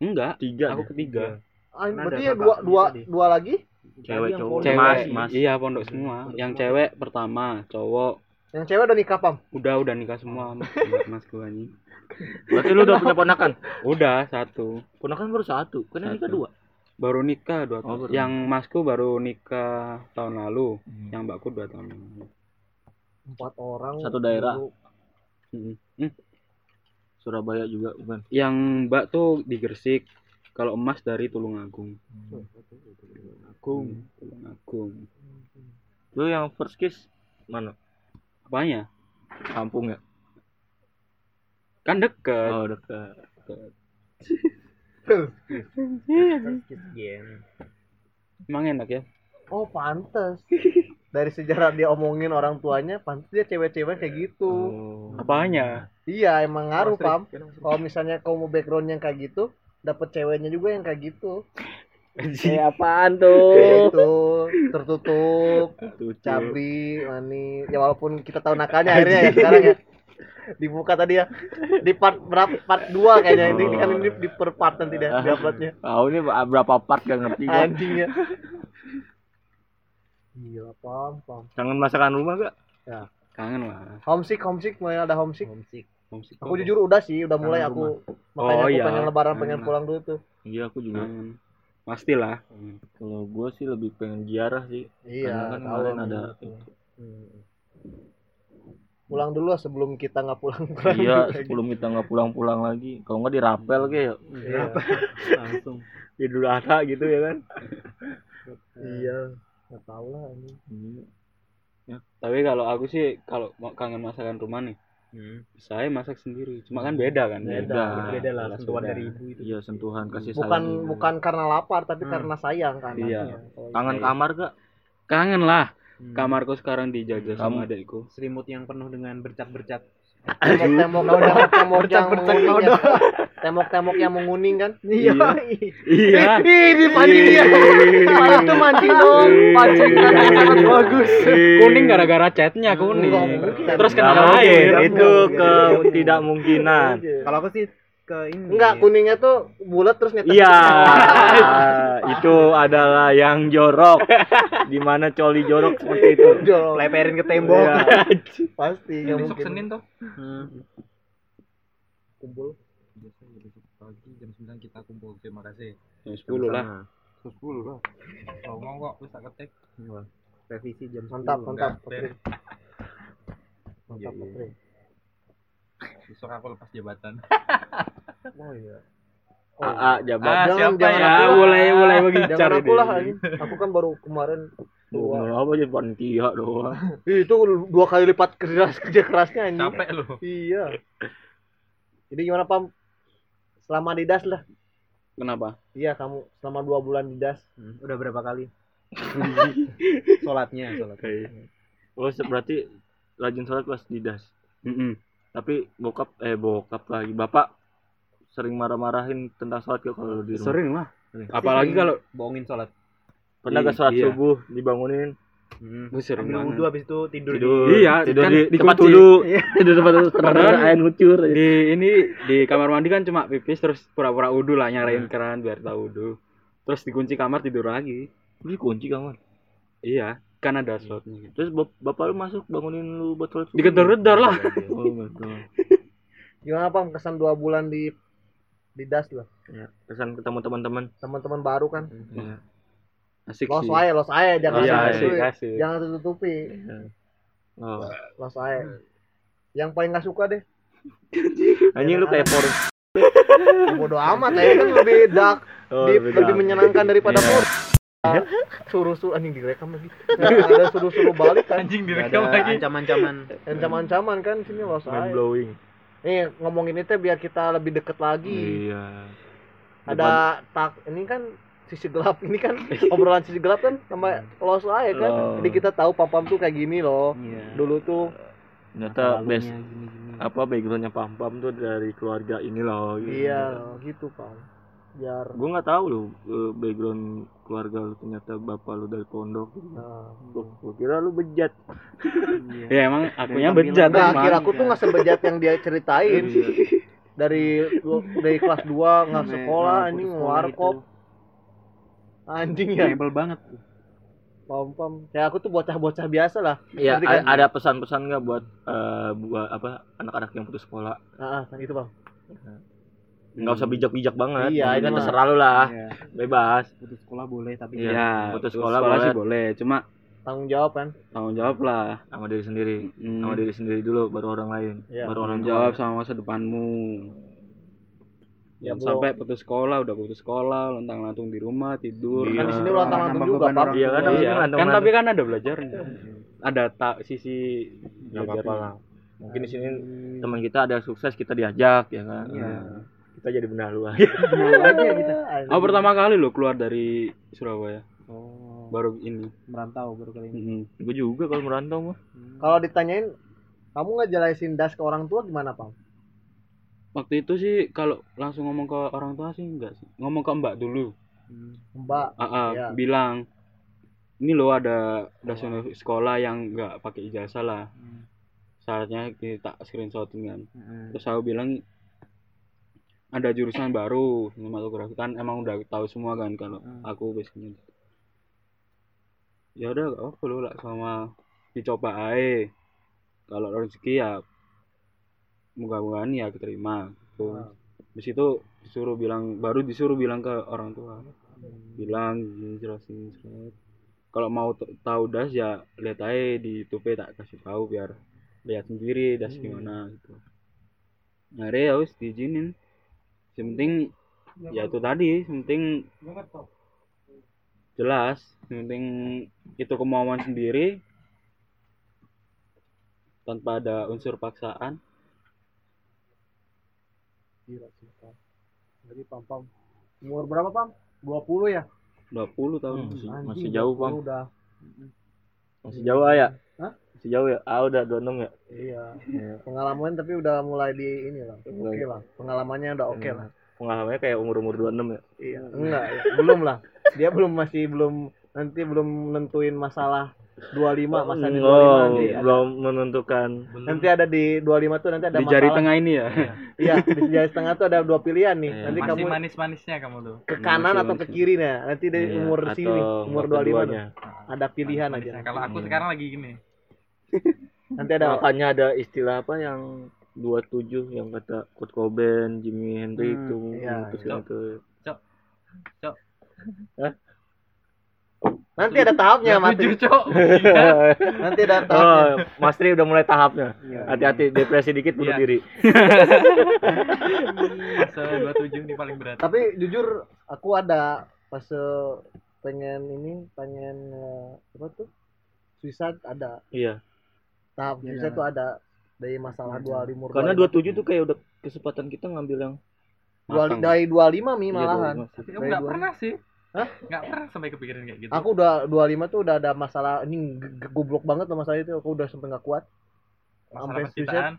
Enggak Tiga. aku ketiga Ah, Kan berarti ya dua, dua, tadi. dua lagi? Cewek cowok. cewek Mas, mas. iya pondok semua yang cewek pertama cowok Yang cewek udah nikah, Pam? udah udah nikah semua mas, <laughs> mas gue anjing Berarti lu udah punya ponakan? udah satu Ponakan baru satu. Kan yang nikah dua. baru nikah dua Oh, tahun baru. yang masku baru nikah tahun lalu Hmm. yang mbakku dua tahun yang lalu Empat orang. Satu daerah. dulu. Mm-mm. Hmm. Surabaya juga bukan? yang mbak tuh di Gresik kalau emas dari Tulungagung Agung. Tulungagung Lu yang first kiss mana? apanya Kampung ya? kan deket Oh, dekat. Gen. <laughs> emang enak ya Oh, pantes. <laughs> Dari sejarah dia omongin orang tuanya, pantes dia cewek-cewek kayak gitu. Oh. apanya Iya, emang ngaruh, Pam. Kalau misalnya kamu background yang kayak gitu, dapet ceweknya juga yang kayak gitu. Kayak apaan Kayak tuh? gitu, tertutup, Tuh, cabri, manis. Ya walaupun kita tahu nakalnya akhirnya ya sekarang ya. Dibuka tadi ya. Di part berapa? Part 2 kayaknya ini kan ini di per part nanti deh di uploadnya. Tahu ini berapa part gak ngerti gua. Anjingnya. Gila, pam, pam. Kangen masakan rumah gak? kangen lah Homesick, homesick, mulai ada homesick. Homesick. Homesick. Aku jujur udah sih, udah mulai Kangen aku makanya Oh, aku iya. pengen lebaran, pengen Kangen. pulang dulu tuh. Iya aku juga. kangen pastilah Kalau gue sih lebih pengen ziarah sih. Iya, Karena kan kemarin emang ada itu. Pulang dulu lah sebelum kita nggak pulang. Iya, <laughs> sebelum kita nggak pulang-pulang lagi. Kalau nggak dirapel kayak Iya. Langsung. Idul Adha gitu ya kan. <laughs> Iya. Nggak tahu lah ini. Iya. tapi kalau aku sih kalau mau kangen masakan rumah nih Hmm. saya masak sendiri cuma kan beda kan Beda. Beda lah Jelas sentuhan beda. dari ibu itu. Iya sentuhan kasih Bukan sayang. juga. bukan karena lapar tapi Hmm. karena sayang kan. Iya. Kangen kamar gak? kangen lah Hmm. kamarku sekarang dijajah Kamu- sama adekku selimut yang penuh dengan bercat-bercat tembok-tembok tembok-tembok yang menguning tembok-tembok yang menguning kan? Iya. iya. Mancing dia. Malah tuh mancing dong. Mancing yang sangat bagus. Kuning gara-gara catnya kuning. terus kena air. Itu ke tidak mungkinan Kalau aku sih ke ini. enggak kuningnya tuh bulat terus nyetek Iya, <laughs> itu adalah yang jorok. Di mana coli jorok seperti itu. <laughs> Jorok. leperin ke tembok. Iya. <laughs> pasti nggak Besok mungkin Senin tuh. kumpul Biasa besok pagi jam 9 kita kumpul. Terima kasih. Jam 10 lah Sepuluh lah. Ngomong kok bisa ketek. Revisi jam mantap 10. mantap Enggak, Patri. mantap Patri. Besok aku lepas jabatan. <laughs> oh iya AA jabat. Ah, jangan siapa jangan ya? aku mulai mulai begitu jangan aku lah anjing. aku kan baru kemarin Tuh, apa jadi panitia doang. <laughs> Itu dua kali lipat keras kerja kerasnya anjing Capek lu. iya jadi gimana pam selama di das lah kenapa iya kamu selama dua bulan di das Hmm, Udah berapa kali? <laughs> Sholatnya, sholat. Oh, berarti rajin sholat pas di das. Mm-mm. Tapi bokap eh bokap lagi. Bapak sering marah-marahin tentang sholat gak kalau di rumah? sering lah Sering. apalagi kalau bohongin sholat. Pernah gak sholat Iya. subuh dibangunin? Hmm. Gue sering Ambil wudhu habis itu tidur. Tidur. Iya, tidur kan di dikunci. <laughs> tempat duduk. Iya. Tidur tempat duduk. Padahal- Air ngucur. di ini di kamar mandi kan cuma pipis terus pura-pura wudhu lah nyarain keran biar tahu wudhu terus dikunci kamar tidur lagi Ini kunci kamar. iya kan ada slotnya Terus bap- bapak lu masuk bangunin lu buat sholat subuh. digedor-gedor lah Oh, betul. <laughs> gimana pam kesan dua bulan di di das lah Ya, kesan ketemu teman-teman. teman-teman baru kan Ya. asik los sih aja los aja jangan iya sampai asik tutupi. asik jangan tutupi Oh. los aja yang paling gak suka deh <laughs> Anjing lu kayak por. ya, bodo amat ya kan lebih dark Oh, beda. lebih menyenangkan daripada Iya. por suruh suruh anjing direkam lagi Nggak ada suruh suruh balik kan Anjing direkam ada lagi. ancaman-ancaman. ancaman-ancaman kan sini los Mind aja blowing. nih ngomongin itu biar kita lebih deket lagi Iya. ada tak ini kan sisi gelap ini kan obrolan sisi gelap kan sama los aja kan Oh. jadi kita tahu pam pam tuh kayak gini loh Iya. dulu tuh Ternyata best Lalunya gini-gini. apa backgroundnya pam pam tuh dari keluarga ini loh. Gitu. iya gitu pam biar Gue nggak tahu loh eh, background keluarga lu ternyata bapak lu dari pondok. Gitu. nah, Gue kira lu bejat. ya emang akunya bejat nah kira aku tuh nggak sebejat yang dia ceritain Iya. dari dari kelas 2 nggak sekolah sekolah warkop anjing ya Nempel banget. pam pam kayak aku tuh bocah-bocah biasa lah Iya, Ngerti kan? ada pesan-pesan nggak buat eh, buat apa anak-anak yang putus sekolah? nah, nah itu bang Nggak usah bijak-bijak banget. Iya, Maksudnya mah. terserah lu lah, Iya. bebas. Putus sekolah boleh tapi Iya. ya putus putus sekolah sekolah, boleh. sih boleh cuma tanggung jawab kan tanggung jawab lah sama diri sendiri. Hmm. Sama diri sendiri dulu baru orang lain. Iya. Baru orang jawab sama masa depanmu Ya, sampai putus sekolah udah putus sekolah lontang lantung di rumah tidur Iya. kan di sini ulang tahun Nambah juga orang Iya kan, Iya, iya. kan tapi kan ada belajarnya ada tak sisi apa-apa belajarnya. lah. Mungkin di sini teman kita ada sukses kita diajak ya kan. Iya. Kita jadi aja. Kenal <laughs> aja kita. oh pertama kali lo keluar dari Surabaya Oh, baru ini merantau baru kali ini. Mm-mm. Gue juga kalau merantau mah. kalau ditanyain kamu nggak jelasin das ke orang tua gimana pam waktu itu sih kalau langsung ngomong ke orang tua sih enggak sih ngomong ke mbak dulu mbak Ah, ah, Iya. bilang ini loh ada dasar sekolah yang nggak pakai ijazah lah syaratnya kita screenshotin kan Heeh. terus aku bilang ada jurusan baru sinematografi. Kan emang udah tahu semua kan kalau Hmm. aku basicnya ya udah gak apa lah sama dicoba aja kalau rezeki ya mudah-mudahan ya keterima gitu. di situ disuruh bilang baru disuruh bilang ke orang tua. Bilang gini, jelasin kalau mau tahu das ya lihat aja di YouTube tak kasih tahu biar lihat sendiri das gimana gitu. Nah ya harus diizinin yang penting ya itu tadi yang penting jelas. Yang penting itu kemauan sendiri tanpa ada unsur paksaan. Gila sih, Pam. Jadi pam pam umur berapa pam? 20 ya? 20 tahun. Hmm, masih, masih jauh 20 bang. udah. Masih jauh ya. Sejauh ya? Ah udah 26 ya? Iya. Iya. Pengalaman tapi udah mulai di ini lah. Oke Mulai. lah. Pengalamannya udah oke lah. Pengalamannya kayak umur-umur 26 ya? Iya. Enggak, ya. belum lah. Dia belum masih belum nanti belum nentuin masalah 25 masa di 25 Oh, nanti ada. belum menentukan. Nanti ada di 25 tuh nanti ada Di jari tengah ini ya. <laughs> Iya, di jari tengah tuh ada dua pilihan nih. Iya. Nanti Masih kamu manis-manisnya kamu tuh. ke kanan Masih atau ke manis. kiri nah. Nanti dari Iya, umur sini, umur nggak 25 tuh. keduanya. Ada pilihan aja. Manisnya. Kalau aku Hmm. sekarang lagi gini. Nanti ada Makanya ada istilah apa yang 27 yang kata Kurt Cobain, Jimi Hendrix Hmm, tuh iya, memutuskan iya. itu. Cok. nanti ada tahapnya tujuh, Cok. Gila. Nanti ada tahapnya. Oh, Mas Tri udah mulai tahapnya. Iya. Hati-hati depresi dikit bunuh Iya. diri. <laughs> Fase 27 ini paling berat. Tapi jujur aku ada pas pengen ini pengen eh, apa tuh suicide ada Iya. Tahap Iya. suicide tuh ada dari masalah dua lima Karena 27 tuh kayak udah kesempatan kita ngambil yang dua, dari 25 mi Iya, malahan. 25. Tapi nggak dua- pernah sih. Hah? Nggak pernah sampai kepikiran kayak gitu. Aku udah 25 tuh udah ada masalah ini goblok banget loh masalah itu aku udah sampai nggak kuat. Masalah sampai percintaan.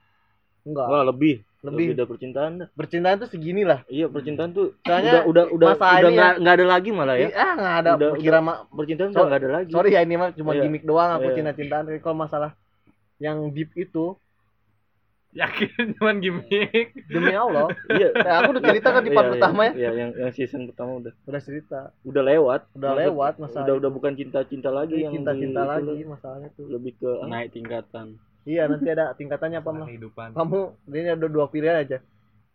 Enggak, Wah, lebih. lebih. Lebih dari percintaan dah. Percintaan tuh segini lah. Iya, percintaan tuh Soalnya udah udah udah udah nggak ada lagi malah ya. Ah, nggak ada Udah- kira ma- Percintaan So- udah nggak ada lagi. sorry ya ini mah cuma Iya. gimmick doang aku Iya. cinta-cintaan kalau masalah yang deep itu. Yakin cuman gimmick. demi Allah. Iya. Eh, aku udah cerita kan di part Iya, pertama ya. Iya, yang yang season pertama udah. Udah cerita. Udah lewat. udah Maksud- lewat masalah Udah udah bukan cinta-cinta lagi yang cinta-cinta di- itu lagi masalahnya tuh. Lebih ke ah, Naik tingkatan. iya nanti ada tingkatannya apa mah Kehidupan. kamu ini ada dua pilihan aja.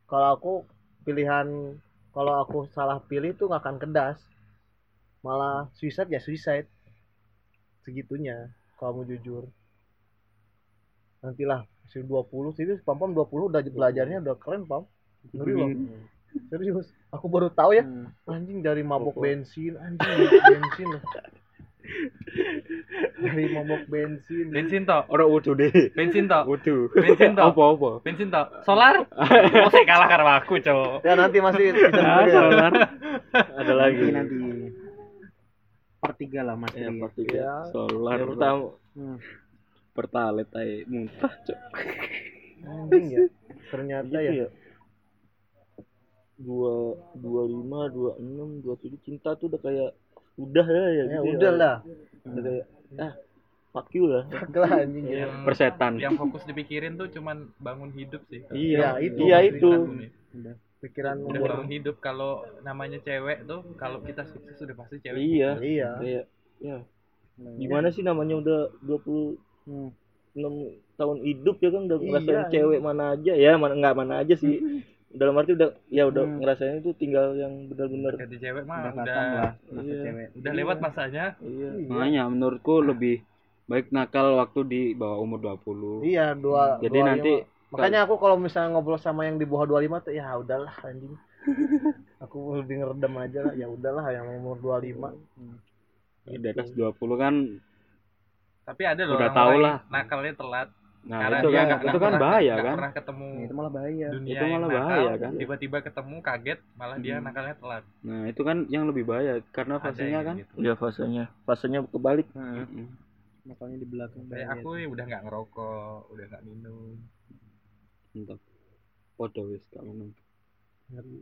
Kalau aku pilihan kalau aku salah pilih tuh nggak akan kedas. Malah suicide ya suicide. Segitunya kalau mau jujur nantilah masih 20 serius pam pam 20 udah belajarnya udah keren pam ngeri loh serius aku baru tahu ya Hmm. anjing dari mabok bensin anjing bensin loh dari mabok bensin Bensin toh. Orang utuh deh. Bensin toh. Utuh. Bensin toh. Apa apa? Bensin toh. Solar. Oh, saya kalah karena aku, Cok. ya nanti masih <laughs> dua ya. solar. ada lagi. Nanti nanti part 3 lah Mas Ya, Tri. part tiga. Ya. Solar. Yang pertama Hmm. Pertalet ay muntah, Cok. anjing ya ternyata gitu ya ya. Dua dua lima dua enam dua tujuh cinta tuh udah kayak udah lah ya. ya gitu udah lah Udah kayak ah fuck you lah. lah anjing ya Yang <laughs> Persetan. yang fokus dipikirin tuh cuman bangun hidup sih. Ya, itu. Iya itu. pikiran Udah umur bangun hidup kalau namanya cewek tuh kalau kita sukses udah pasti cewek. Iya. iya Kayak ya gimana sih namanya udah 26 Hmm. tahun hidup ya kan udah Iya, ngerasain iya. cewek mana aja ya mana nggak mana aja sih dalam arti udah ya udah Hmm. ngerasain itu tinggal yang benar-benar Ganti cewek mah Udah udah datang lah masa Iya. cewek. udah lewat masanya. iya Makanya menurutku lebih baik nakal waktu di bawah umur 20. iya dua Jadi 25. nanti makanya aku kalau misalnya ngobrol sama yang di bawah 25 tuh ya udahlah anjing <laughs> aku lebih ngeredam aja lah ya udahlah yang umur 25 di atas 20 kan Tapi ada loh Udah lain lah. nakalnya telat. nah Karena itu dia kan itu kan pernah- bahaya kan pernah ketemu Itu malah bahaya. dunia Itu malah nakal, bahaya, kan? Tiba-tiba ketemu kaget malah dia Hmm. nakalnya telat. nah itu kan yang lebih bahaya karena fasenya kan gitu. ya fasenya fasenya kebalik Mm-mm. Makanya di belakang Kayak aku ya udah nggak ngerokok, udah nggak minum. Mantap. Podo wis gak minum.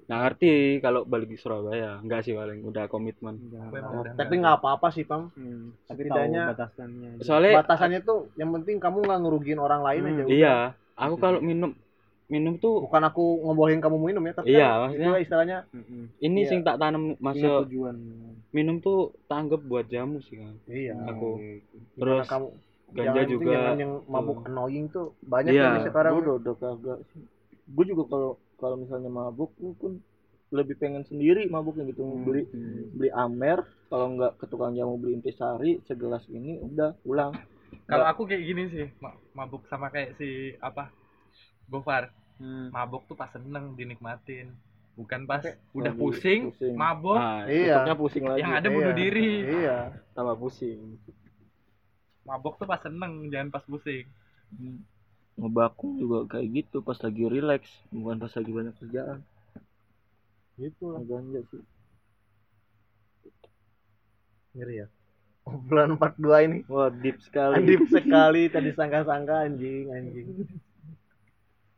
Nah ngerti kalau balik di Surabaya enggak sih paling udah komitmen. Enggak. Emang udah tapi nggak- nggak apa-apa sih pam Hmm. Tapi Setidaknya- tahu batasannya. Soalnya batasannya tuh yang penting kamu nggak ngerugiin orang lain Hmm, aja udah. iya, aku kalau minum minum tuh bukan aku ngebolehin kamu minum ya tapi Iya, kan maksudnya- itulah istilahnya Mm-mm. ini Iya. sing tak tanam Punya masuk tujuan. minum tuh tanggap buat jamu sih kan. iya Aku Gimana terus kamu ganja jangan juga jangan yang mabuk tuh. annoying tuh banyak Iya. yang sekarang gue udah udah kagak sih gue juga kalau kalau misalnya mabuk gue pun lebih pengen sendiri mabuknya gitu beli beli amer kalau nggak ke tukang jamu beli intisari segelas ini udah pulang Kalau aku kayak gini sih, ma- mabuk sama kayak si apa? Gofar. Hmm. Mabuk tuh pas seneng dinikmatin. Bukan pas Oke. udah Lagi pusing, pusing. mabok, Nah, iya pusing lagi yang ada bunuh Iya. diri. iya tambah pusing Mabok tuh pas seneng, jangan pas pusing. Ngebakung juga kayak gitu pas lagi relax bukan pas lagi banyak kerjaan gitu lah ganja sih ngeri ya Bulan 42 ini. Wah, deep sekali. Deep sekali tadi sangka-sangka anjing anjing.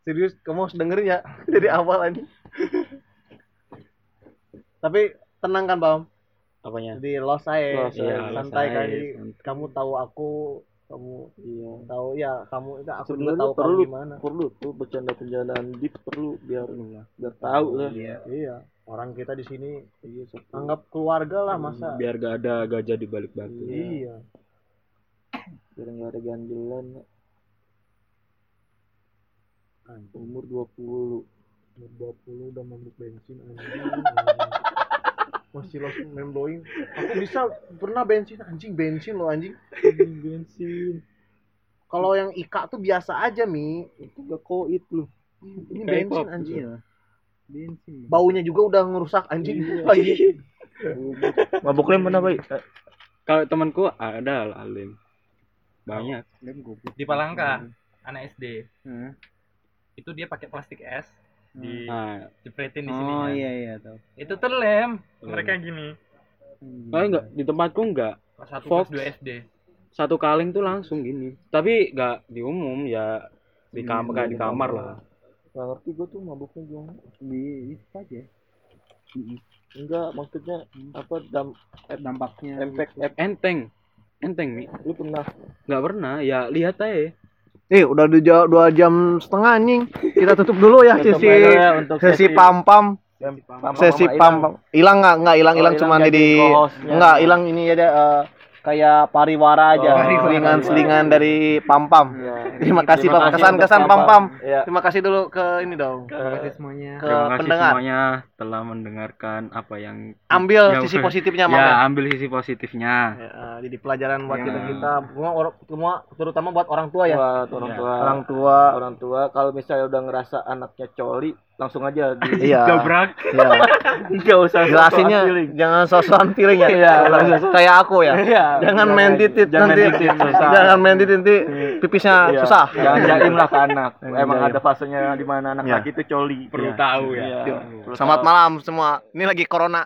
Serius kamu harus dengerin ya <laughs> dari awal anjing. Tapi tenang kan, Bang? Apanya? Jadi lost saya, Lost aja, santai aja, santai. kamu tahu aku, kamu Iya. tahu ya kamu itu aku juga tahu kamu perlu gimana. perlu tuh bercanda-bercandaan deep perlu biar biar tahu lah. Iya. Iya. Orang kita di sini Iya, satu. anggap keluarga lah masa. biar gak ada gajah di balik batu Iya. biar nggak ada ganjelan. Umur 20 Umur 20 udah mabuk bensin anjing. <laughs> Masih lost mind blowing. Aku bisa pernah bensin anjing bensin loh anjing. bensin Kalau yang Ika tuh biasa aja mi. itu gak koit lu. Ini bensin pop anjing. Iya. Bensin. Baunya juga udah ngerusak anjing. Lagi. mabuk lem pernah baik kalau temanku ada alim banyak Lem. Di Palangka, anak SD. Hmm. Itu dia pakai plastik es di nah jepretin di Oh sininya. iya iya tahu. Itu terlem. Hmm. Mereka gini. oh enggak di tempatku enggak Kelas 1 Fox. kelas 2 SD. satu kaleng tuh langsung gini tapi enggak di umum ya di kamar kayak di kamar kamar. lah Gak ngerti gue tuh mabuknya gimana. Di itu aja. Enggak, maksudnya apa dam Dampaknya. efek efek enteng enteng mi lu pernah nggak pernah ya lihat aja Eh, udah dua jam, dua jam setengah anjing. Kita tutup dulu ya sesi ya untuk sesi pam-pam. Pam-pam Sesi sama pam-pam. Hilang nggak? Nggak hilang, Oh, hilang hilang cuma di. Enggak, hilang ini aja eh, kayak pariwara aja. Oh, pariwara. Selingan-selingan dari pam-pam. Iya. <laughs> Terima kasih, Pak. Kesan-kesan untuk pam-pam. Iya. Terima kasih dulu ke ini dong. Terima kasih semuanya. Ke terima kasih pendengar. semuanya telah mendengarkan apa yang Ambil sisi <laughs> positifnya, Mam. ya ambil sisi positifnya Ya, jadi pelajaran buat Ya. kita kita semua semua terutama buat orang tua ya. Buat orang Iya. tua. Orang tua. orang tua kalau misalnya udah ngerasa anaknya coli langsung aja di <laughs> Iya. gabrak Iya. Enggak usah Jelasinnya jangan sosokan feeling ya. Iya. Kayak aku ya. Iya. Jangan main titit jangan nanti. main titit, susah. Jangan main titit nanti pipisnya Iya. Susah. Jangan jaim lah ke anak. Emang ada fasenya di mana anak Iya. laki itu coli. perlu Iya. tahu ya Iya. Perlu Selamat tahu. malam semua. Ini lagi corona.